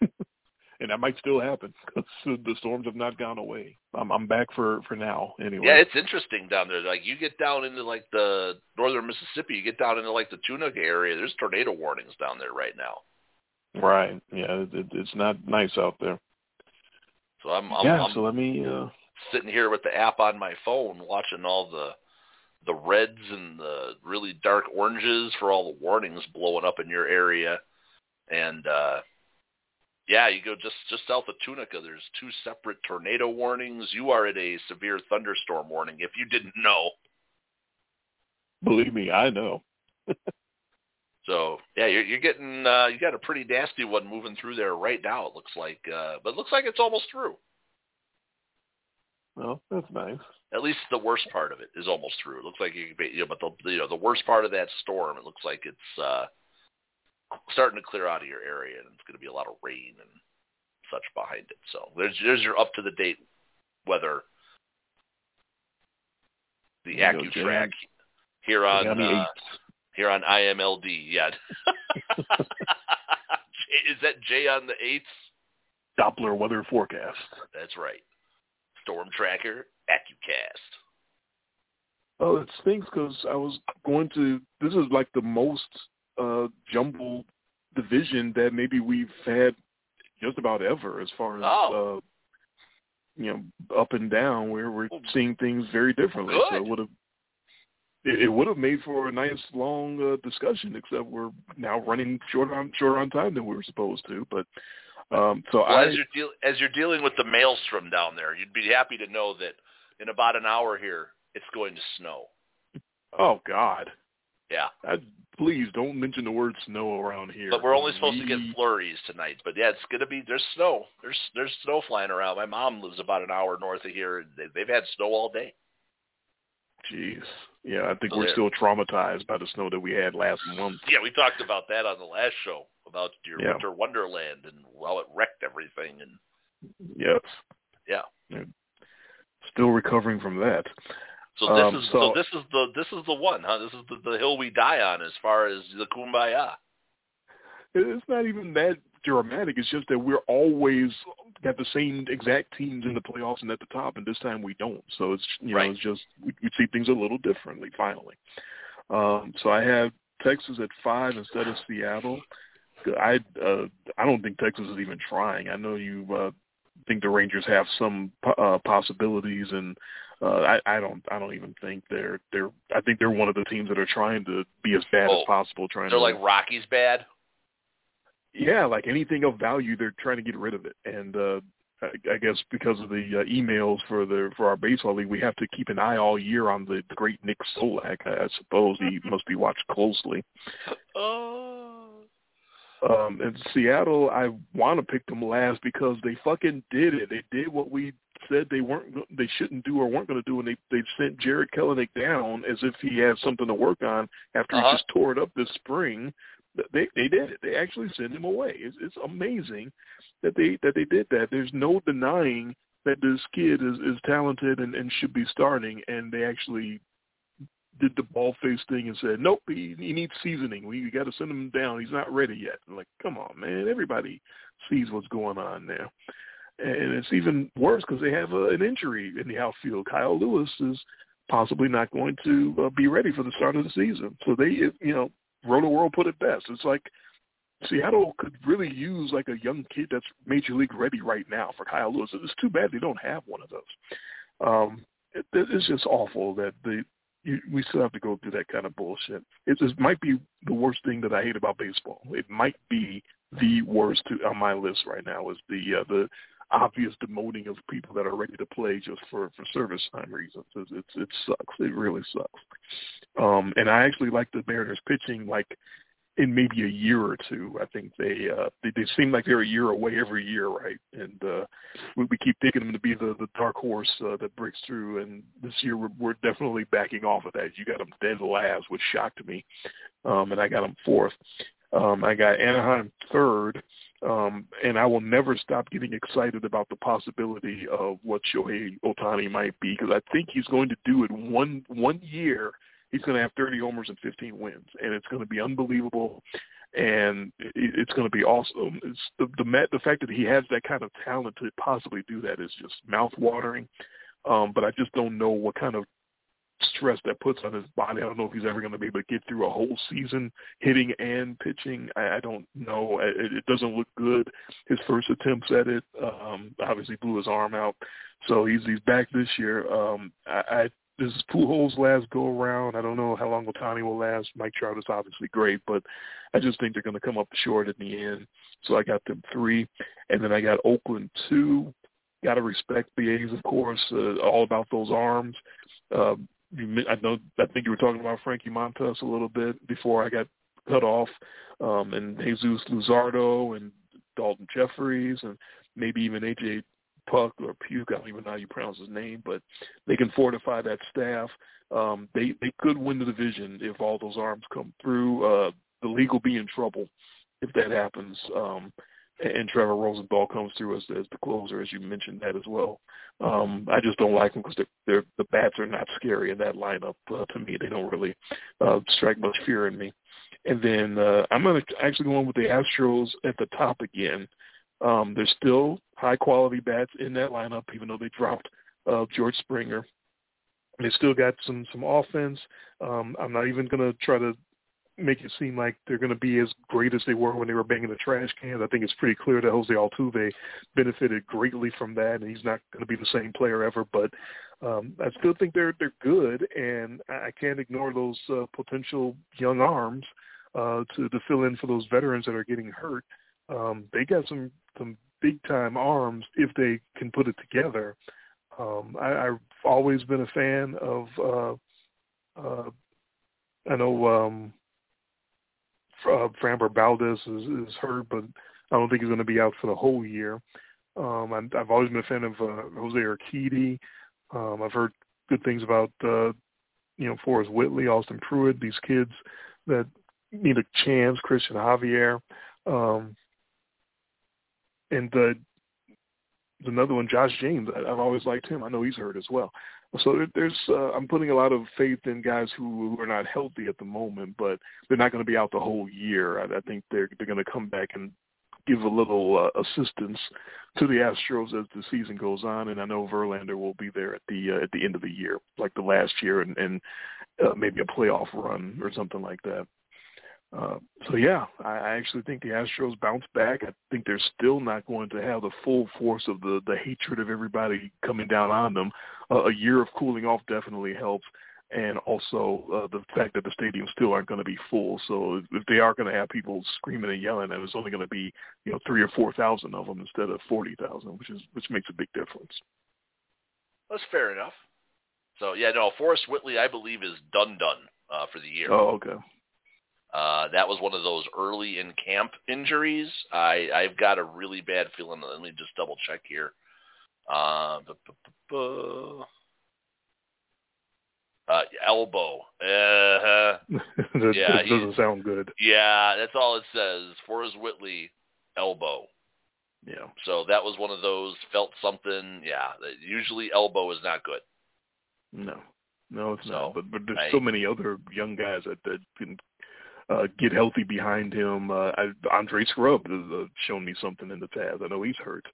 [SPEAKER 2] and that might still happen because the storms have not gone away. I'm I'm back for for now anyway.
[SPEAKER 3] Yeah, it's interesting down there. Like you get down into like the northern Mississippi, you get down into like the Tunica area. There's tornado warnings down there right now.
[SPEAKER 2] right. Yeah, it, it, it's not nice out there.
[SPEAKER 3] So I'm I'm,
[SPEAKER 2] yeah.
[SPEAKER 3] I'm
[SPEAKER 2] so let me. uh
[SPEAKER 3] sitting here with the app on my phone, watching all the the reds and the really dark oranges for all the warnings blowing up in your area. And uh yeah, you go just just south of Tunica. There's two separate tornado warnings. You are at a severe thunderstorm warning. If you didn't know,
[SPEAKER 2] Believe me, I know.
[SPEAKER 3] So yeah, you're, you're getting uh, you got a pretty nasty one moving through there right now. It looks like, uh, but it looks like it's almost through.
[SPEAKER 2] Well, that's nice.
[SPEAKER 3] At least the worst part of it is almost through. It looks like you, you know, but the you know the worst part of that storm, it looks like it's uh, starting to clear out of your area, and it's going to be a lot of rain and such behind it. So there's there's your up to the date weather. The. AccuTrack here on uh, here on IMLD. Yeah. J- Is that J on the eighth?
[SPEAKER 2] Doppler weather forecast.
[SPEAKER 3] That's right. Storm Tracker, AccuCast.
[SPEAKER 2] Oh, it stinks because I was going to. This is like the most uh jumbled division that maybe we've had just about ever, as far as
[SPEAKER 3] Oh.
[SPEAKER 2] uh, you know, up and down, where we're seeing things very differently. So it would have. It, it would have made for a nice long uh, discussion, except we're now running short on shorter on time than we were supposed to. But um, so
[SPEAKER 3] Well,
[SPEAKER 2] I
[SPEAKER 3] as you're deal- as you're dealing with the maelstrom down there, you'd be happy to know that in about an hour here, it's going to snow.
[SPEAKER 2] oh God,
[SPEAKER 3] Yeah.
[SPEAKER 2] I, please don't mention the word snow around here.
[SPEAKER 3] But we're only supposed to get flurries tonight. But yeah, it's gonna be there's snow. There's there's snow flying around. My mom lives about an hour north of here. They, they've had snow all day.
[SPEAKER 2] Jeez. Yeah, I think
[SPEAKER 3] So
[SPEAKER 2] we're
[SPEAKER 3] there-
[SPEAKER 2] still traumatized by the snow that we had last month.
[SPEAKER 3] Yeah, we talked about that on the last show about your
[SPEAKER 2] Yeah.
[SPEAKER 3] winter wonderland and how it wrecked everything. And
[SPEAKER 2] Yes.
[SPEAKER 3] yeah,
[SPEAKER 2] Still recovering from that.
[SPEAKER 3] So this
[SPEAKER 2] Um,
[SPEAKER 3] is so,
[SPEAKER 2] so-
[SPEAKER 3] this is the this is the one, huh? This is the, the hill we die on as far as the kumbaya.
[SPEAKER 2] It's not even that dramatic. It's just that we're always got the same exact teams in the playoffs and at the top, and this time we don't. So it's you
[SPEAKER 3] Right.
[SPEAKER 2] know it's just we, we see things a little differently finally. Um, so I have Texas at five instead of Seattle. I uh, I don't think Texas is even trying. I know you uh, think the Rangers have some uh, possibilities, and uh, I, I don't I don't even think they're they're I think they're one of the teams that are trying to be as bad
[SPEAKER 3] Oh,
[SPEAKER 2] as possible. Trying to
[SPEAKER 3] They're
[SPEAKER 2] to
[SPEAKER 3] like Rockies bad.
[SPEAKER 2] yeah, like anything of value, they're trying to get rid of it. And uh, I, I guess because of the uh, emails for the for our baseball league, we have to keep an eye all year on the, the great Nick Solak. I, I suppose he must be watched closely.
[SPEAKER 3] Oh.
[SPEAKER 2] Um, and Seattle, I want to pick them last because they fucking did it. They did what we said they weren't, they shouldn't do or weren't going to do, and they they sent Jarred Kelenic down as if he had something to work on after
[SPEAKER 3] Uh-huh.
[SPEAKER 2] he just tore it up this spring. They they did it. They actually sent him away. It's, it's amazing that they that they did that. There's no denying that this kid is is talented and, and should be starting, and they actually did the ball face thing and said, "Nope, he, he needs seasoning. We got to send him down. He's not ready yet." I'm like, come on, man! Everybody sees what's going on there, and it's even worse because they have uh, an injury in the outfield. Kyle Lewis is possibly not going to uh, be ready for the start of the season. So they, you know, Rotoworld put it best. It's like Seattle could really use like a young kid that's major league ready right now for Kyle Lewis. It's too bad they don't have one of those. Um, it, it's just awful that the you, we still have to go through that kind of bullshit. It just might be the worst thing that I hate about baseball. It might be the worst to, on my list right now is the uh, the obvious demoting of people that are ready to play just for for service time reasons. It's, it's it sucks. It really sucks. Um, and I actually like the Mariners pitching like in maybe a year or two. I think they uh they, they seem like they're a year away every year, right? And uh we, we keep picking them to be the the dark horse uh, that breaks through. And this year we're, we're definitely backing off of that. You got them dead last, which shocked me, um, and I got them fourth. Um, I got Anaheim third, um, and I will never stop getting excited about the possibility of what Shohei Ohtani might be because I think he's going to do it one one year he's going to have 30 homers and 15 wins, and it's going to be unbelievable, and it's going to be awesome. It's the the, the fact that he has that kind of talent to possibly do that is just mouth watering. Um, but I just don't know what kind of stress that puts on his body. I don't know if he's ever going to be able to get through a whole season hitting and pitching. I, I don't know. It, it doesn't look good. His first attempts at it um, obviously blew his arm out, so he's he's back this year. Um, I, I this is Pujols' last go around. I don't know how long Ohtani will last. Mike Trout is obviously great, but I just think they're going to come up short in the end. So I got them three, and then I got Oakland two. Got to respect the A's, of course. Uh, all about those arms. Uh, you, I know. I think you were talking about Frankie Montas a little bit before I got cut off, um, and Jesus Luzardo and Daulton Jefferies, and maybe even AJ Puck or Puke, I don't even know how you pronounce his name, but they can fortify that staff. Um, they they could win the division if all those arms come through. Uh, the league will be in trouble if that happens. Um, and Trevor Rosenthal comes through as, as the closer, as you mentioned that as well. Um, I just don't like them because they're, the bats are not scary in that lineup. Uh, to me, they don't really uh, strike much fear in me. And then uh, I'm going to actually go on with the Astros at the top again. Um, there's still high quality bats in that lineup, even though they dropped uh, George Springer. They still got some some offense. Um, I'm not even going to try to make it seem like they're going to be as great as they were when they were banging the trash cans. I think it's pretty clear that Jose Altuve benefited greatly from that, and he's not going to be the same player ever. But um, I still think they're they're good, and I can't ignore those uh, potential young arms uh, to to fill in for those veterans that are getting hurt. Um, they got some some big time arms if they can put it together. Um, I, I've always been a fan of uh, uh, I know um, uh, Framber Valdez is, is hurt, but I don't think he's going to be out for the whole year. Um, I'm, I've always been a fan of uh, Jose Urquidy. Um, I've heard good things about uh, you know Forrest Whitley, Austin Pruitt, these kids that need a chance. Cristian Javier, um, and uh, another one, Josh James. I, I've always liked him. I know he's hurt as well. So there's, uh, I'm putting a lot of faith in guys who, who are not healthy at the moment, but they're not going to be out the whole year. I, I think they're they're going to come back and give a little uh, assistance to the Astros as the season goes on, and I know Verlander will be there at the uh, at the end of the year, like the last year, and, and uh, maybe a playoff run or something like that. Uh, so yeah, I, I actually think the Astros bounce back. I think they're still not going to have the full force of the the hatred of everybody coming down on them. Uh, a year of cooling off definitely helps, and also uh, the fact that the stadiums still aren't going to be full. So if they are going to have people screaming and yelling, and it's only going to be you know three or four thousand of them instead of forty thousand, which is which makes a big difference.
[SPEAKER 3] That's fair enough. So yeah, no, Forrest Whitley, I believe, is done done uh, for the year.
[SPEAKER 2] Oh, okay.
[SPEAKER 3] Uh, that was one of those early in camp injuries. I, I've got a really bad feeling. Let me just double check here. Uh, uh, elbow. Uh,
[SPEAKER 2] that,
[SPEAKER 3] yeah,
[SPEAKER 2] that doesn't sound good.
[SPEAKER 3] Yeah, that's all it says. Forrest Whitley, elbow.
[SPEAKER 2] Yeah.
[SPEAKER 3] So that was one of those felt something. Yeah, usually elbow is not good.
[SPEAKER 2] No, no, it's
[SPEAKER 3] So,
[SPEAKER 2] not. But but there's
[SPEAKER 3] I-
[SPEAKER 2] so many other young guys that that can uh, get healthy behind him. Uh, I, Andre Scrubb has uh, shown me something in the past. I know he's hurt.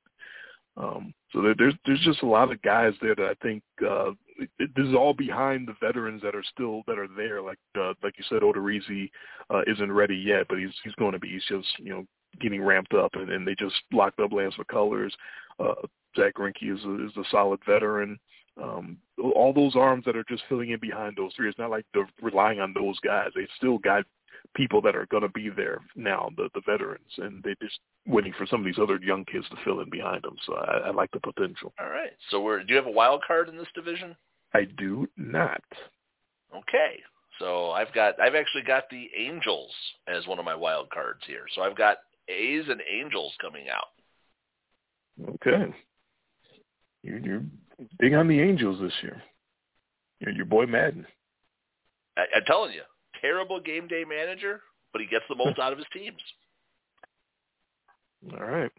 [SPEAKER 2] Um, so there, there's there's just a lot of guys there that I think uh, it, this is all behind the veterans that are still that are there. Like uh, like you said, Odorizzi uh, isn't ready yet, but he's he's going to be. He's just you know getting ramped up, and, and they just locked up Lance McCullers. Uh, Zack Greinke is a, is a solid veteran. Um, all those arms that are just filling in behind those three. It's not like they're relying on those guys. They've still got people that are going to be there now, the the veterans, and they're just waiting for some of these other young kids to fill in behind them. So I, I like the potential.
[SPEAKER 3] All right. So we're, do you have a wild card in this division?
[SPEAKER 2] I do not.
[SPEAKER 3] Okay. So I've got I've actually got the Angels as one of my wild cards here. So I've got A's and Angels coming out.
[SPEAKER 2] Okay. You're, you're big on the Angels this year. You're your boy Maddon.
[SPEAKER 3] I, I'm telling you, terrible game day manager, but he gets the most out of his teams.
[SPEAKER 2] All right.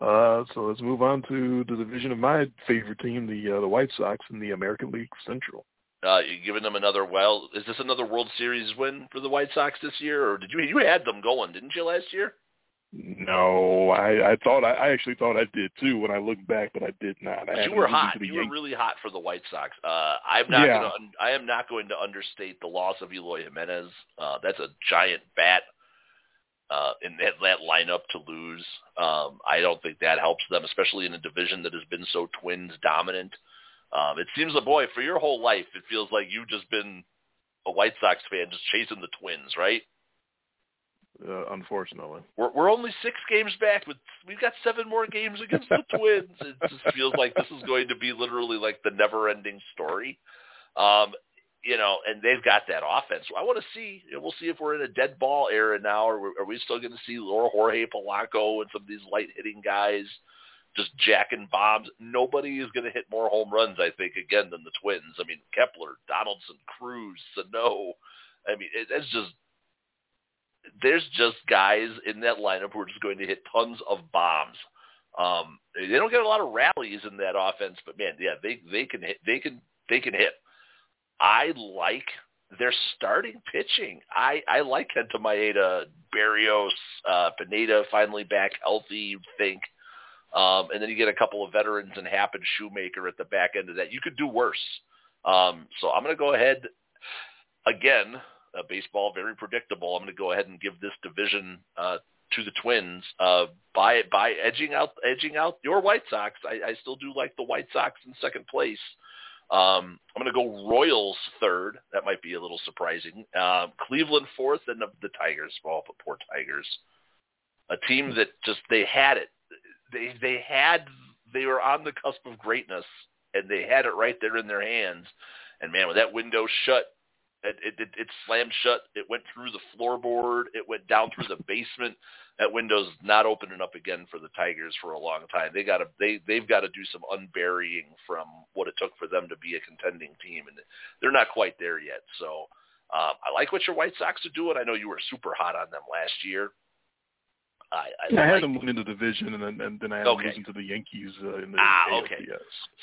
[SPEAKER 2] Uh, so let's move on to the division of my favorite team, the uh, the White Sox in the American League Central.
[SPEAKER 3] Uh, you giving them another well? Is this another World Series win for the White Sox this year, or did you you had them going, didn't you last year?
[SPEAKER 2] No, I, I thought I, I actually thought I did too when I looked back, but I did not. I
[SPEAKER 3] you were hot. You
[SPEAKER 2] Yankees.
[SPEAKER 3] were really hot for the White Sox. Uh, I'm not
[SPEAKER 2] Yeah.
[SPEAKER 3] going to. I am not going to understate the loss of Eloy Jimenez. Uh, that's a giant bat uh, in that, that lineup to lose. Um, I don't think that helps them, especially in a division that has been so Twins dominant. Um, it seems, like, boy, for your whole life, it feels like you've just been a White Sox fan, just chasing the Twins, right?
[SPEAKER 2] Uh, unfortunately.
[SPEAKER 3] We're we're only six games back, but we've got seven more games against the Twins. It just feels like this is going to be literally like the never-ending story. Um, you know, and they've got that offense. So I want to see. You know, we'll see if we're in a dead ball era now, or are we still going to see Laura Jorge Polanco and some of these light hitting guys just jacking bombs? Nobody is going to hit more home runs, I think, again than the Twins. I mean, Kepler, Donaldson, Cruz, Sano. I mean, it, it's just there's just guys in that lineup who are just going to hit tons of bombs. Um, they don't get a lot of rallies in that offense, but man, yeah, they they can hit, they can they can hit. I like their starting pitching. I I like Kenta Maeda, Berrios, uh, Pineda finally back healthy. Think, um, and then you get a couple of veterans and Happ and Shoemaker at the back end of that. You could do worse. Um, so I'm going to go ahead again uh, baseball very predictable. I'm going to go ahead and give this division uh, to the Twins uh, by by edging out edging out your White Sox. I, I still do like the White Sox in second place. Um, I'm going to go Royals third. That might be a little surprising. Um, Cleveland fourth, and the, the Tigers. Well, but poor Tigers. A team that just they had it. They they had they were on the cusp of greatness, and they had it right there in their hands. And man, when that window shut It, it, it, it slammed shut. It went through the floorboard. It went down through the basement. That window's not opening up again for the Tigers for a long time. They got to they they've got to do some unburying from what it took for them to be a contending team, and they're not quite there yet. So um, I like what your White Sox are doing. I know you were super hot on them last year. I, I,
[SPEAKER 2] yeah,
[SPEAKER 3] I
[SPEAKER 2] had them win in the division, and then and then I had
[SPEAKER 3] okay.
[SPEAKER 2] them losing to the Yankees uh, in the
[SPEAKER 3] ah,
[SPEAKER 2] ALCS.
[SPEAKER 3] okay.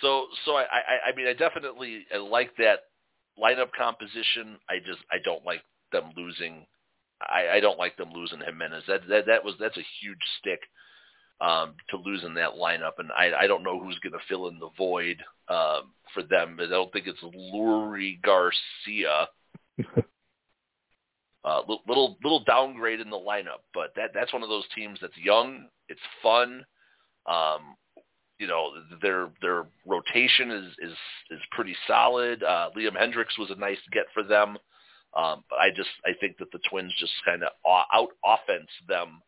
[SPEAKER 3] So so I, I I mean I definitely I like that lineup composition. I just I don't like them losing. I, I don't like them losing Jimenez. That that that was that's a huge stick um, to lose in that lineup, and I I don't know who's going to fill in the void um, for them. But I don't think it's Leury Garcia. uh, little little downgrade in the lineup, but that that's one of those teams that's young. It's fun. Um, you know their their rotation is is is pretty solid. Uh, Liam Hendriks was a nice get for them, um, but I just I think that the Twins just kind of out offense them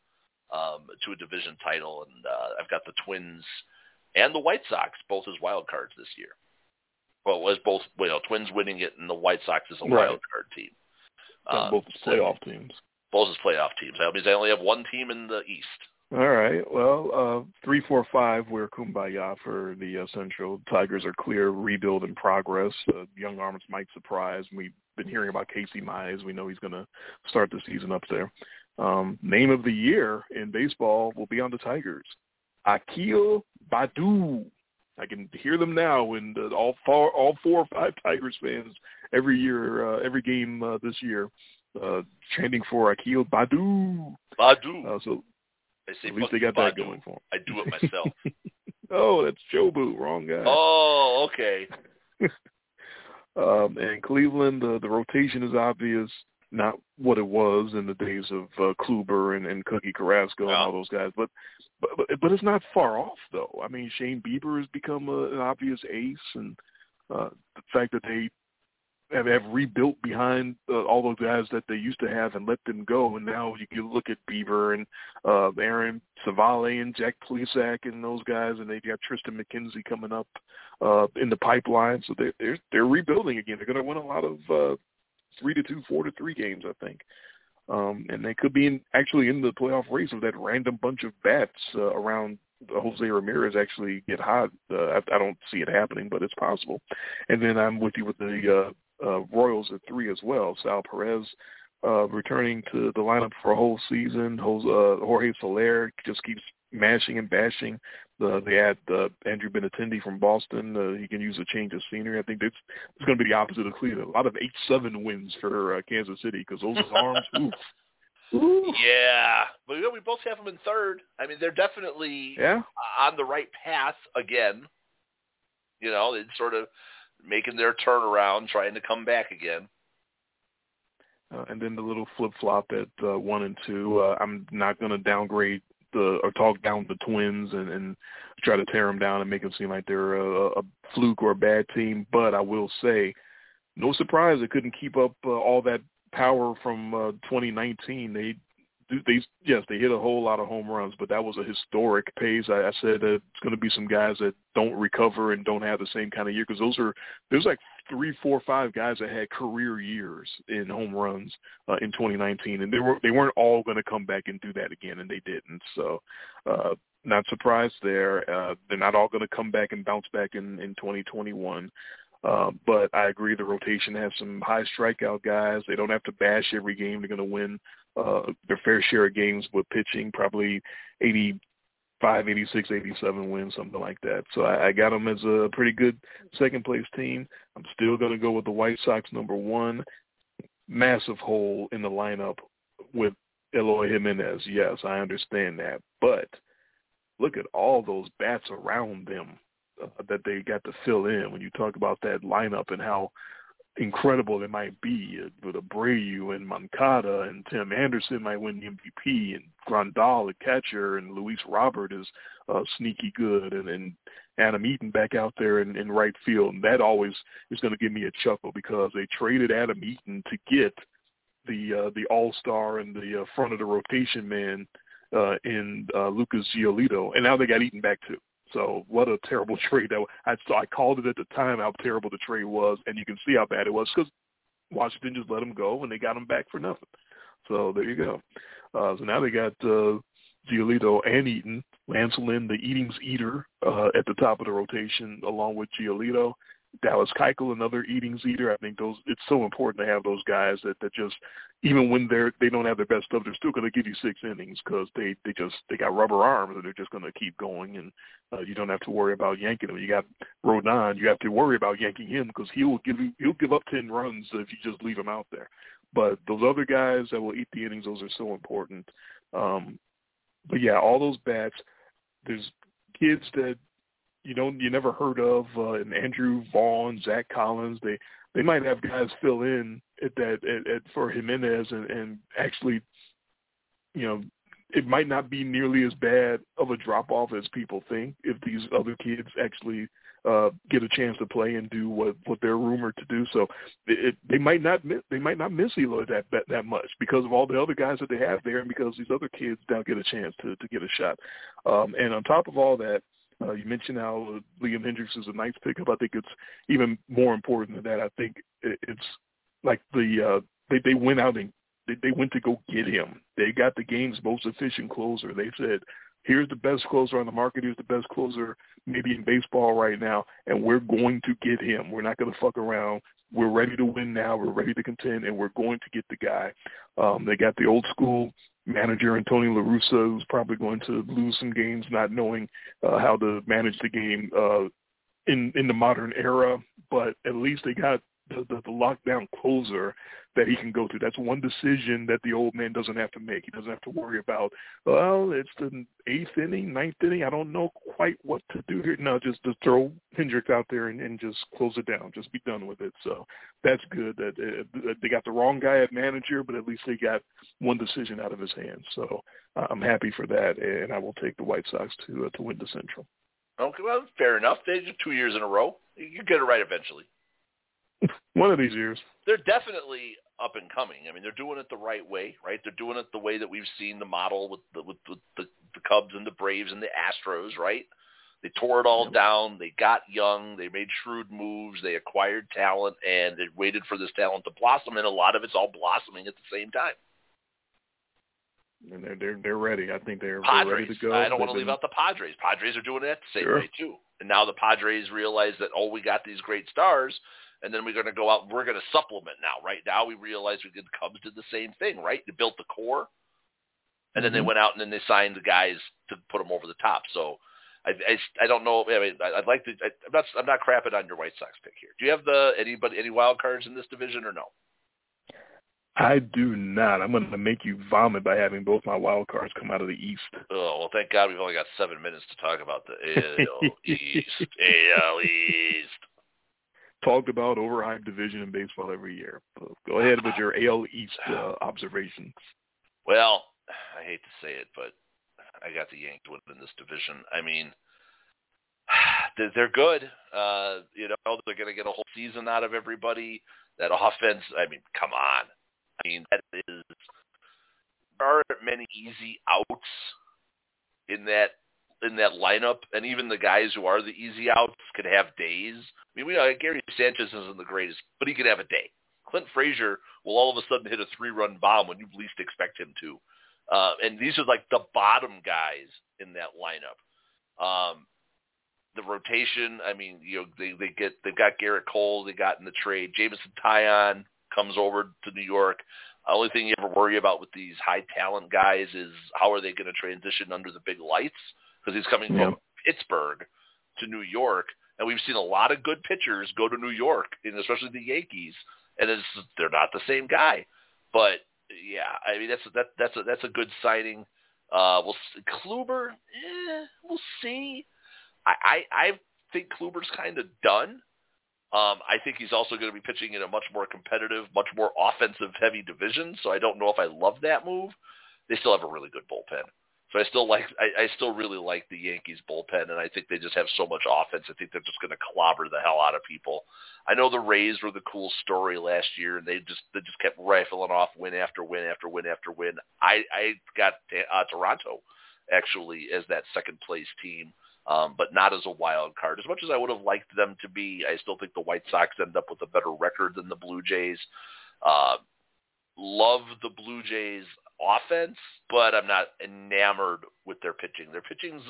[SPEAKER 3] um, to a division title, and uh, I've got the Twins and the White Sox both as wild cards this year. Well, it was both you know Twins winning it and the White Sox as a
[SPEAKER 2] right.
[SPEAKER 3] wild card team.
[SPEAKER 2] Um, both as playoff teams.
[SPEAKER 3] Both as playoff teams. That means I only have one team in the East.
[SPEAKER 2] All right. Well, uh, three, four, five. We're kumbaya for the uh, Central. Tigers are clear, rebuild in progress. Uh, young arms might surprise. We've been hearing about Casey Mize. We know he's going to start the season up there. Um, name of the year in baseball will be on the Tigers. Akil Baddoo. I can hear them now, and uh, all four, all four or five Tigers fans every year, uh, every game uh, this year, uh, chanting for Akil Baddoo.
[SPEAKER 3] Baddoo.
[SPEAKER 2] Uh, so
[SPEAKER 3] I say,
[SPEAKER 2] at least they got
[SPEAKER 3] Baddoo.
[SPEAKER 2] that going for them.
[SPEAKER 3] I do it myself.
[SPEAKER 2] oh, that's Jobu, wrong guy.
[SPEAKER 3] Oh, okay.
[SPEAKER 2] um, and Cleveland, the, the rotation is obvious, not what it was in the days of uh, Kluber and, and Cookie Carrasco and all those guys, but, but but but it's not far off though. I mean, Shane Bieber has become a, an obvious ace, and uh, the fact that they have, have rebuilt behind uh, all those guys that they used to have and let them go, and now you can look at Bieber and uh, Aaron Civale and Jack Plesac and those guys, and they got Triston McKenzie coming up uh, in the pipeline, so they're they're, they're rebuilding again. They're going to win a lot of uh, three to two, four to three games, I think. Um, and they could be in, actually in the playoff race of that random bunch of bats uh, around Jose Ramirez actually get hot. Uh, I, I don't see it happening, but it's possible. And then I'm with you with the uh, uh, Royals at three as well. Sal Perez uh, returning to the lineup for a whole season. Jose, uh, Jorge Soler just keeps mashing and bashing. Uh, they had uh, Andrew Benintendi from Boston. Uh, he can use a change of scenery. I think it's, it's going to be the opposite of Cleveland. A lot of 8-7 wins for uh, Kansas City because those arms, oof. Ooh.
[SPEAKER 3] Yeah, but we both have them in third. I mean, they're definitely
[SPEAKER 2] yeah.
[SPEAKER 3] on the right path again. You know, it's sort of making their turnaround, trying to come back again.
[SPEAKER 2] Uh, and then the little flip flop at uh, one and two. Uh, I'm not going to downgrade the or talk down the Twins and, and try to tear them down and make them seem like they're a, a fluke or a bad team. But I will say, no surprise they couldn't keep up uh, all that power from uh, 2019. They they yes they hit a whole lot of home runs, but that was a historic pace. I, I said that it's going to be some guys that don't recover and don't have the same kind of year because those are there's like three, four, five guys that had career years in home runs uh, in 2019, and they were they weren't all going to come back and do that again, and they didn't. So, uh, not surprised there. Uh, they're not all going to come back and bounce back in in 2021. Uh, but I agree the rotation has some high strikeout guys. They don't have to bash every game. They're going to win uh, their fair share of games with pitching, probably 85, 86, 87 wins, something like that. So I, I got them as a pretty good second place team. I'm still going to go with the White Sox number one. Massive hole in the lineup with Eloy Jimenez. Yes, I understand that. But look at all those bats around them uh, that they got to fill in when you talk about that lineup and how incredible it might be with Abreu and Moncada and Tim Anderson might win the MVP and Grandal, the catcher, and Luis Robert is uh, sneaky good, and, and Adam Eaton back out there in, in right field. And that always is going to give me a chuckle because they traded Adam Eaton to get the uh, the All Star and the uh, front of the rotation man uh, in uh, Lucas Giolito, and now they got Eaton back too. So what a terrible trade that I so I called it at the time how terrible the trade was, and you can see how bad it was because Washington just let him go, and they got him back for nothing. So there you go. Uh, so now they got uh, Giolito and Eaton, Lance Lynn, the Eatings eater, uh, at the top of the rotation, along with Giolito. Dallas Keuchel, another Eatings eater. I think those it's so important to have those guys that that just even when they're they don't have their best stuff, they're still going to give you six innings because they they just they got rubber arms and they're just going to keep going and uh, you don't have to worry about yanking them. You got Rodon, you have to worry about yanking him because he will give you he'll give up ten runs if you just leave him out there. But those other guys that will eat the innings, those are so important. Um, but yeah, all those bats. There's kids that you don't you never heard of, uh, and Andrew Vaughn, Zack Collins. They they might have guys fill in at that at, at for Jimenez and, and actually, you know, it might not be nearly as bad of a drop off as people think if these other kids actually uh, get a chance to play and do what what they're rumored to do. So it, they might not they might not miss Eloy that, that that much because of all the other guys that they have there, and because these other kids now get a chance to to get a shot. Um, and on top of all that, uh, you mentioned how Liam Hendriks is a nice pickup. I think it's even more important than that. I think it's like the uh, they they went out and they, they went to go get him. They got the game's most efficient closer. They said, "Here's the best closer on the market. Here's the best closer maybe in baseball right now, and we're going to get him. We're not going to fuck around. We're ready to win now. We're ready to contend, and we're going to get the guy." Um, they got the old school manager Antonio La Russa, who's probably going to lose some games not knowing uh, how to manage the game uh, in in the modern era. But at least they got the, the, the lockdown closer that he can go to. That's one decision that the old man doesn't have to make. He doesn't have to worry about, well, it's the eighth inning, ninth inning. I don't know quite what to do here. No, just to throw Hendriks out there and, and just close it down. Just be done with it. So that's good that uh, they got the wrong guy at manager, but at least they got one decision out of his hands. So uh, I'm happy for that, and I will take the White Sox to uh, to win the Central.
[SPEAKER 3] Okay, well, fair enough. They two years in a row. You get it right eventually.
[SPEAKER 2] One of these years.
[SPEAKER 3] They're definitely up and coming. I mean, they're doing it the right way, right? They're doing it the way that we've seen the model with the with the, the, the Cubs and the Braves and the Astros, right? They tore it all down. They got young. They made shrewd moves. They acquired talent, and they waited for this talent to blossom. And a lot of it's all blossoming at the same time.
[SPEAKER 2] And they're they're they're ready. I think they're,
[SPEAKER 3] Padres.
[SPEAKER 2] they're ready to go.
[SPEAKER 3] I don't want to leave out the Padres. Padres are doing it the same
[SPEAKER 2] sure.
[SPEAKER 3] way too. And now the Padres realize that oh, we got these great stars and then we're going to go out we're going to supplement now. Right now, we realize we did. Cubs did the same thing, right? They built the core, and then mm-hmm. they went out and then they signed the guys to put them over the top. So. I, I, I don't know. I mean, I'd like to. I, I'm not. I'm not crapping on your White Sox pick here. Do you have the anybody any wild cards in this division or no?
[SPEAKER 2] I do not. I'm going to make you vomit by having both my wild cards come out of the East.
[SPEAKER 3] Oh well, thank God we've only got seven minutes to talk about the AL East. AL East
[SPEAKER 2] talked about overhyped division in baseball every year. go ahead with your AL East uh, observations.
[SPEAKER 3] Well, I hate to say it, but I got the Yankees winning this division. I mean, they're good. Uh, you know, they're going to get a whole season out of everybody. That offense, I mean, come on. I mean, that is there aren't many easy outs in that in that lineup, and even the guys who are the easy outs could have days. I mean, we know Gary Sanchez isn't the greatest, but he could have a day. Clint Frazier will all of a sudden hit a three-run bomb when you least expect him to. Uh, and these are like the bottom guys in that lineup. Um, the rotation, I mean, you know, they they get they've got Gerrit Cole, they got in the trade. Jameson Taillon comes over to New York. The only thing you ever worry about with these high talent guys is how are they going to transition under the big lights because he's coming yeah. from Pittsburgh to New York, and we've seen a lot of good pitchers go to New York, and especially the Yankees, and it's, they're not the same guy. But yeah, I mean that's that that's a that's a good signing. Uh, we'll Kluber, eh, we'll see. I I, I think Kluber's kind of done. Um, I think he's also going to be pitching in a much more competitive, much more offensive heavy division. So I don't know if I love that move. They still have a really good bullpen. So I still like I, I still really like the Yankees bullpen, and I think they just have so much offense. I think they're just going to clobber the hell out of people. I know the Rays were the cool story last year, and they just they just kept rifling off win after win after win after win. I I got uh, Toronto. actually as that second place team, um, but not as a wild card. As much as I would have liked them to be, I still think the White Sox end up with a better record than the Blue Jays. Uh, love the Blue Jays offense, but I'm not enamored with their pitching. Their pitching's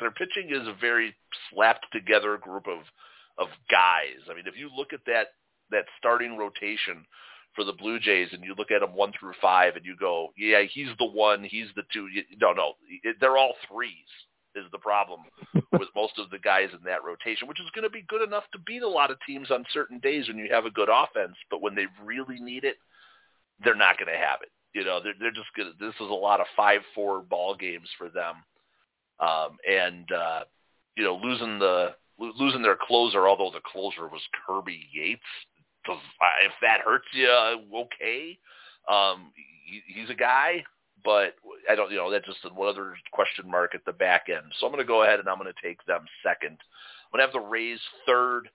[SPEAKER 3] their pitching is a very slapped together group of of guys. I mean, if you look at that that starting rotation for the Blue Jays and you look at them one through five and you go, yeah, he's the one, he's the two. No, no, they're all threes is the problem with most of the guys in that rotation, which is going to be good enough to beat a lot of teams on certain days when you have a good offense, but when they really need it, they're not going to have it. You know, they're they're just to. This is a lot of five four ball games for them, um, and uh, you know, losing the losing their closer, although the closer was Kirby Yates. If that hurts you, okay. Um, he, he's a guy, but I don't, you know, that's just one other question mark at the back end. So I'm going to go ahead and I'm going to take them second. I'm going to have the Rays third.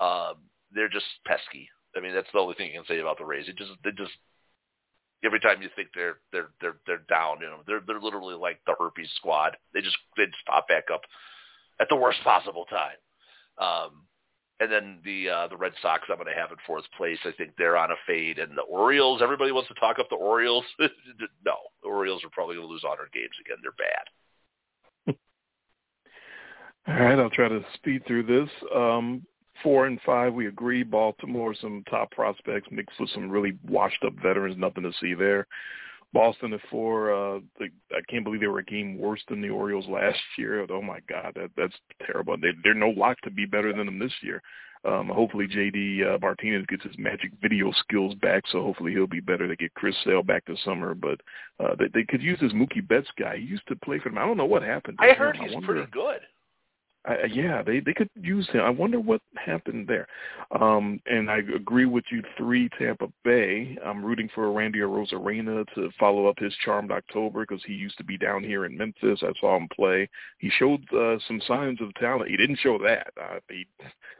[SPEAKER 3] Um, they're just pesky. I mean, that's the only thing you can say about the Rays. It just, they just every time you think they're they're they're they're down, you know, they're they're literally like the herpes squad. They just they just pop back up at the worst possible time. Um, and then the uh, the Red Sox, I'm going to have in fourth place. I think they're on a fade, and the Orioles. Everybody wants to talk up the Orioles. no, the Orioles are probably going to lose 100 games again. They're bad.
[SPEAKER 2] All right, I'll try to speed through this. Um, four and five, we agree. Baltimore, some top prospects mixed with some really washed-up veterans. Nothing to see there. Boston at four. Uh, the, I can't believe they were a game worse than the Orioles last year. Oh my God, that that's terrible. They, they're no lock to be better than them this year. Um, hopefully JD uh, Martinez gets his magic video skills back, so hopefully he'll be better. They get Chris Sale back this summer, but uh, they, they could use this Mookie Betts guy. He used to play for them. I don't know what happened.
[SPEAKER 3] I heard he's I wonder, pretty good.
[SPEAKER 2] Uh, yeah, they they could use him. I wonder what happened there. Um, and I agree with you. Three Tampa Bay. I'm rooting for Randy Arozarena to follow up his charmed October because he used to be down here in Memphis. I saw him play. He showed uh, some signs of talent. He didn't show that. Uh, he,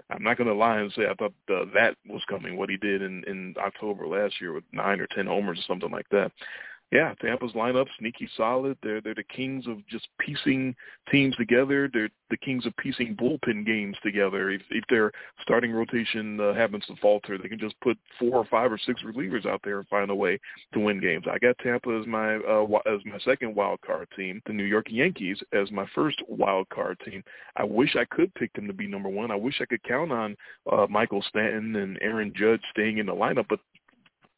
[SPEAKER 2] I'm not going to lie and say I thought uh, that was coming. What he did in in October last year with nine or ten homers or something like that yeah, Tampa's lineup sneaky solid. They're they're the kings of just piecing teams together. They're the kings of piecing bullpen games together. If if their starting rotation uh, happens to falter, they can just put four or five or six relievers out there and find a way to win games. I got Tampa as my uh, as my second wild card team. The New York Yankees as my first wild card team. I wish I could pick them to be number one. I wish I could count on uh, Michael Stanton and Aaron Judge staying in the lineup, but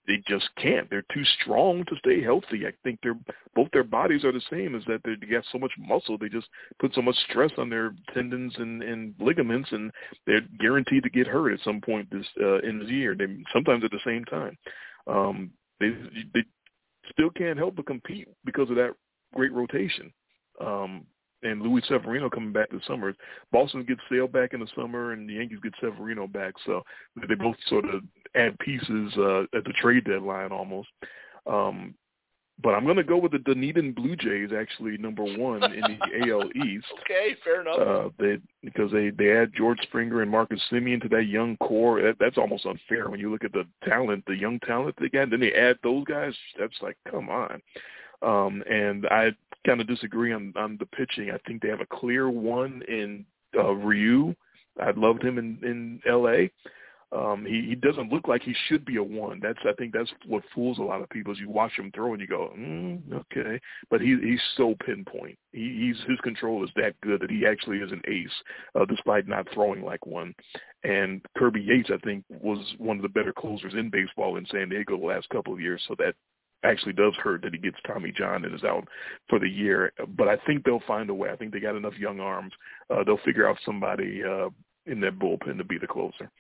[SPEAKER 2] they just can't. They're too strong to stay healthy. I think they're both their bodies are the same. Is that they got so much muscle, they just put so much stress on their tendons and, and ligaments, and they're guaranteed to get hurt at some point this uh, in the year. They sometimes at the same time. Um, they they still can't help but compete because of that great rotation. Um, and Luis Severino coming back this summer. Boston gets Sale back in the summer, and the Yankees get Severino back. So they both sort of add pieces uh, at the trade deadline almost. Um, but I'm going to go with the Dunedin Blue Jays, actually number one in the AL East.
[SPEAKER 3] Okay, fair enough.
[SPEAKER 2] Uh, they because they they add George Springer and Marcus Semien to that young core. That, that's almost unfair when you look at the talent, the young talent they got. Then they add those guys. That's like, come on. Um, and I kind of disagree on on the pitching. I think they have a clear one in uh, Ryu. I loved him in in L.A. Um, he, he doesn't look like he should be a one. That's I think that's what fools a lot of people. Is you watch him throw and you go, mm, okay, but he he's so pinpoint. He, he's his control is that good that he actually is an ace, uh, despite not throwing like one. And Kirby Yates, I think, was one of the better closers in baseball in San Diego the last couple of years. So that actually does hurt that he gets Tommy John and is out for the year. But I think they'll find a way. I think they got enough young arms. Uh, they'll figure out somebody uh, in that bullpen to be the closer.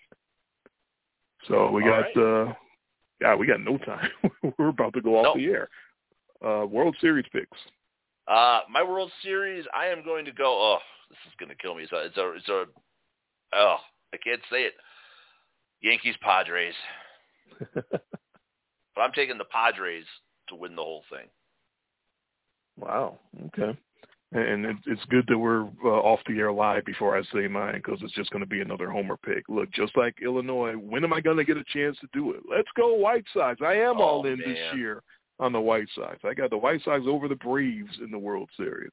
[SPEAKER 2] So we All got, right. uh, yeah, we got no time. We're about to go off nope. the air. Uh, World Series picks.
[SPEAKER 3] Uh, my World Series, I am going to go. Oh, this is going to kill me. It's a, it's a, it's a. Oh, I can't say it. Yankees Padres. But I'm taking the Padres to win the whole thing.
[SPEAKER 2] Wow. Okay. And it's good that we're uh, off the air live before I say mine because it's just going to be another homer pick. Look, just like Illinois, when am I going to get a chance to do it? Let's go White Sox. I am
[SPEAKER 3] oh,
[SPEAKER 2] all in
[SPEAKER 3] man.
[SPEAKER 2] this year. on the White Sox. I got the White Sox over the Braves in the World Series.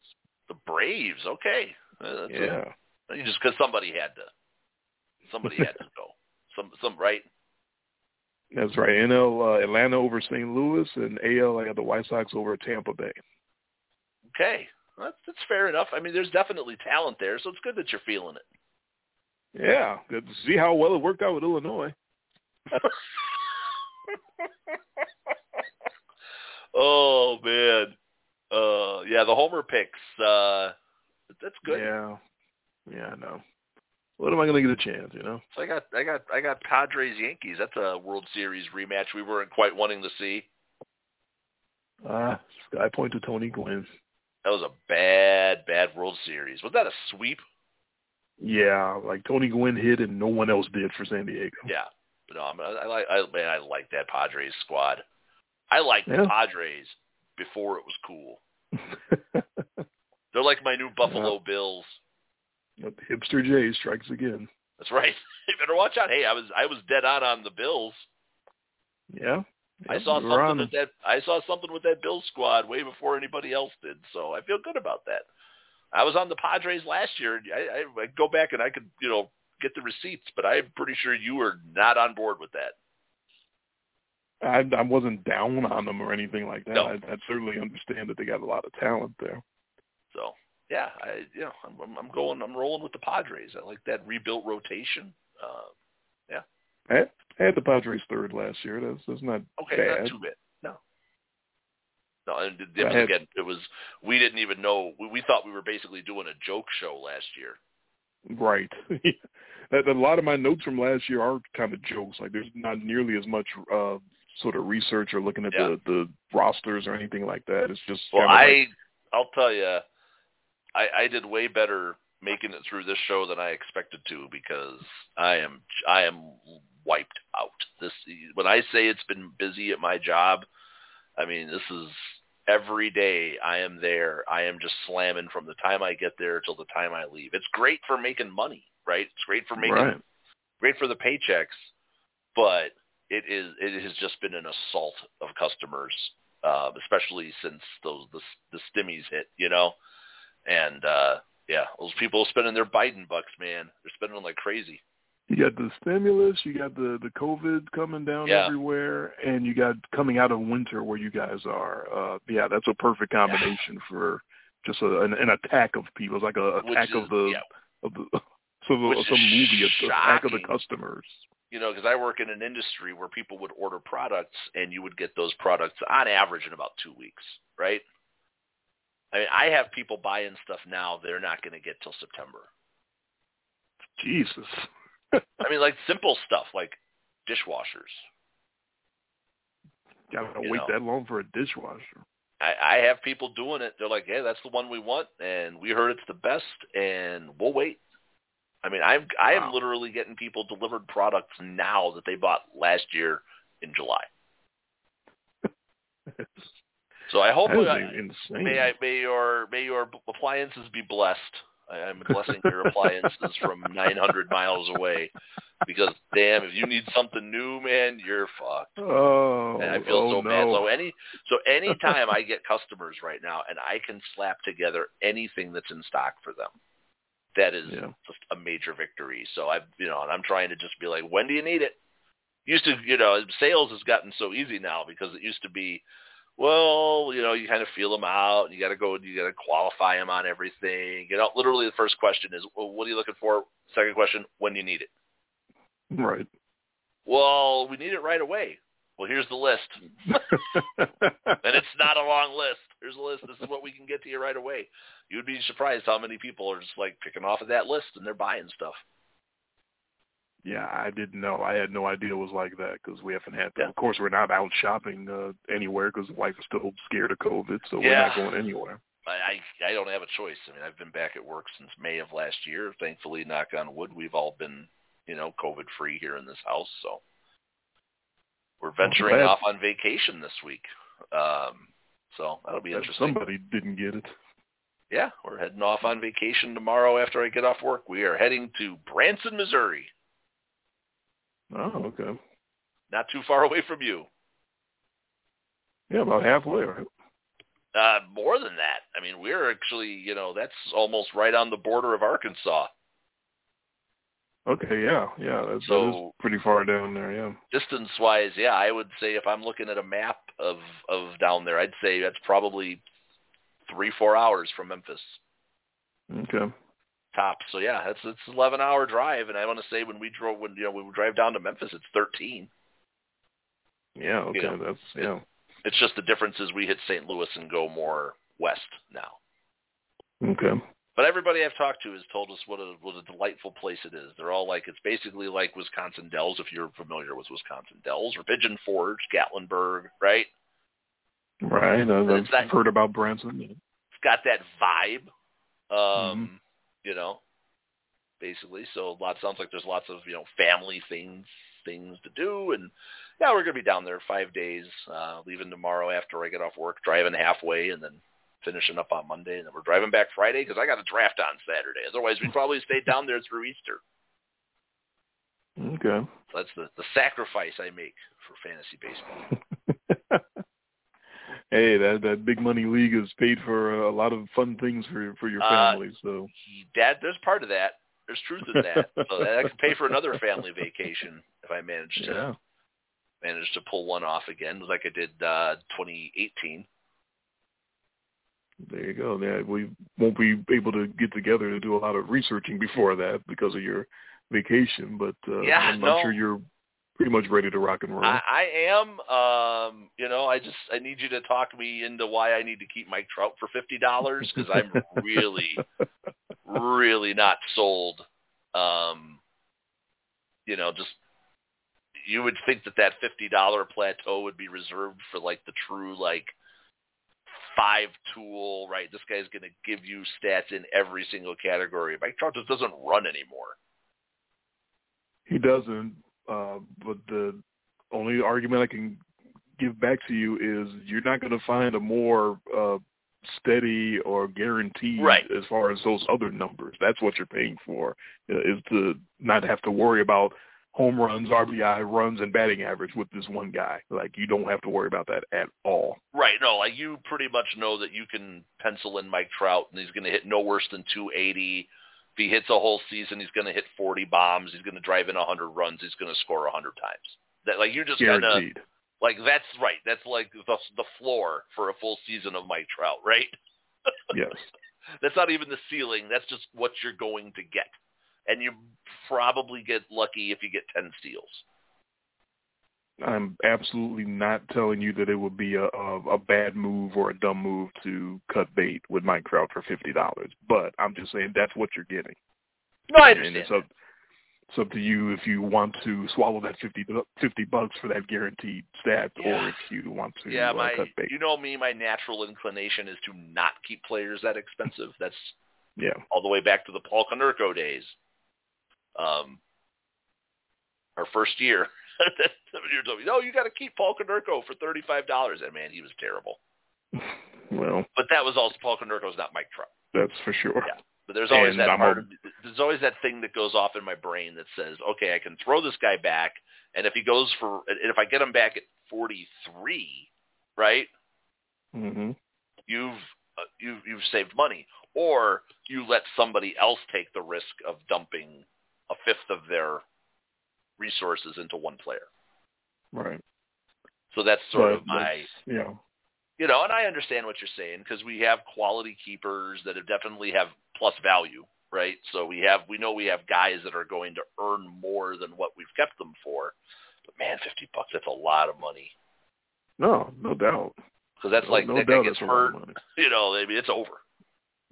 [SPEAKER 3] The Braves, okay. That's
[SPEAKER 2] yeah.
[SPEAKER 3] A, just because somebody had to, somebody had to go. Some, some, right?
[SPEAKER 2] That's right. NL uh, Atlanta over St. Louis, and AL I got the White Sox over Tampa Bay.
[SPEAKER 3] Okay, well, that's, that's fair enough. I mean, there's definitely talent there, so it's good that you're feeling it.
[SPEAKER 2] Yeah, good to see how well it worked out with Illinois.
[SPEAKER 3] oh man, uh, yeah, the homer picks. Uh, that's good.
[SPEAKER 2] Yeah, yeah, I know. What am I going to get a chance? You know.
[SPEAKER 3] So I got, I got, I got Padres Yankees. That's a World Series rematch we weren't quite wanting to see.
[SPEAKER 2] Ah, uh, Sky Point to Tony Gwynn.
[SPEAKER 3] That was a bad, bad World Series. Was that a sweep?
[SPEAKER 2] Yeah, like Tony Gwynn hit and no one else did for San Diego.
[SPEAKER 3] Yeah, but no, I, I like, I man, I like that Padres squad. I like
[SPEAKER 2] yeah.
[SPEAKER 3] the Padres before it was cool. They're like my new Buffalo
[SPEAKER 2] yeah.
[SPEAKER 3] Bills.
[SPEAKER 2] Hipster J strikes again.
[SPEAKER 3] That's right. You better watch out. Hey, I was I was dead on on the Bills.
[SPEAKER 2] Yeah.
[SPEAKER 3] I saw something with that. I saw something with that Bills squad way before anybody else did. So I feel good about that. I was on the Padres last year. I, I, I go back and I could you know get the receipts, but I'm pretty sure you were not on board with that.
[SPEAKER 2] I, I wasn't down on them or anything like that.
[SPEAKER 3] No.
[SPEAKER 2] I, I certainly understand that they got a lot of talent there.
[SPEAKER 3] So yeah, I you know I'm, I'm going I'm rolling with the Padres. I like that rebuilt rotation. Uh, yeah.
[SPEAKER 2] I had, I had the Padres third last year. That's that's not
[SPEAKER 3] okay.
[SPEAKER 2] bad.
[SPEAKER 3] Not too bad. No. No, and it,
[SPEAKER 2] I had-
[SPEAKER 3] again, it was we didn't even know. We, we thought we were basically doing a joke show last year.
[SPEAKER 2] Right. that, a lot of my notes from last year are kind of jokes. Like there's not nearly as much uh sort of research or looking at
[SPEAKER 3] Yeah.
[SPEAKER 2] the the rosters or anything like that. It's just
[SPEAKER 3] Well,
[SPEAKER 2] kinda
[SPEAKER 3] I
[SPEAKER 2] like,
[SPEAKER 3] I'll tell you, I, I did way better making it through this show than I expected to because I am I am wiped out. This when I say it's been busy at my job, I mean this is every day I am there. I am just slamming from the time I get there till the time I leave. It's great for making money, right? It's great for making
[SPEAKER 2] right.
[SPEAKER 3] great for the paychecks, but it is it has just been an assault of customers, uh, especially since those the the stimmies hit, you know, and uh, yeah, those people spending their Biden bucks, man, they're spending them like crazy.
[SPEAKER 2] You got the stimulus, you got the the COVID coming down
[SPEAKER 3] Yeah.
[SPEAKER 2] everywhere, and you got coming out of winter where you guys are. Uh Yeah, that's a perfect combination for just a, an, an attack of people. It's like a
[SPEAKER 3] Which
[SPEAKER 2] attack
[SPEAKER 3] is,
[SPEAKER 2] of the
[SPEAKER 3] yeah,
[SPEAKER 2] of the some
[SPEAKER 3] Which
[SPEAKER 2] some movie attack of the customers.
[SPEAKER 3] you know, because I work in an industry where people would order products and you would get those products on average in about two weeks, right? I mean, I have people buying stuff now they're not going to get till September.
[SPEAKER 2] Jesus.
[SPEAKER 3] I mean, like simple stuff like dishwashers.
[SPEAKER 2] Gotta wait
[SPEAKER 3] know.
[SPEAKER 2] that long for a dishwasher.
[SPEAKER 3] I, I have people doing it. They're like, "Hey, that's the one we want, and we heard it's the best, and we'll wait." I mean, I'm I am
[SPEAKER 2] Wow.
[SPEAKER 3] literally getting people delivered products now that they bought last year in July. So I hope
[SPEAKER 2] that is
[SPEAKER 3] I,
[SPEAKER 2] insane.
[SPEAKER 3] may I may your may your appliances be blessed. I, I'm blessing your appliances from 900 miles away, because damn, if you need something new, man, you're fucked.
[SPEAKER 2] oh,
[SPEAKER 3] And I feel
[SPEAKER 2] oh,
[SPEAKER 3] so
[SPEAKER 2] no.
[SPEAKER 3] bad. So any so anytime I get customers right now and I can slap together anything that's in stock for them, that is
[SPEAKER 2] Yeah.
[SPEAKER 3] just a major victory. So I you know, and I'm trying to just be like, when do you need it? Used to, you know, sales has gotten so easy now because it used to be, well, you know, you kind of feel them out, and you got to go, you got to qualify them on everything. You know, literally the first question is, well, what are you looking for? Second question, when do you need it?
[SPEAKER 2] right.
[SPEAKER 3] Well, we need it right away. Well, here's the list. and it's not a long list. Here's a list. This is what we can get to you right away. You'd be surprised how many people are just like picking off of that list and they're buying stuff.
[SPEAKER 2] Yeah, I didn't know. I had no idea it was like that because we haven't had.
[SPEAKER 3] Yeah.
[SPEAKER 2] Of course, we're not out shopping uh, anywhere because wife is still scared of COVID, so we're not going anywhere.
[SPEAKER 3] I, I don't have a choice. I mean, I've been back at work since May of last year. Thankfully, knock on wood, we've all been you know COVID free here in this house. So we're venturing
[SPEAKER 2] glad.
[SPEAKER 3] off on vacation this week. Um, so that'll be interesting.
[SPEAKER 2] Somebody didn't get it.
[SPEAKER 3] Yeah, we're heading off on vacation tomorrow after I get off work. We are heading to Branson, Missouri.
[SPEAKER 2] Oh, okay.
[SPEAKER 3] Not too far away from you.
[SPEAKER 2] Yeah, about halfway, right?
[SPEAKER 3] Uh, more than that. I mean, we're actually, you know, that's almost right on the border of Arkansas.
[SPEAKER 2] Okay, yeah, yeah, that's,
[SPEAKER 3] So-
[SPEAKER 2] that is pretty far down there. Yeah.
[SPEAKER 3] Distance wise, yeah, I would say if I'm looking at a map of of down there, I'd say that's probably three four hours from Memphis
[SPEAKER 2] Okay.
[SPEAKER 3] Tops. So yeah, it's it's an 11 hour drive, and I want to say when we drove when you know when we drive down to Memphis, it's 13.
[SPEAKER 2] Yeah. Okay.
[SPEAKER 3] know,
[SPEAKER 2] that's yeah.
[SPEAKER 3] It's just the difference is we hit St. Louis and go more west now.
[SPEAKER 2] Okay.
[SPEAKER 3] But everybody I've talked to has told us what a what a delightful place it is. They're all like it's basically like Wisconsin Dells if you're familiar with Wisconsin Dells or Pigeon Forge, Gatlinburg, right?
[SPEAKER 2] Right. I've, I've
[SPEAKER 3] that-
[SPEAKER 2] heard about Branson.
[SPEAKER 3] It's got that vibe, um,
[SPEAKER 2] Mm-hmm.
[SPEAKER 3] You know, basically. So a lot sounds like there's lots of you know family things things to do, and yeah, we're gonna be down there five days, uh, leaving tomorrow after I get off work, driving halfway, and then finishing up on Monday, and then we're driving back Friday because I got a draft on Saturday. Otherwise, we'd probably stay down there through Easter.
[SPEAKER 2] Okay.
[SPEAKER 3] So that's the the sacrifice I make for fantasy baseball.
[SPEAKER 2] hey, that that big money league has paid for a lot of fun things for for your
[SPEAKER 3] Uh,
[SPEAKER 2] family. So
[SPEAKER 3] Dad, there's part of that. There's truth in that. so that I can pay for another family vacation if I manage to
[SPEAKER 2] yeah.
[SPEAKER 3] manage to pull one off again, like I did uh 2018.
[SPEAKER 2] There you go. Yeah, we won't be able to get together to do a lot of researching before that because of your vacation, but uh,
[SPEAKER 3] Yeah,
[SPEAKER 2] I'm,
[SPEAKER 3] no.
[SPEAKER 2] I'm sure you're pretty much ready to rock and roll.
[SPEAKER 3] I, I am. Um, you know, I just I need you to talk me into why I need to keep Mike Trout for fifty dollars because I'm really, really not sold. Um, you know, just you would think that that fifty dollar plateau would be reserved for like the true like five tool, right? This guy's going to give you stats in every single category. Mike Trout just doesn't run anymore.
[SPEAKER 2] He doesn't. Uh, but the only argument I can give back to you is you're not going to find a more uh, steady or guaranteed
[SPEAKER 3] Right.
[SPEAKER 2] as far as those other numbers. That's what you're paying for is to not have to worry about home runs, RBI runs, and batting average with this one guy. Like you don't have to worry about that at all.
[SPEAKER 3] Right. No, like you pretty much know that you can pencil in Mike Trout and he's going to hit no worse than 280. He hits a whole season, he's going to hit 40 bombs. He's going to drive in 100 runs. He's going to score 100 times. That like you're just kind of
[SPEAKER 2] Guaranteed.
[SPEAKER 3] like that's right. That's like the the floor for a full season of Mike Trout, right?
[SPEAKER 2] yes.
[SPEAKER 3] That's not even the ceiling. That's just what you're going to get. And you probably get lucky if you get 10 steals.
[SPEAKER 2] I'm absolutely not telling you that it would be a, a, a bad move or a dumb move to cut bait with Mike Trout for fifty dollars. But I'm just saying that's what you're getting.
[SPEAKER 3] No, I
[SPEAKER 2] And
[SPEAKER 3] understand.
[SPEAKER 2] it's up, it's up to you if you want to swallow that 50, 50 bucks for that guaranteed stat,
[SPEAKER 3] Yeah.
[SPEAKER 2] or if you want to
[SPEAKER 3] yeah,
[SPEAKER 2] uh,
[SPEAKER 3] my
[SPEAKER 2] cut bait.
[SPEAKER 3] you know me, my natural inclination is to not keep players that expensive. That's
[SPEAKER 2] Yeah,
[SPEAKER 3] all the way back to the Paul Konerko days. Um, our first year, somebody told me, "No, you got to keep Paul Konerko for thirty-five dollars." And man, he was terrible.
[SPEAKER 2] well,
[SPEAKER 3] But that was also Paul Konerko's not Mike Trout.
[SPEAKER 2] that's for sure.
[SPEAKER 3] Yeah. But there's always
[SPEAKER 2] And
[SPEAKER 3] that
[SPEAKER 2] I'm
[SPEAKER 3] part
[SPEAKER 2] a-
[SPEAKER 3] of, there's always that thing that goes off in my brain that says, okay, I can throw this guy back, and if he goes for, and if I get him back at 43, right?
[SPEAKER 2] hmm
[SPEAKER 3] You've uh, you've you've saved money, or you let somebody else take the risk of dumping a fifth of their resources into one player.
[SPEAKER 2] Right.
[SPEAKER 3] So that's sort
[SPEAKER 2] But
[SPEAKER 3] of my
[SPEAKER 2] Yeah.
[SPEAKER 3] you know, and I understand what you're saying because we have quality keepers that have definitely have plus value, right? So we have we know we have guys that are going to earn more than what we've kept them for. But man, fifty bucks that's a lot of money
[SPEAKER 2] No, no doubt.
[SPEAKER 3] because that's
[SPEAKER 2] no,
[SPEAKER 3] like
[SPEAKER 2] no
[SPEAKER 3] that guy gets
[SPEAKER 2] that's a lot of
[SPEAKER 3] hurt, you know, I mean, it's over,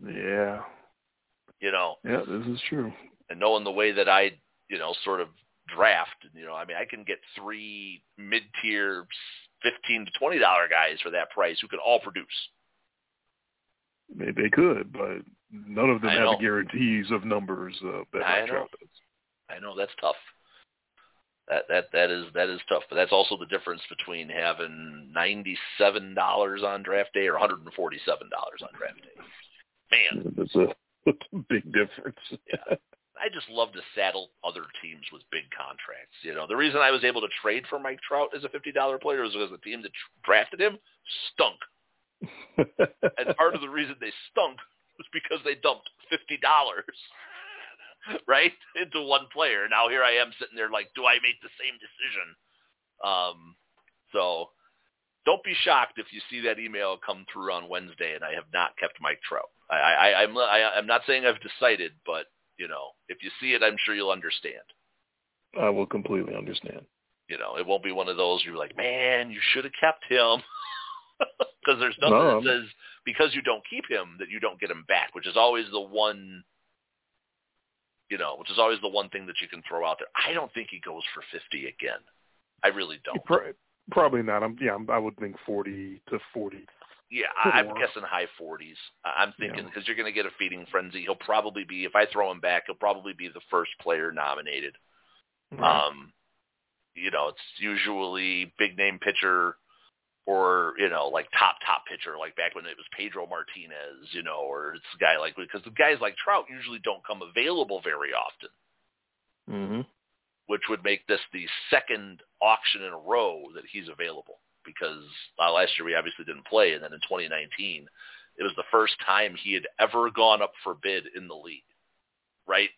[SPEAKER 2] Yeah.
[SPEAKER 3] you know,
[SPEAKER 2] Yeah, this is true.
[SPEAKER 3] and knowing the way that I, you know, sort of draft, you know, I mean, I can get three mid-tier, fifteen to twenty dollar guys for that price who can all produce.
[SPEAKER 2] They, they could, but none of them
[SPEAKER 3] I
[SPEAKER 2] have
[SPEAKER 3] know.
[SPEAKER 2] the guarantees of numbers uh, that
[SPEAKER 3] I know.
[SPEAKER 2] Does.
[SPEAKER 3] I know that's tough. That that that is that is tough. But that's also the difference between having ninety seven dollars on draft day or one hundred and forty seven dollars on draft day. Man,
[SPEAKER 2] That's a, that's a big difference.
[SPEAKER 3] Yeah. I just love to saddle other teams with big contracts. You know, the reason I was able to trade for Mike Trout as a fifty dollar player is because the team that drafted him stunk. and part of the reason they stunk was because they dumped fifty dollars right into one player. Now here I am sitting there like, do I make the same decision? Um, so don't be shocked if you see that email come through on Wednesday and I have not kept Mike Trout. I, I, I'm I, I'm not saying I've decided, but you know, if you see it, I'm sure you'll understand.
[SPEAKER 2] I will completely understand.
[SPEAKER 3] You know, it won't be one of those you're like, man, you should have kept him. Because there's nothing
[SPEAKER 2] No.
[SPEAKER 3] that says because you don't keep him that you don't get him back, which is always the one, you know, which is always the one thing that you can throw out there. I don't think he goes for 50 again. I really don't.
[SPEAKER 2] Probably not. I'm yeah. I'm, I would think forty to forty.
[SPEAKER 3] Yeah, I- I'm guessing high 40s. I- I'm thinking
[SPEAKER 2] Yeah.
[SPEAKER 3] because you're going to get a feeding frenzy. He'll probably be, if I throw him back, he'll probably be the first player nominated. Um, you know, it's usually big name pitcher or, you know, like top, top pitcher, like back when it was Pedro Martinez, you know, or it's a guy like, because the guys like Trout usually don't come available very often,
[SPEAKER 2] hmm
[SPEAKER 3] which would make this the second auction in a row that he's available because uh, last year we obviously didn't play. And then in 2019, it was the first time he had ever gone up for bid in the league, right?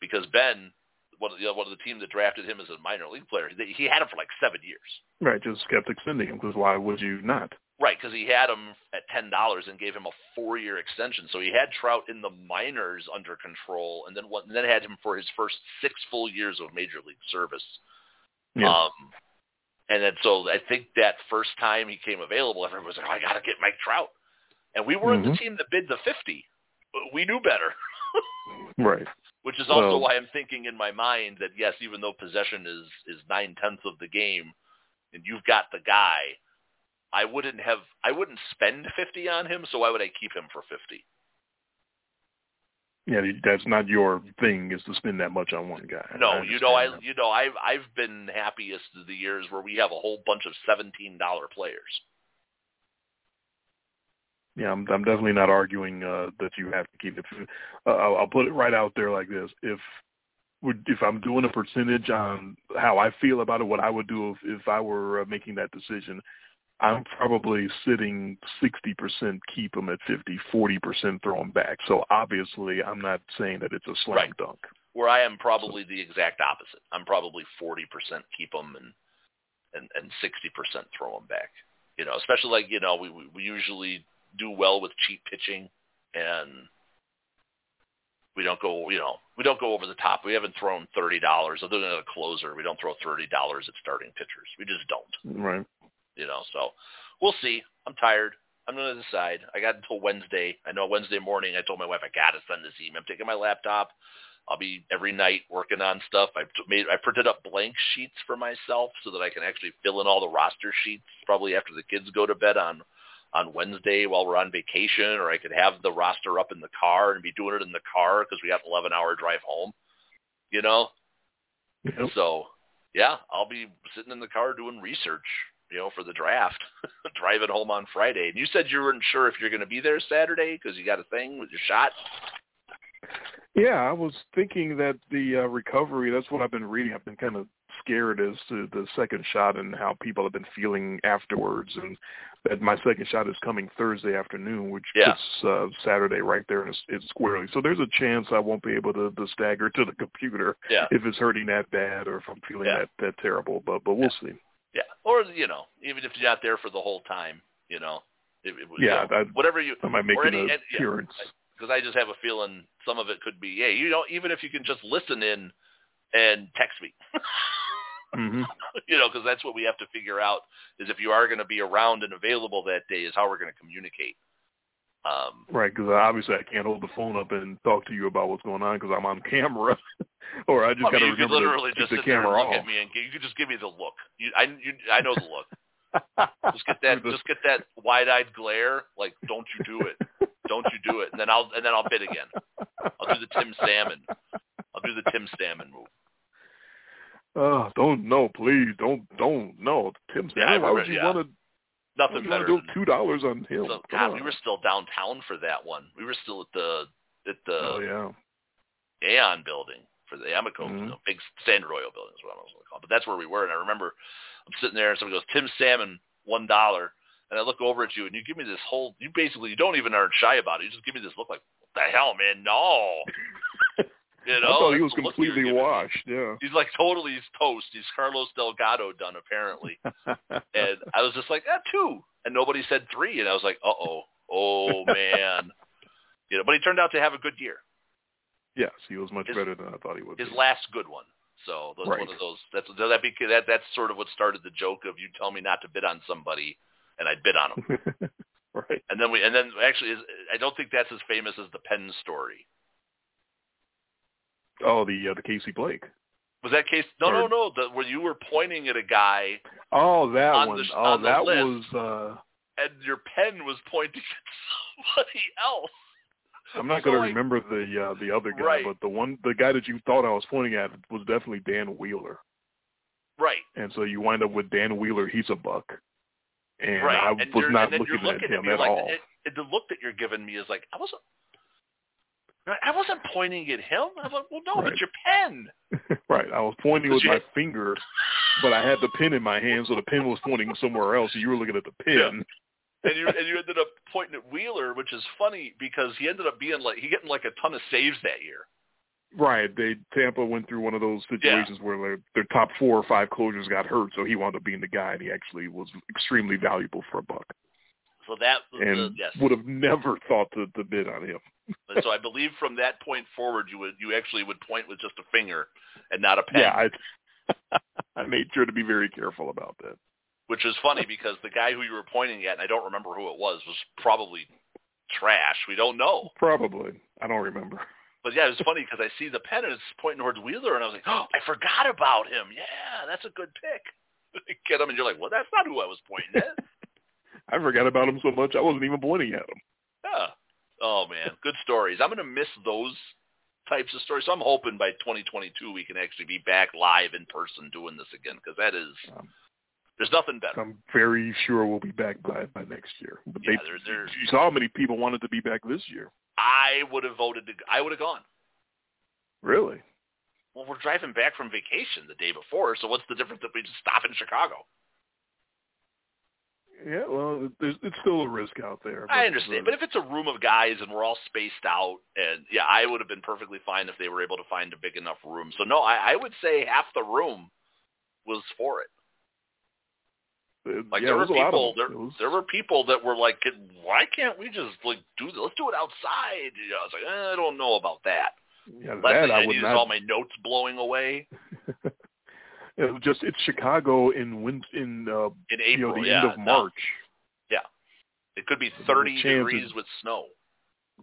[SPEAKER 3] Because Ben, one of the one of the teams that drafted him as a minor league player, he had him for like seven years,
[SPEAKER 2] Right. Just kept extending him because why would you not?
[SPEAKER 3] right? Because he had him at ten dollars and gave him a four-year extension. So he had Trout in the minors under control, and then what? And then had him for his first six full years of major league service.
[SPEAKER 2] Yeah.
[SPEAKER 3] Um, and then so I think that first time he came available, everyone was like, oh, I got to get Mike Trout. And we weren't the
[SPEAKER 2] Mhm.
[SPEAKER 3] team that bid the 50. We knew better,
[SPEAKER 2] right.
[SPEAKER 3] which is also
[SPEAKER 2] Well-
[SPEAKER 3] why I'm thinking in my mind that, yes, even though possession is, is nine-tenths of the game and you've got the guy, I wouldn't have, I wouldn't spend 50 on him, so why would I keep him for 50?
[SPEAKER 2] Yeah. That's not your thing is to spend that much on one guy.
[SPEAKER 3] No, you know, I,
[SPEAKER 2] understand
[SPEAKER 3] you know, I've, I've been happiest of the years where we have a whole bunch of $17 players.
[SPEAKER 2] Yeah. I'm, I'm definitely not arguing uh, that you have to keep it. Uh, I'll, I'll put it right out there like this: if would if I'm doing a percentage on how I feel about it, what I would do if, if I were uh, making that decision, I'm probably sitting 60% keep them at 50, 40% throw them back. So obviously, I'm not saying that it's a slam
[SPEAKER 3] Right.
[SPEAKER 2] dunk.
[SPEAKER 3] where I am probably the exact opposite. I'm probably 40% keep them and and and 60% throw them back. You know, especially like you know we we we usually do well with cheap pitching and we don't go you know we don't go over the top. We haven't thrown thirty dollars other than a closer. We don't throw thirty dollars at starting pitchers. We just don't.
[SPEAKER 2] Right.
[SPEAKER 3] You know, so we'll see. I'm tired. I'm to decide. I got until Wednesday. I know Wednesday morning I told my wife I got to send this email. I'm taking my laptop. I'll be every night working on stuff. I made I printed up blank sheets for myself so that I can actually fill in all the roster sheets probably after the kids go to bed on on Wednesday while we're on vacation or I could have the roster up in the car and be doing it in the car because we got an 11 hour drive home. You know?
[SPEAKER 2] Yep.
[SPEAKER 3] So, yeah, I'll be sitting in the car doing research, you know, for the draft, driving home on Friday. And you said you weren't sure if you're going to be there Saturday because you got a thing with your shot.
[SPEAKER 2] Yeah, I was thinking that the uh, recovery, that's what I've been reading. I've been kind of scared as to the second shot and how people have been feeling afterwards. And that my second shot is coming Thursday afternoon, which
[SPEAKER 3] Yeah.
[SPEAKER 2] puts uh, Saturday right there in, in squarely. So there's a chance I won't be able to, to stagger to the computer
[SPEAKER 3] Yeah.
[SPEAKER 2] if it's hurting that bad or if I'm feeling
[SPEAKER 3] Yeah.
[SPEAKER 2] that, that terrible. But but we'll see.
[SPEAKER 3] Yeah. Or, you know, even if you're not there for the whole time, you know, it, it, you
[SPEAKER 2] Yeah,
[SPEAKER 3] know,
[SPEAKER 2] I-
[SPEAKER 3] whatever you, Am
[SPEAKER 2] I might make an
[SPEAKER 3] any, yeah,
[SPEAKER 2] appearance.
[SPEAKER 3] because I just have a feeling some of it could be, yeah, you know, even if you can just listen in and text me,
[SPEAKER 2] hmm
[SPEAKER 3] you know, because that's what we have to figure out is if you are going to be around and available that day is how we're going to communicate. Um,
[SPEAKER 2] Right, because obviously I can't hold the phone up and talk to you about what's going on because I'm on camera, or I just
[SPEAKER 3] I
[SPEAKER 2] got to
[SPEAKER 3] mean, you could
[SPEAKER 2] remember
[SPEAKER 3] literally
[SPEAKER 2] to
[SPEAKER 3] just sit
[SPEAKER 2] the
[SPEAKER 3] there and
[SPEAKER 2] camera
[SPEAKER 3] look
[SPEAKER 2] off.
[SPEAKER 3] at me and you could just give me the look. You, I, you, I know the look. Just get that, just get that wide-eyed glare. Like, don't you do it? Don't you do it? And then I'll, and then I'll bid again. I'll do the Tim Salmon. I'll do the Tim Salmon move.
[SPEAKER 2] Oh, don't no, please don't don't no. Tim Salmon,
[SPEAKER 3] Yeah, I
[SPEAKER 2] why would you
[SPEAKER 3] yeah.
[SPEAKER 2] want to?
[SPEAKER 3] Nothing better. Than,
[SPEAKER 2] two dollars on him?
[SPEAKER 3] so, God, we were still downtown for that one. We were still at the at the
[SPEAKER 2] oh yeah.
[SPEAKER 3] Aon building for the Amoco,
[SPEAKER 2] Mhm.
[SPEAKER 3] you know, big Standard Oil building is what I was going to call. it. But that's where we were, and I remember I'm sitting there, and somebody goes, "Tim Salmon, one dollar," and I look over at you, and you give me this whole. You basically you don't even aren't shy about it. You just give me this look like, what the hell, man? No. You know,
[SPEAKER 2] I thought he was
[SPEAKER 3] that's the look you're
[SPEAKER 2] completely washed. Yeah.
[SPEAKER 3] He's like totally he's toast. He's Carlos Delgado done apparently. and I was just like, ah, two. And nobody said three. And I was like, uh oh, oh man. You know, but he turned out to have a good year.
[SPEAKER 2] Yes, he was much
[SPEAKER 3] His-
[SPEAKER 2] better than I thought he would.
[SPEAKER 3] His
[SPEAKER 2] be.
[SPEAKER 3] last good one. So that's
[SPEAKER 2] Right.
[SPEAKER 3] one of those. That's that be that that's sort of what started the joke of you tell me not to bid on somebody, and I bid on him.
[SPEAKER 2] right.
[SPEAKER 3] and then we and then actually, is, I don't think that's as famous as the pen story.
[SPEAKER 2] Oh, the uh, the Casey Blake.
[SPEAKER 3] Was that case? No, no,
[SPEAKER 2] Or-
[SPEAKER 3] no. The, where you were pointing at a guy
[SPEAKER 2] Oh, that
[SPEAKER 3] On
[SPEAKER 2] one.
[SPEAKER 3] the-
[SPEAKER 2] oh,
[SPEAKER 3] on the
[SPEAKER 2] that
[SPEAKER 3] list.
[SPEAKER 2] was. uh
[SPEAKER 3] and your pen was pointing at somebody else.
[SPEAKER 2] I'm not
[SPEAKER 3] So,
[SPEAKER 2] going to remember the uh the other guy,
[SPEAKER 3] Right.
[SPEAKER 2] but the one the guy that you thought I was pointing at was definitely Dan Wheeler.
[SPEAKER 3] Right.
[SPEAKER 2] And so you wind up with Dan Wheeler. He's a buck, and
[SPEAKER 3] right.
[SPEAKER 2] I
[SPEAKER 3] and
[SPEAKER 2] was not
[SPEAKER 3] then
[SPEAKER 2] looking
[SPEAKER 3] you're
[SPEAKER 2] at him at
[SPEAKER 3] like,
[SPEAKER 2] all.
[SPEAKER 3] It, it, the look that you're giving me is like I wasn't. I wasn't pointing at him. I'm like, well, no,
[SPEAKER 2] Right.
[SPEAKER 3] it's your pen.
[SPEAKER 2] right. I was pointing with my finger, but I had the pen in my hand, so the pen was pointing somewhere else. And you were looking at the pen.
[SPEAKER 3] And you and you ended up pointing at Wheeler, which is funny because he ended up being like he getting like a ton of saves that year.
[SPEAKER 2] Right. They Tampa went through one of those situations where their, their top four or five closers got hurt, so he wound up being the guy, and he actually was extremely valuable for a buck,
[SPEAKER 3] So that
[SPEAKER 2] and
[SPEAKER 3] the, yes.
[SPEAKER 2] would have never thought to, to bid on him.
[SPEAKER 3] So I believe from that point forward, you would you actually would point with just a finger and not a pen.
[SPEAKER 2] Yeah, I I made sure to be very careful about that.
[SPEAKER 3] Which is funny because the guy who you were pointing at, and I don't remember who it was, was probably trash. We don't know.
[SPEAKER 2] Probably. I don't remember.
[SPEAKER 3] But yeah, it was funny because I see the pen and it's pointing towards Wheeler, and I was like, oh, I forgot about him. Yeah, that's a good pick. Get him, and you're like, well, that's not who I was pointing at.
[SPEAKER 2] I forgot about him so much I wasn't even pointing at him.
[SPEAKER 3] Yeah. Oh man, good stories. I'm gonna miss those types of stories. So I'm hoping by 2022 we can actually be back live in person doing this again because that is
[SPEAKER 2] Um,
[SPEAKER 3] there's nothing better.
[SPEAKER 2] I'm very sure we'll be back by by next year. But
[SPEAKER 3] Yeah,
[SPEAKER 2] they,
[SPEAKER 3] there- there's-
[SPEAKER 2] you saw how many people wanted to be back this year.
[SPEAKER 3] I would have voted to. I would have gone.
[SPEAKER 2] Really?
[SPEAKER 3] Well, we're driving back from vacation the day before, so what's the difference if we just stop in Chicago?
[SPEAKER 2] Yeah. Well, it's still a risk out there.
[SPEAKER 3] I understand, but if it's a room of guys and we're all spaced out, and yeah, I would have been perfectly fine if they were able to find a big enough room. So no, I, I would say half the room was for it. Like
[SPEAKER 2] yeah,
[SPEAKER 3] there were
[SPEAKER 2] was a lot of
[SPEAKER 3] people, there
[SPEAKER 2] was-
[SPEAKER 3] there were people that were like, why can't we just like do this? let's do it outside? You know, I was like, eh, I don't know about that.
[SPEAKER 2] yeah,
[SPEAKER 3] Last
[SPEAKER 2] that I
[SPEAKER 3] I
[SPEAKER 2] would not.
[SPEAKER 3] all my notes blowing away
[SPEAKER 2] it was just it's Chicago in win in uh,
[SPEAKER 3] in
[SPEAKER 2] you know
[SPEAKER 3] April.
[SPEAKER 2] the
[SPEAKER 3] yeah,
[SPEAKER 2] end of
[SPEAKER 3] no.
[SPEAKER 2] March.
[SPEAKER 3] It could be 30 degrees with snow.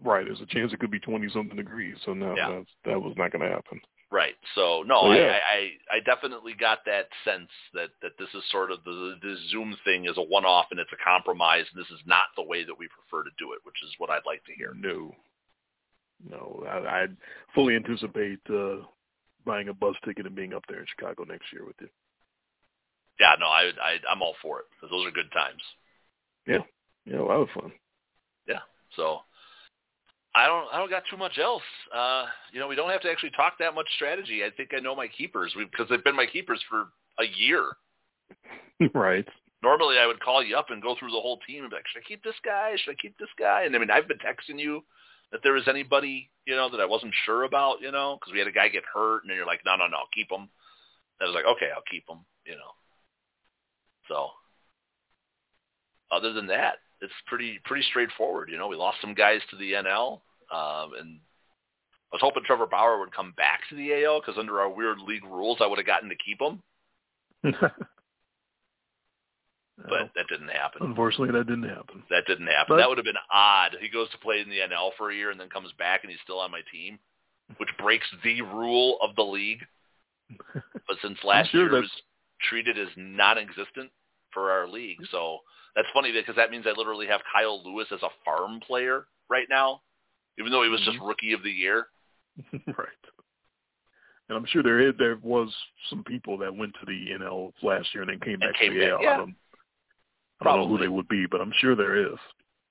[SPEAKER 2] Right. There's a chance it could be twenty something degrees. So no,
[SPEAKER 3] Yeah.
[SPEAKER 2] that's, that was not going to happen.
[SPEAKER 3] Right. So no,
[SPEAKER 2] Oh,
[SPEAKER 3] I,
[SPEAKER 2] yeah.
[SPEAKER 3] I, I I definitely got that sense that that this is sort of the the Zoom thing is a one off and it's a compromise and this is not the way that we prefer to do it, which is what I'd like to hear.
[SPEAKER 2] No. No, I, I fully anticipate uh, buying a bus ticket and being up there in Chicago next year with you.
[SPEAKER 3] Yeah, no, I, I I'm all for it because those are good times.
[SPEAKER 2] Yeah, a lot of fun.
[SPEAKER 3] Yeah. So I don't I don't got too much else. Uh, you know, we don't have to actually talk that much strategy. I think I know my keepers because they've been my keepers for a year.
[SPEAKER 2] right.
[SPEAKER 3] Normally, I would call you up and go through the whole team and be like, "Should I keep this guy? Should I keep this guy?" And I mean, I've been texting you that there was anybody you know that I wasn't sure about, you know, because we had a guy get hurt, and then you're like, "No, no, no, keep him." And I was like, "Okay, I'll keep him," you know. So, other than that, it's pretty pretty straightforward. You know, we lost some guys to the NL, um, and I was hoping Trevor Bauer would come back to the AL because under our weird league rules, I would have gotten to keep him, but that didn't happen.
[SPEAKER 2] unfortunately, that didn't happen.
[SPEAKER 3] That didn't happen.
[SPEAKER 2] But-
[SPEAKER 3] that would have been odd. He goes to play in the NL for a year and then comes back and he's still on my team, which breaks the rule of the league. But since last
[SPEAKER 2] sure
[SPEAKER 3] year it
[SPEAKER 2] that's-
[SPEAKER 3] was treated as non-existent for our league, so that's funny because that means I literally have Kyle Lewis as a farm player right now, even though he was just
[SPEAKER 2] Mhm.
[SPEAKER 3] rookie of the year.
[SPEAKER 2] right. And I'm sure there is, there was some people that went to the NL last year and then came
[SPEAKER 3] And
[SPEAKER 2] back
[SPEAKER 3] came
[SPEAKER 2] to the
[SPEAKER 3] back,
[SPEAKER 2] AL.
[SPEAKER 3] yeah.
[SPEAKER 2] I don't, I don't know who they would be, but I'm sure there is.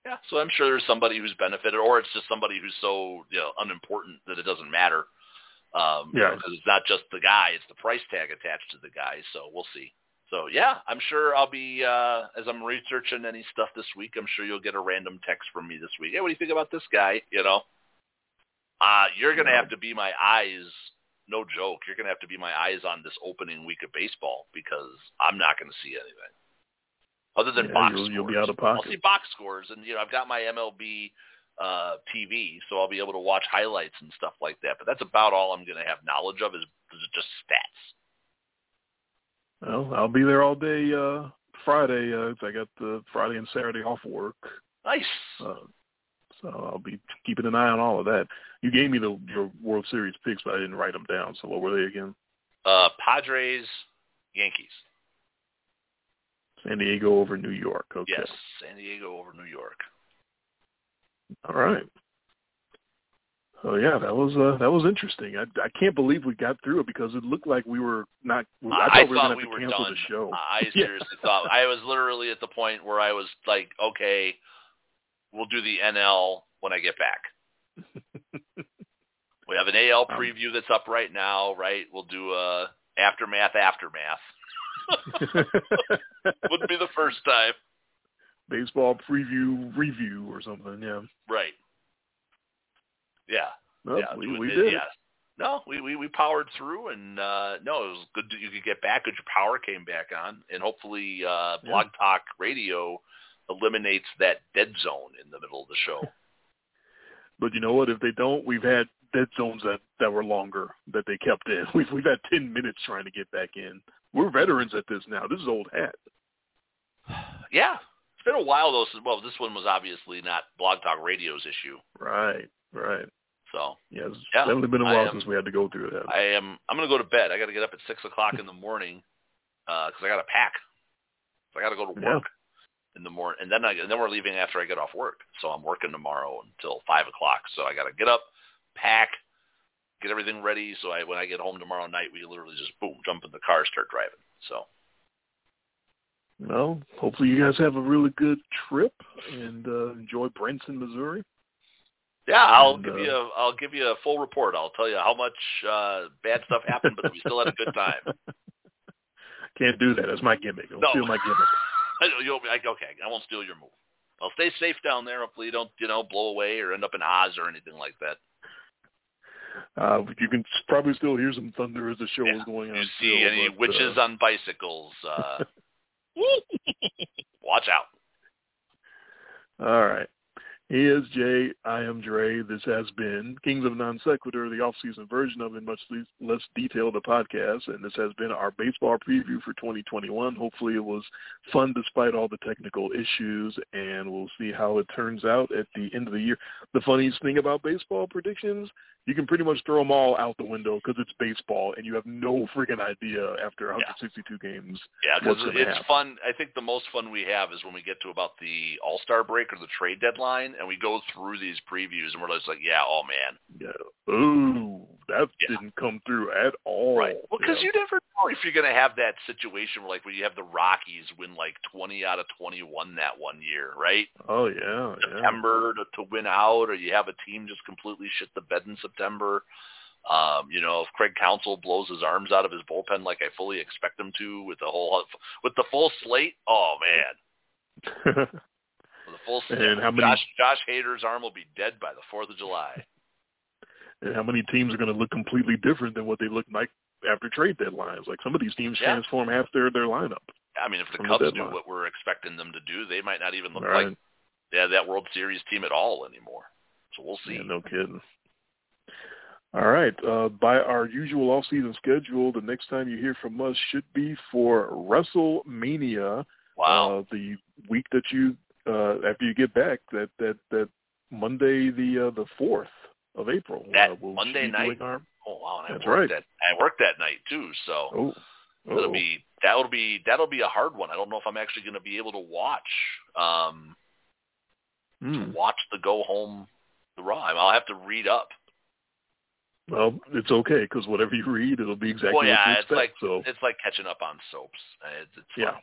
[SPEAKER 3] Yeah, so I'm sure there's somebody who's benefited, or it's just somebody who's so you know unimportant that it doesn't matter. Um,
[SPEAKER 2] Yeah.
[SPEAKER 3] because it's not just the guy; it's the price tag attached to the guy. So we'll see. So yeah, I'm sure I'll be uh, as I'm researching any stuff this week. I'm sure you'll get a random text from me this week. Hey, what do you think about this guy? You know, uh, you're gonna have to be my eyes. No joke. You're gonna have to be my eyes on this opening week of baseball because I'm not gonna see anything other than
[SPEAKER 2] Yeah,
[SPEAKER 3] box
[SPEAKER 2] you'll-
[SPEAKER 3] scores.
[SPEAKER 2] you'll be out of pocket.
[SPEAKER 3] I'll see box scores, and you know I've got my MLB uh, TV, so I'll be able to watch highlights and stuff like that. But that's about all I'm gonna have knowledge of is, is just stats.
[SPEAKER 2] Well, I'll be there all day uh Friday. Uh, I got the Friday and Saturday off work,
[SPEAKER 3] Nice.
[SPEAKER 2] uh, so I'll be keeping an eye on all of that. You gave me the your World Series picks, but I didn't write them down. So what were they again?
[SPEAKER 3] Uh, Padres, Yankees.
[SPEAKER 2] San Diego over New York. Okay.
[SPEAKER 3] Yes, San Diego over New York.
[SPEAKER 2] All right. Oh yeah, that was uh, that was interesting. I I can't believe we got through it because it looked like we were not. I thought
[SPEAKER 3] I
[SPEAKER 2] we were going
[SPEAKER 3] we
[SPEAKER 2] to
[SPEAKER 3] were
[SPEAKER 2] cancel
[SPEAKER 3] done.
[SPEAKER 2] the show.
[SPEAKER 3] I
[SPEAKER 2] Yeah.
[SPEAKER 3] seriously thought I was literally at the point where I was like, okay, we'll do the NL when I get back. we have an AL
[SPEAKER 2] Um,
[SPEAKER 3] preview that's up right now, right? We'll do a aftermath aftermath. Wouldn't be the first time,
[SPEAKER 2] Baseball preview review or something. Yeah.
[SPEAKER 3] right? Yeah,
[SPEAKER 2] Well,
[SPEAKER 3] yeah,
[SPEAKER 2] we,
[SPEAKER 3] do it-
[SPEAKER 2] we did.
[SPEAKER 3] Yes. No, we, we we powered through, and uh no, it was good that you could get back. Good your power came back on, and hopefully, uh
[SPEAKER 2] Yeah.
[SPEAKER 3] Blog Talk Radio eliminates that dead zone in the middle of the show.
[SPEAKER 2] But you know what? If they don't, we've had dead zones that that were longer that they kept in. We've we've had ten minutes trying to get back in. We're veterans at this now. This is old hat.
[SPEAKER 3] yeah, it's been a while though. Since, well, this one was obviously not Blog Talk Radio's issue,
[SPEAKER 2] Right. Right.
[SPEAKER 3] so
[SPEAKER 2] Yeah. It's
[SPEAKER 3] Yeah,
[SPEAKER 2] definitely been a while
[SPEAKER 3] am-
[SPEAKER 2] since we had to go through that.
[SPEAKER 3] I am. I'm gonna go to bed. I got to get up at six o'clock in the morning because I got to pack. So I got to go to
[SPEAKER 2] Yeah.
[SPEAKER 3] work in the morning, and then I and then we're leaving after I get off work. So I'm working tomorrow until five o'clock. So I got to get up, pack, get everything ready. So I when I get home tomorrow night, we literally just boom, jump in the car, start driving. So
[SPEAKER 2] Well, hopefully you guys have a really good trip and uh, enjoy Branson, Missouri.
[SPEAKER 3] Yeah, I'll
[SPEAKER 2] And,
[SPEAKER 3] give
[SPEAKER 2] uh,
[SPEAKER 3] you a I'll give you a full report. I'll tell you how much uh, bad stuff happened, but we still had a good time.
[SPEAKER 2] Can't do that. That's my gimmick. Don't
[SPEAKER 3] No.
[SPEAKER 2] steal my gimmick.
[SPEAKER 3] I know you'll be like, okay, I won't steal your move. I'll stay safe down there. Hopefully you don't, you know, blow away or end up in Oz or anything like that.
[SPEAKER 2] Uh, you can probably still hear some thunder as the show
[SPEAKER 3] Yeah.
[SPEAKER 2] is going on.
[SPEAKER 3] You see
[SPEAKER 2] still,
[SPEAKER 3] any
[SPEAKER 2] but,
[SPEAKER 3] witches
[SPEAKER 2] uh,
[SPEAKER 3] on bicycles, uh, watch out.
[SPEAKER 2] All right. He is Jay. I am Dre. This has been Kings of Non Sequitur, the off-season version of it, much less detailed a podcast. And this has been our baseball preview for 2021. Hopefully, it was fun despite all the technical issues, and we'll see how it turns out at the end of the year. The funniest thing about baseball predictions, you can pretty much throw them all out the window because it's baseball, and you have no freaking idea after 162 games.
[SPEAKER 3] Yeah, because it's
[SPEAKER 2] happen?
[SPEAKER 3] fun. I think the most fun we have is when we get to about the All Star break or the trade deadline, and we go through these previews, and we're just like, yeah, oh man,
[SPEAKER 2] Yeah. Ooh, that
[SPEAKER 3] Yeah.
[SPEAKER 2] didn't come through at all.
[SPEAKER 3] right? Well, because
[SPEAKER 2] Yeah.
[SPEAKER 3] you never know if you're going to have that situation where, like, when you have the Rockies win like 20 out of 21 that one year, right?
[SPEAKER 2] Oh yeah, yeah.
[SPEAKER 3] September to, to win out, or you have a team just completely shit the bed in September. Um, you know, if Craig Counsell blows his arms out of his bullpen like I fully expect him to, with the whole with the full slate, oh man, full
[SPEAKER 2] And how many-
[SPEAKER 3] Josh Josh Hader's arm will be dead by the Fourth of July.
[SPEAKER 2] and how many teams are going to look completely different than what they looked like after trade deadlines? Like some of these teams
[SPEAKER 3] Yeah.
[SPEAKER 2] transform half their their lineup.
[SPEAKER 3] I mean, if the Cubs do what we're expecting them to do, they might not even look
[SPEAKER 2] Right.
[SPEAKER 3] like they have that World Series team at all anymore. So we'll see.
[SPEAKER 2] Yeah, no kidding. All right. Uh, by our usual off-season schedule, the next time you hear from us should be for WrestleMania.
[SPEAKER 3] wow.
[SPEAKER 2] Uh, the week that you uh, after you get back, that that that Monday the uh, the fourth of April.
[SPEAKER 3] That
[SPEAKER 2] uh, we'll
[SPEAKER 3] Monday night? oh wow, and I
[SPEAKER 2] that's
[SPEAKER 3] worked
[SPEAKER 2] right.
[SPEAKER 3] that I worked that night too. So
[SPEAKER 2] oh,
[SPEAKER 3] That'll
[SPEAKER 2] oh.
[SPEAKER 3] be that'll be that'll be a hard one. I don't know if I'm actually going to be able to watch um
[SPEAKER 2] Hmm.
[SPEAKER 3] watch the go home the Raw. I'll have to read up.
[SPEAKER 2] Well, it's okay because whatever you read, it'll be exactly
[SPEAKER 3] well, yeah,
[SPEAKER 2] what you
[SPEAKER 3] it's
[SPEAKER 2] expect.
[SPEAKER 3] like
[SPEAKER 2] so
[SPEAKER 3] it's like catching up on soaps. Uh, It's, it's
[SPEAKER 2] yeah,
[SPEAKER 3] fun.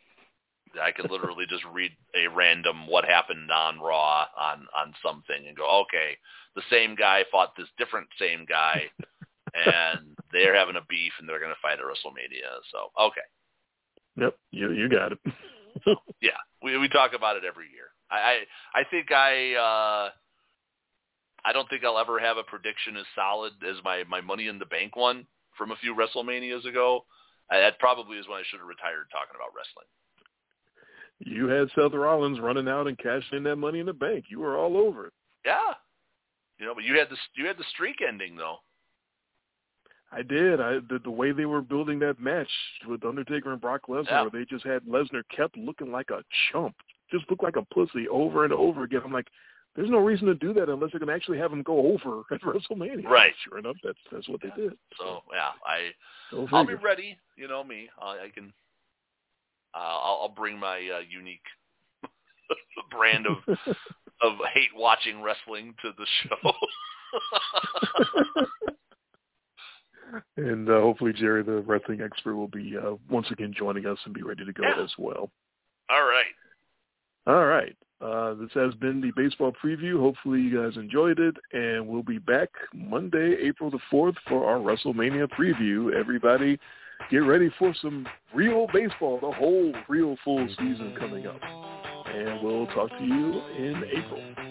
[SPEAKER 3] I could literally just read a random what happened on Raw on on something and go, okay, the same guy fought this different same guy, and they're having a beef and they're going to fight at WrestleMania. So okay,
[SPEAKER 2] Yep, you you got it.
[SPEAKER 3] yeah, we we talk about it every year. I I, I think I uh I don't think I'll ever have a prediction as solid as my my Money in the Bank one from a few WrestleManias ago. I, that probably is when I should have retired talking about wrestling.
[SPEAKER 2] You had Seth Rollins running out and cashing in that Money in the Bank. You were all over it.
[SPEAKER 3] Yeah, you know, but you had the you had the streak ending though.
[SPEAKER 2] I did. I the, the way they were building that match with Undertaker and Brock Lesnar,
[SPEAKER 3] Yeah.
[SPEAKER 2] they just had Lesnar kept looking like a chump, just looked like a pussy over and over again. I'm like, there's no reason to do that unless they're going to actually have him go over at WrestleMania.
[SPEAKER 3] Right.
[SPEAKER 2] Sure enough, that's that's what
[SPEAKER 3] Yeah.
[SPEAKER 2] they did.
[SPEAKER 3] So yeah, I I'll be ready. You know me. I, I can. Uh, I'll, I'll bring my uh, unique brand of of hate watching wrestling to the show.
[SPEAKER 2] and uh, hopefully Jerry, the wrestling expert, will be uh, once again joining us and be ready to go
[SPEAKER 3] Yeah.
[SPEAKER 2] as well.
[SPEAKER 3] All right.
[SPEAKER 2] All right. Uh, this has been the baseball preview. Hopefully you guys enjoyed it, and we'll be back Monday, April the 4th for our WrestleMania preview. Everybody get ready for some real baseball, the whole real full season coming up. And we'll talk to you in April.